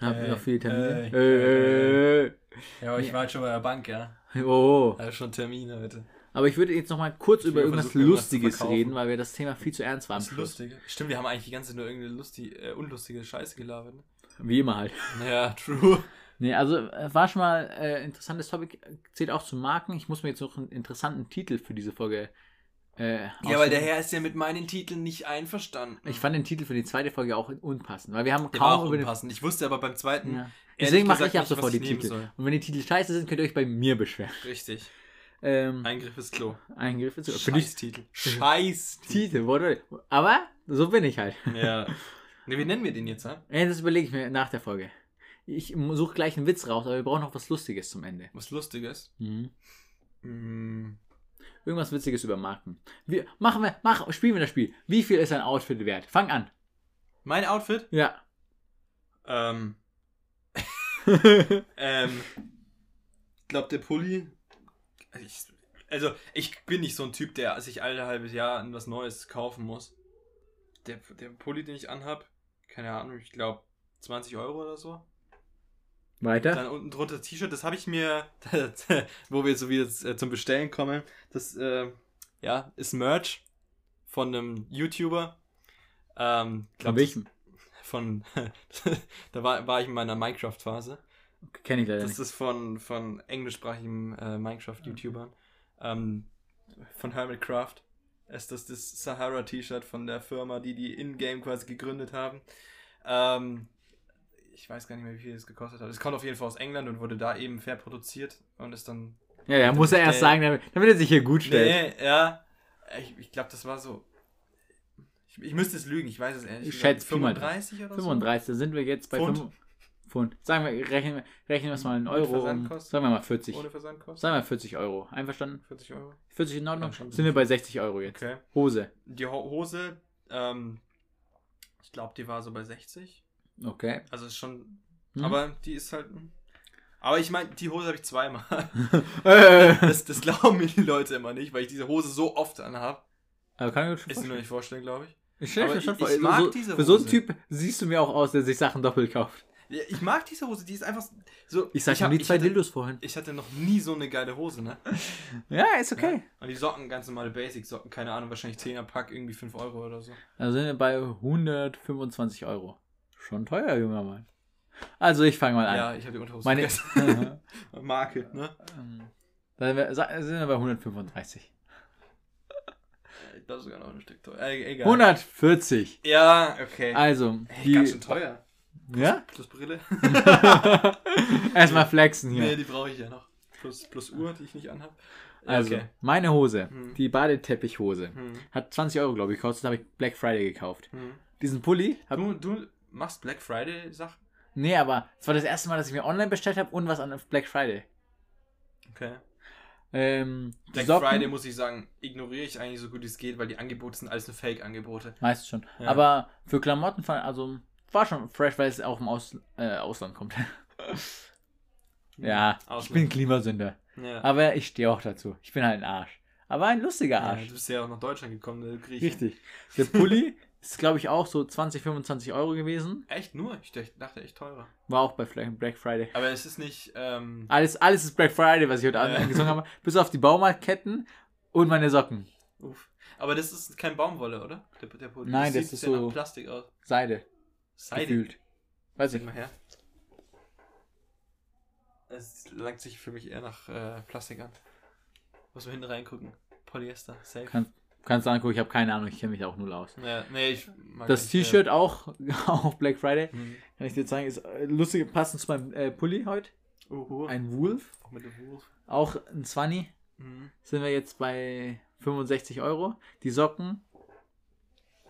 Speaker 1: Hab
Speaker 2: Ey,
Speaker 1: noch viele Termine.
Speaker 2: ey,
Speaker 1: Äh, äh,
Speaker 2: Ja, aber ich war halt schon bei der Bank, ja.
Speaker 1: äh. Oh.
Speaker 2: Also schon Termine heute.
Speaker 1: Aber ich würde jetzt noch mal kurz
Speaker 2: Ich
Speaker 1: über irgendwas Lustiges reden, weil wir das Thema viel zu ernst war am
Speaker 2: Das lustig. Stimmt, wir haben eigentlich die ganze Zeit nur irgendeine lustig, äh, unlustige Scheiße gelabert. Ne?
Speaker 1: Wie immer halt.
Speaker 2: Ja, true.
Speaker 1: Nee, also äh, war schon mal äh, interessantes Topic, zählt auch zu Marken. Ich muss mir jetzt noch einen interessanten Titel für diese Folge äh,
Speaker 2: Ja, weil der Herr ist ja mit meinen Titeln nicht einverstanden.
Speaker 1: Ich fand den Titel für die zweite Folge auch unpassend, weil wir haben
Speaker 2: der
Speaker 1: kaum über den...
Speaker 2: unpassend. Ich wusste aber beim zweiten.
Speaker 1: Ja. Deswegen mache ich ab sofort die Titel. Und wenn die Titel scheiße sind, könnt ihr euch bei mir beschweren.
Speaker 2: Richtig.
Speaker 1: Ähm,
Speaker 2: Eingriff ins Klo.
Speaker 1: Eingriff ist für dich
Speaker 2: Scheiß-Titel. Scheiß-Titel.
Speaker 1: Titel. Aber so bin ich halt.
Speaker 2: Ja. Ne, wie nennen wir den jetzt, ha?
Speaker 1: Ey, das überlege ich mir nach der Folge. Ich suche gleich einen Witz raus, aber wir brauchen noch was Lustiges zum Ende.
Speaker 2: Was Lustiges.
Speaker 1: Mhm.
Speaker 2: Mm,
Speaker 1: Irgendwas Witziges über Marken. Wir, machen wir, mach, spielen wir das Spiel. Wie viel ist ein Outfit wert? Fang an.
Speaker 2: Mein Outfit?
Speaker 1: Ja.
Speaker 2: Ähm. ähm. Ich glaube, der Pulli. Ich, also, ich bin nicht so ein Typ, der sich alle halbes Jahr was Neues kaufen muss. Der, der Pulli, den ich anhab, keine Ahnung, ich glaube 20 Euro oder so.
Speaker 1: Weiter.
Speaker 2: Dann unten drunter T-Shirt, das habe ich mir, wo wir jetzt so wieder äh, zum Bestellen kommen. Das, äh, ja, ist Merch von einem YouTuber. Ähm,
Speaker 1: Von
Speaker 2: glaub,
Speaker 1: welchem?
Speaker 2: Von, da war, war ich in meiner Minecraft-Phase.
Speaker 1: Kenne ich leider
Speaker 2: Das
Speaker 1: nicht.
Speaker 2: ist von, von englischsprachigen äh, Minecraft-YouTubern. Ähm, von Hermitcraft. Ist das das Sahara-T-Shirt von der Firma, die die In-Game quasi gegründet haben. Ähm, ich weiß gar nicht mehr, wie viel es gekostet hat. Es kommt auf jeden Fall aus England und wurde da eben fair produziert und ist dann.
Speaker 1: Ja, ja, muss er erst sagen, damit, damit er sich hier gut stellt.
Speaker 2: Nee, ja. Ich, ich glaube, das war so. Ich, ich müsste es lügen, ich weiß es ehrlich.
Speaker 1: Ich schätze Pi mal
Speaker 2: 35 oder
Speaker 1: 35, da sind wir jetzt bei
Speaker 2: Pfund.
Speaker 1: 5 Pfund. Sagen wir, rechnen, wir- rechnen wir es mal in Euro. Um, sagen wir mal 40.
Speaker 2: so. Ohne Versandkosten?
Speaker 1: Sagen wir 40 Euro. Einverstanden?
Speaker 2: 40 Euro.
Speaker 1: 40 in Ordnung?
Speaker 2: Ja, schon.
Speaker 1: sind wir bei 60 Euro jetzt.
Speaker 2: Okay.
Speaker 1: Hose.
Speaker 2: Die Ho Hose, ähm, ich glaube, die war so bei 60.
Speaker 1: Okay.
Speaker 2: Also ist schon.
Speaker 1: Hm.
Speaker 2: Aber die ist halt. Aber ich meine, die Hose habe ich zweimal.
Speaker 1: Äh.
Speaker 2: Das, das glauben mir die Leute immer nicht, weil ich diese Hose so oft anhabe.
Speaker 1: Aber kann ich mir schon
Speaker 2: Ist mir nicht vorstellen, glaube ich.
Speaker 1: Ich
Speaker 2: ich- ich mag
Speaker 1: so,
Speaker 2: diese
Speaker 1: Für so einen
Speaker 2: Hose.
Speaker 1: Typ siehst du mir auch aus, der sich Sachen doppelt kauft.
Speaker 2: Ja, ich mag diese Hose, die ist einfach so.
Speaker 1: Ich sag
Speaker 2: hab-
Speaker 1: schon die zwei
Speaker 2: hatte,
Speaker 1: Dildos vorhin.
Speaker 2: Ich hatte noch nie so eine geile Hose, ne?
Speaker 1: Ja, ist okay.
Speaker 2: Und die Socken, ganz normale Basic-Socken, keine Ahnung, wahrscheinlich 10er Pack, irgendwie 5 Euro oder so.
Speaker 1: Da sind wir bei 125 Euro. Schon teuer, junger Mann. Also ich fange mal an.
Speaker 2: Ja, ich habe die Unterhose
Speaker 1: Meine,
Speaker 2: vergessen. Marke, ne?
Speaker 1: da sind wir, bei 135.
Speaker 2: Das ist sogar noch ein Stück teuer. Äh, egal.
Speaker 1: 140.
Speaker 2: Ja, okay.
Speaker 1: Also,
Speaker 2: Hey, ganz schön
Speaker 1: die,
Speaker 2: teuer.
Speaker 1: Ja?
Speaker 2: Plus Brille.
Speaker 1: Erstmal flexen hier.
Speaker 2: nee, die brauche ich ja noch. Plus, plus Uhr, die ich nicht anhab. Ja,
Speaker 1: Also,
Speaker 2: okay.
Speaker 1: meine Hose,
Speaker 2: Hm.
Speaker 1: die Badeteppichhose,
Speaker 2: Hm.
Speaker 1: hat 20 Euro, glaube ich, gekostet, habe ich Black Friday gekauft.
Speaker 2: Hm.
Speaker 1: Diesen Pulli,
Speaker 2: Du, du machst Black Friday Sachen?
Speaker 1: nee, aber es war das erste Mal, dass ich mir online bestellt habe und was an Black Friday.
Speaker 2: Okay.
Speaker 1: Ähm,
Speaker 2: Black
Speaker 1: Socken-
Speaker 2: Friday, muss ich sagen, ignoriere ich eigentlich so gut wie es geht, weil die Angebote sind alles nur Fake-Angebote.
Speaker 1: Meist schon.
Speaker 2: Ja.
Speaker 1: Aber für Klamotten, also war schon fresh, weil es auch im Aus, äh, Ausland kommt. ja, ich
Speaker 2: Ausland.
Speaker 1: bin Klimasünder.
Speaker 2: Ja.
Speaker 1: Aber ich stehe auch dazu. Ich bin halt ein Arsch. Aber ein lustiger
Speaker 2: ja,
Speaker 1: Arsch.
Speaker 2: du bist ja auch nach Deutschland gekommen, du Grieche.
Speaker 1: Richtig. Der Pulli ist, glaube ich, auch so 20, 25 Euro gewesen.
Speaker 2: Echt nur? Ich dach- dachte echt teurer.
Speaker 1: War auch bei Black Friday.
Speaker 2: Aber es ist nicht, ähm,
Speaker 1: Alles, alles ist Black Friday, was ich heute
Speaker 2: Ja.
Speaker 1: angesungen habe. Bis auf die Baumarktketten und meine Socken.
Speaker 2: uff. Aber das ist kein Baumwolle, oder? Der, der Pulli.
Speaker 1: Nein,
Speaker 2: das
Speaker 1: das
Speaker 2: sieht
Speaker 1: ist
Speaker 2: sehr
Speaker 1: so-
Speaker 2: Plastik aus.
Speaker 1: Seide.
Speaker 2: Seide.
Speaker 1: Gefühlt. Weiß ich.
Speaker 2: mal her. Es langt sich für mich eher nach äh, Plastik an. Muss man hinten reingucken. Polyester, safe.
Speaker 1: Kann, kannst du angucken, ich habe keine Ahnung, ich kenne mich auch null aus.
Speaker 2: Ja, nee, ich
Speaker 1: Das
Speaker 2: äh,
Speaker 1: T-Shirt auch, auch Black Friday.
Speaker 2: hm.
Speaker 1: Kann ich dir zeigen, ist äh, lustig, passend zu meinem äh, Pulli heute.
Speaker 2: Uhu.
Speaker 1: Ein Wolf.
Speaker 2: Auch mit dem Wolf.
Speaker 1: Auch ein 20.
Speaker 2: Mhm.
Speaker 1: Sind wir jetzt bei 65 Euro. Die Socken.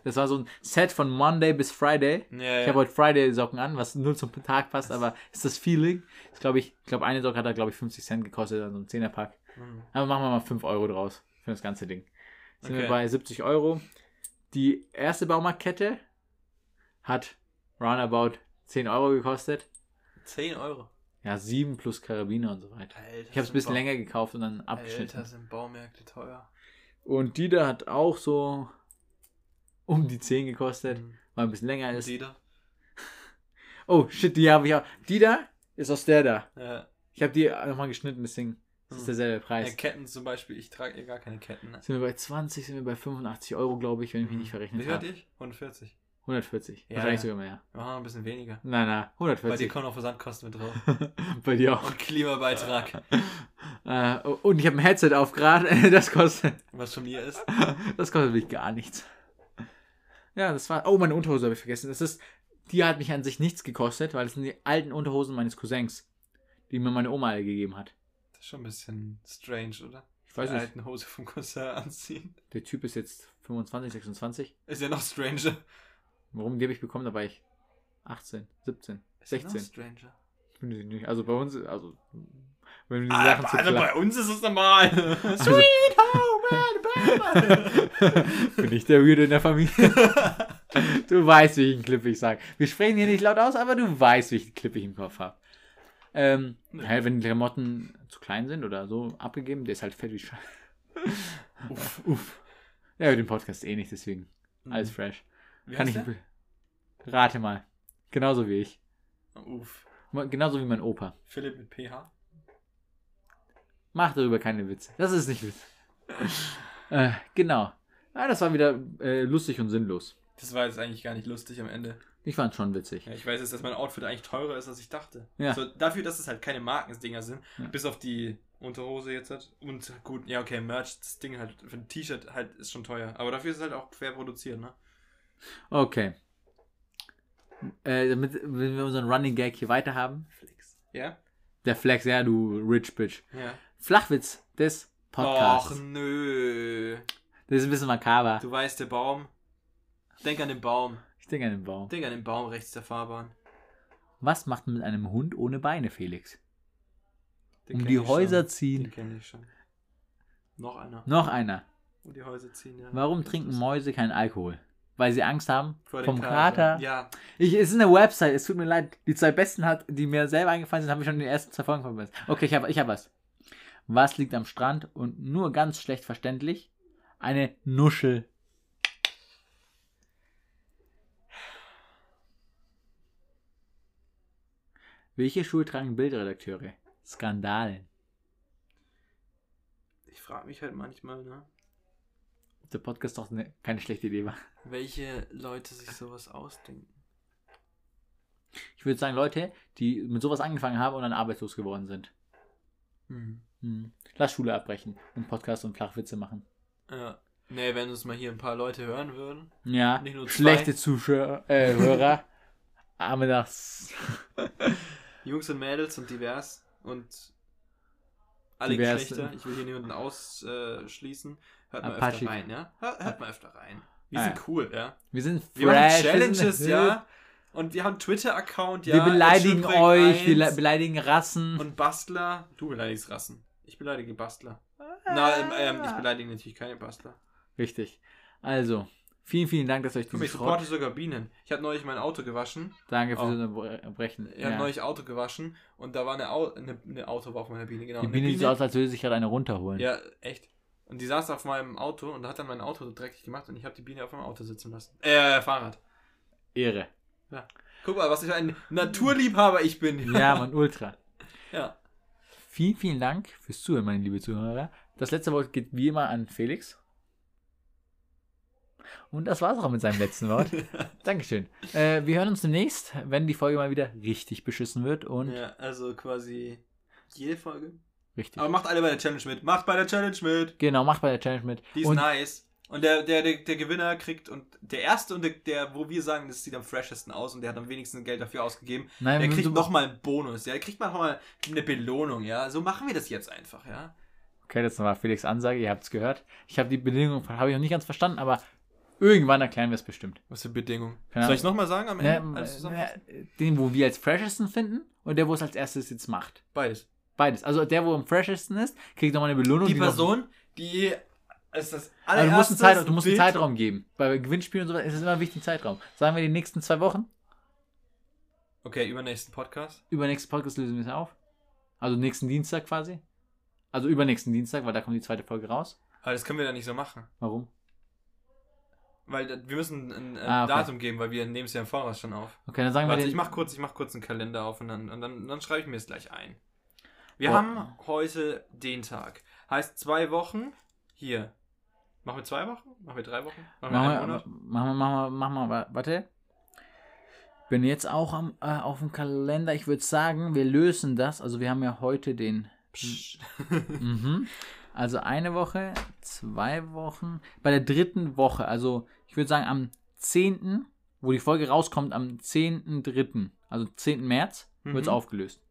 Speaker 1: Das war so ein Set von Monday bis Friday.
Speaker 2: Ja.
Speaker 1: Ich habe heute Friday-Socken an, was nur zum Tag passt, aber ist das Feeling. Ich glaube, ich glaube, eine Socke hat da, glaube ich, 50 Cent gekostet, also ein 10er-Pack.
Speaker 2: Mhm.
Speaker 1: Aber machen wir mal 5 Euro draus für das ganze Ding. Sind wir
Speaker 2: Okay.
Speaker 1: bei 70 Euro. Die erste Baumarktkette hat roundabout 10 Euro gekostet.
Speaker 2: 10 Euro.
Speaker 1: Ja, 7 plus Karabiner und so weiter.
Speaker 2: Alter,
Speaker 1: Ich habe es ein bisschen
Speaker 2: Bau-
Speaker 1: länger gekauft und dann abgeschnitten.
Speaker 2: Alter, sind Baumärkte teuer.
Speaker 1: Und die da hat auch so um die 10 gekostet,
Speaker 2: Mhm.
Speaker 1: weil ein bisschen länger ist.
Speaker 2: Die da?
Speaker 1: Oh, shit, die habe ich auch. Die da ist aus der da.
Speaker 2: Ja.
Speaker 1: Ich habe die nochmal geschnitten, deswegen ist es
Speaker 2: Hm.
Speaker 1: derselbe
Speaker 2: Ja,
Speaker 1: Preis.
Speaker 2: Ketten zum Beispiel, ich trage ja gar keine Ketten. Ne?
Speaker 1: Sind wir bei 20, sind wir bei 85 Euro, glaube ich, wenn ich mich nicht verrechnet
Speaker 2: Wie viel
Speaker 1: habe.
Speaker 2: hatte ich? 140.
Speaker 1: 140.
Speaker 2: Ja,
Speaker 1: Wahrscheinlich
Speaker 2: ja.
Speaker 1: sogar mehr.
Speaker 2: Ah, ein bisschen weniger.
Speaker 1: Nein, nein,
Speaker 2: Bei dir
Speaker 1: 140.
Speaker 2: kommen auch Versandkosten mit drauf.
Speaker 1: Bei dir auch.
Speaker 2: Und Klimabeitrag.
Speaker 1: Äh, und ich habe ein Headset auf gerade. Das kostet,
Speaker 2: was von mir ist.
Speaker 1: das kostet wirklich gar nichts. Ja, das war. Oh, meine Unterhose habe ich vergessen. Das ist, die hat mich an sich nichts gekostet, weil es sind die alten Unterhosen meines Cousins, die mir meine Oma alle gegeben hat.
Speaker 2: Das ist schon ein bisschen strange, oder?
Speaker 1: Ich weiß
Speaker 2: Die
Speaker 1: nicht.
Speaker 2: alten Hose vom Cousin anziehen.
Speaker 1: Der Typ ist jetzt 25, 26.
Speaker 2: Ist ja noch stranger.
Speaker 1: Warum die habe ich bekommen? Da war ich 18, 17,
Speaker 2: Ist ja noch
Speaker 1: 16.
Speaker 2: stranger.
Speaker 1: Also bei uns, also wenn wir die
Speaker 2: Ah,
Speaker 1: Sachen zu
Speaker 2: also bei uns ist es normal.
Speaker 1: Sweet
Speaker 2: Home Alabama.
Speaker 1: Bin ich der Weirdo in der Familie? du weißt, welchen Clip ich sage. Wir sprechen hier nicht laut aus, aber du weißt, welchen Clip ich im Kopf habe. Ähm,
Speaker 2: Nee.
Speaker 1: wenn die Klamotten zu klein sind oder so abgegeben, der ist halt fett wie Scheiße.
Speaker 2: Uff.
Speaker 1: Uff. Ja, den Podcast eh nicht, deswegen alles fresh.
Speaker 2: Wie
Speaker 1: Kann ich.
Speaker 2: heißt
Speaker 1: Rate mal. Genauso wie ich.
Speaker 2: der? Uff.
Speaker 1: Genauso wie mein Opa.
Speaker 2: Philipp mit PH.
Speaker 1: Mach darüber keine Witze. Das ist nicht Witz. Äh, genau. Ja, das war wieder äh, lustig und sinnlos.
Speaker 2: Das war jetzt eigentlich gar nicht lustig am Ende.
Speaker 1: Ich fand schon witzig.
Speaker 2: Ja, ich weiß jetzt, dass mein Outfit eigentlich teurer ist, als ich dachte.
Speaker 1: Ja.
Speaker 2: So, dafür, dass es halt keine Markendinger sind,
Speaker 1: Ja.
Speaker 2: bis auf die Unterhose jetzt hat. Und gut, ja, okay, Merch, das Ding halt, für ein T-Shirt halt ist schon teuer. Aber dafür ist es halt auch fair produziert, ne?
Speaker 1: Okay. Äh, damit wenn wir unseren Running Gag hier weiter haben.
Speaker 2: Flix. Ja?
Speaker 1: Der Flex, ja, du Rich Bitch.
Speaker 2: Ja.
Speaker 1: Flachwitz des Podcasts.
Speaker 2: Och, nö.
Speaker 1: Das ist ein bisschen makaber.
Speaker 2: Du weißt, der Baum. Denk an den Baum.
Speaker 1: Ich denke an den Baum.
Speaker 2: Denk an den Baum rechts der Fahrbahn.
Speaker 1: Was macht man mit einem Hund ohne Beine, Felix?
Speaker 2: Den
Speaker 1: um die Häuser
Speaker 2: schon.
Speaker 1: ziehen.
Speaker 2: Den kenne ich schon. Noch einer.
Speaker 1: Noch einer.
Speaker 2: Um die Häuser ziehen, ja.
Speaker 1: Warum trinken Mäuse keinen Alkohol? weil sie Angst haben
Speaker 2: Vor
Speaker 1: vom Kater.
Speaker 2: Ja,
Speaker 1: Ich, es ist eine Website, es tut mir leid. Die zwei besten, hat, die mir selber eingefallen sind, habe ich schon in den ersten zwei Folgen verpasst. Okay, ich habe ich hab was. Was liegt am Strand und nur ganz schlecht verständlich? Eine Nuschel. Welche Schuhe tragen Bildredakteure? Skandalen.
Speaker 2: ich frage mich halt manchmal, ne?
Speaker 1: Der Podcast doch ne, keine schlechte Idee war.
Speaker 2: Welche Leute sich sowas ausdenken.
Speaker 1: Ich würde sagen, Leute, die mit sowas angefangen haben und dann arbeitslos geworden sind.
Speaker 2: Hm.
Speaker 1: Hm. Lass Schule abbrechen und Podcast und Flachwitze machen.
Speaker 2: Ja. Nee, wenn uns mal hier ein paar Leute hören würden.
Speaker 1: Ja,
Speaker 2: Nicht nur zwei.
Speaker 1: schlechte Zuschauer, äh, Hörer. Aber das.
Speaker 2: Jungs und Mädels und divers und alle
Speaker 1: Divers.
Speaker 2: Geschlechter. Ich will hier niemanden ausschließen. Hört mal
Speaker 1: Apache.
Speaker 2: öfter rein, ja? Hört, hört mal öfter rein. Wir
Speaker 1: Ah,
Speaker 2: sind
Speaker 1: ja.
Speaker 2: cool, ja?
Speaker 1: Wir sind
Speaker 2: Wir machen
Speaker 1: fresh,
Speaker 2: Challenges,
Speaker 1: sind
Speaker 2: ja? Und wir haben einen Twitter-Account, ja?
Speaker 1: wir beleidigen euch, wir
Speaker 2: 1.
Speaker 1: le- beleidigen Rassen.
Speaker 2: Und Bastler. Du beleidigst Rassen. Ich beleidige Bastler. Na, ähm, ähm, ich beleidige natürlich keine Bastler.
Speaker 1: Richtig. Also, vielen, vielen Dank, dass euch
Speaker 2: Guck mal, ich supporte sogar Bienen. Ich habe neulich mein Auto gewaschen.
Speaker 1: Danke
Speaker 2: Oh.
Speaker 1: fürs Unterbrechen.
Speaker 2: Ich habe neulich Auto gewaschen und da war eine, Au eine, eine Auto war auf meiner Biene, genau.
Speaker 1: Die
Speaker 2: Eine
Speaker 1: Biene sieht aus, als würde sie sich gerade eine runterholen.
Speaker 2: Ja, echt. Und die saß auf meinem Auto und hat dann mein Auto so dreckig gemacht und ich habe die Biene auf meinem Auto sitzen lassen. Äh, Fahrrad.
Speaker 1: Ehre.
Speaker 2: Guck mal, was ich für ein Naturliebhaber ich bin.
Speaker 1: Ja, man, ultra.
Speaker 2: ja.
Speaker 1: Vielen, vielen Dank fürs Zuhören, meine liebe Zuhörer. Das letzte Wort geht wie immer an Felix. Und das war's auch mit seinem letzten Wort. Dankeschön. Äh, wir hören uns demnächst, wenn die Folge mal wieder richtig beschissen wird und
Speaker 2: ja, also quasi jede Folge.
Speaker 1: richtig.
Speaker 2: Aber macht alle bei der Challenge mit. Macht bei der Challenge mit.
Speaker 1: Genau, macht bei der Challenge mit.
Speaker 2: Die ist
Speaker 1: und
Speaker 2: nice. Und der, der, der, der Gewinner kriegt und der erste und der, der, wo wir sagen, das sieht am freshesten aus und der hat am wenigsten Geld dafür ausgegeben,
Speaker 1: nein,
Speaker 2: der kriegt nochmal einen Bonus, ja, der kriegt nochmal eine Belohnung, ja. So machen wir das jetzt einfach, ja.
Speaker 1: Okay, das war Felix Ansage, ihr habt's gehört. Ich habe die Bedingungen habe ich noch nicht ganz verstanden, aber irgendwann erklären wir es bestimmt.
Speaker 2: Was für Bedingungen?
Speaker 1: Keine
Speaker 2: Soll ich nochmal sagen am
Speaker 1: Ja,
Speaker 2: Ende? Alles zusammen?
Speaker 1: äh, den, wo wir als freshesten finden und der, wo es als erstes jetzt macht.
Speaker 2: Beides.
Speaker 1: Beides. Also der, wo am freshesten ist, kriegt nochmal eine Belohnung.
Speaker 2: Die
Speaker 1: noch-
Speaker 2: Person, die ist das
Speaker 1: Aber du musst, einen, Zeit, du musst einen Zeitraum geben. Bei Gewinnspielen und so ist es immer wichtig, ein Zeitraum. Sagen wir die nächsten zwei Wochen?
Speaker 2: Okay, übernächsten Podcast.
Speaker 1: Übernächsten Podcast lösen wir es auf. Also nächsten Dienstag quasi. Also übernächsten Dienstag, weil da kommt die zweite Folge raus.
Speaker 2: Aber das können wir dann nicht so machen.
Speaker 1: Warum?
Speaker 2: Weil da- wir müssen ein, ein
Speaker 1: Ah, okay.
Speaker 2: Datum geben, weil wir nehmen es ja im Voraus schon auf.
Speaker 1: Okay, dann sagen
Speaker 2: Warte,
Speaker 1: wir
Speaker 2: ich
Speaker 1: den.
Speaker 2: mach kurz, ich mach kurz einen Kalender auf und dann, und dann, dann schreibe ich mir es gleich ein. Wir
Speaker 1: Boah.
Speaker 2: haben heute den Tag. Heißt zwei Wochen. Hier. Machen wir zwei Wochen? Machen wir drei Wochen? Machen wir
Speaker 1: Machen
Speaker 2: einen
Speaker 1: wir,
Speaker 2: Monat?
Speaker 1: machen wir, machen wir, machen wir, wa- warte. Bin jetzt auch am, äh, auf dem Kalender. Ich würde sagen, wir lösen das. Also wir haben ja heute den. Mhm. Also eine Woche, zwei Wochen. Bei der dritten Woche, also ich würde sagen am 10., wo die Folge rauskommt, am 10.3., also 10. März, wird es
Speaker 2: Mhm.
Speaker 1: aufgelöst.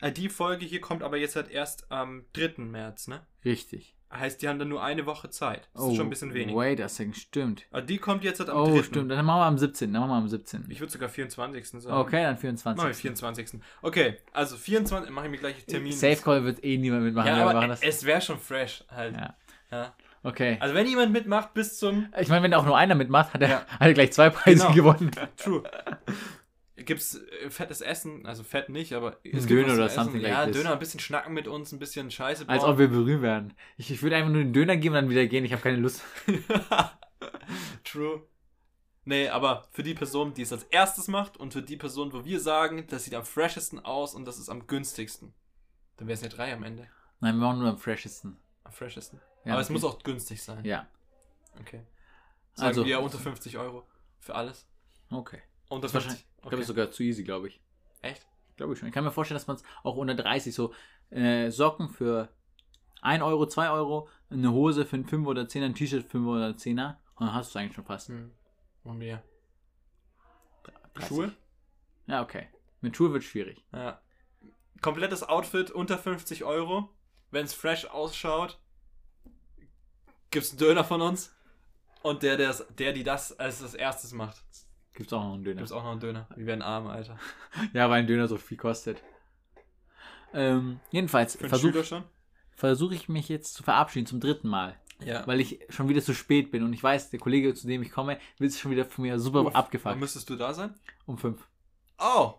Speaker 2: Äh, Die Folge hier kommt aber jetzt halt erst am 3. März, ne?
Speaker 1: Richtig.
Speaker 2: Heißt, die haben dann nur eine Woche Zeit. Das ist schon ein bisschen wenig.
Speaker 1: Wait a second, stimmt.
Speaker 2: Aber die kommt jetzt halt am
Speaker 1: Oh,
Speaker 2: 3.
Speaker 1: stimmt. Dann machen wir am 17. Dann machen wir am 17.
Speaker 2: Ich würde sogar 24. sagen.
Speaker 1: Okay, dann
Speaker 2: Machen wir
Speaker 1: 24.
Speaker 2: 24. Okay, also 24. Mache ich mir gleich Termin.
Speaker 1: Safe Call wird eh niemand mitmachen.
Speaker 2: Ja, aber
Speaker 1: machen das.
Speaker 2: es wäre schon fresh halt.
Speaker 1: Ja.
Speaker 2: Ja.
Speaker 1: Okay.
Speaker 2: Also wenn jemand mitmacht bis zum
Speaker 1: Ich meine, wenn auch nur einer mitmacht, hat er,
Speaker 2: Ja.
Speaker 1: hat er gleich zwei Preise
Speaker 2: Genau.
Speaker 1: gewonnen.
Speaker 2: True. Gibt's äh, fettes Essen, also fett nicht, aber es gibt
Speaker 1: Döner
Speaker 2: zu
Speaker 1: oder
Speaker 2: essen.
Speaker 1: something like
Speaker 2: Ja,
Speaker 1: this.
Speaker 2: Döner, ein bisschen schnacken mit uns, ein bisschen Scheiße
Speaker 1: Als
Speaker 2: bauen.
Speaker 1: ob wir berühmt werden. Ich, ich würde einfach nur den Döner geben und dann wieder gehen. Ich habe keine Lust.
Speaker 2: True. Nee, aber für die Person, die es als erstes macht und für die Person, wo wir sagen, das sieht am freshesten aus und das ist am günstigsten. Dann wäre es ja drei am Ende.
Speaker 1: Nein, wir machen nur am freshesten.
Speaker 2: Am freshesten.
Speaker 1: Ja,
Speaker 2: aber es muss auch günstig sein.
Speaker 1: Ja,
Speaker 2: Okay. Sagen
Speaker 1: Also-
Speaker 2: wir unter 50 Euro für alles.
Speaker 1: okay.
Speaker 2: Unter
Speaker 1: Das ist
Speaker 2: 50.
Speaker 1: Ich glaube, das ist sogar zu easy, glaube ich.
Speaker 2: Echt?
Speaker 1: Glaube ich schon. Ich kann mir vorstellen, dass man es auch unter 30 so äh, Socken für 1 Euro, 2 Euro, eine Hose für einen 5 oder 10er, ein T-Shirt für 5 oder 10er. Und dann hast du es eigentlich schon fast.
Speaker 2: Hm. Und mehr.
Speaker 1: 30.
Speaker 2: Schuhe?
Speaker 1: Ja, okay. Mit Schuhe wird schwierig.
Speaker 2: Ja. Komplettes Outfit unter 50 Euro. Wenn es fresh ausschaut, gibt's einen Döner von uns. Und der, der, der, die das als das erstes macht,
Speaker 1: Gibt's auch noch einen Döner.
Speaker 2: gibt's auch noch einen Döner. Wir werden arm, Alter.
Speaker 1: Ja, weil ein Döner so viel kostet. Ähm, jedenfalls versuche versuch ich mich jetzt zu verabschieden zum dritten Mal.
Speaker 2: Ja.
Speaker 1: weil ich schon wieder zu spät bin und ich weiß, der Kollege, zu dem ich komme, will es schon wieder von mir super
Speaker 2: Wann
Speaker 1: abgefuckt.
Speaker 2: müsstest du da sein?
Speaker 1: Um fünf.
Speaker 2: Oh,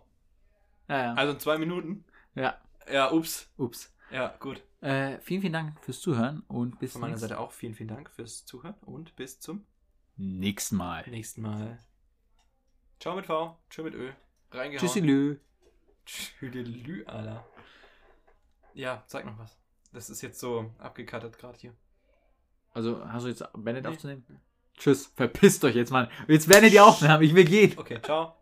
Speaker 1: Ja, ja.
Speaker 2: also in zwei Minuten?
Speaker 1: ja.
Speaker 2: Ja, ups.
Speaker 1: Ups.
Speaker 2: Ja, gut.
Speaker 1: Äh, vielen, vielen Dank fürs Zuhören und bis
Speaker 2: Von meiner
Speaker 1: zum
Speaker 2: Seite auch vielen, vielen Dank fürs Zuhören und bis zum
Speaker 1: nächsten Mal.
Speaker 2: nächsten Mal. Ciao mit V, tschö mit Ö. Reingehauen.
Speaker 1: Tschüssilü.
Speaker 2: Tschüdelü, Alter. Ja, sag noch was. Das ist jetzt so abgekattet gerade hier.
Speaker 1: Also, hast du jetzt beendet
Speaker 2: Nee.
Speaker 1: aufzunehmen? Tschüss. Verpisst euch jetzt, Mann. Jetzt beendet die Aufnahme. Ich will gehen.
Speaker 2: Okay, ciao.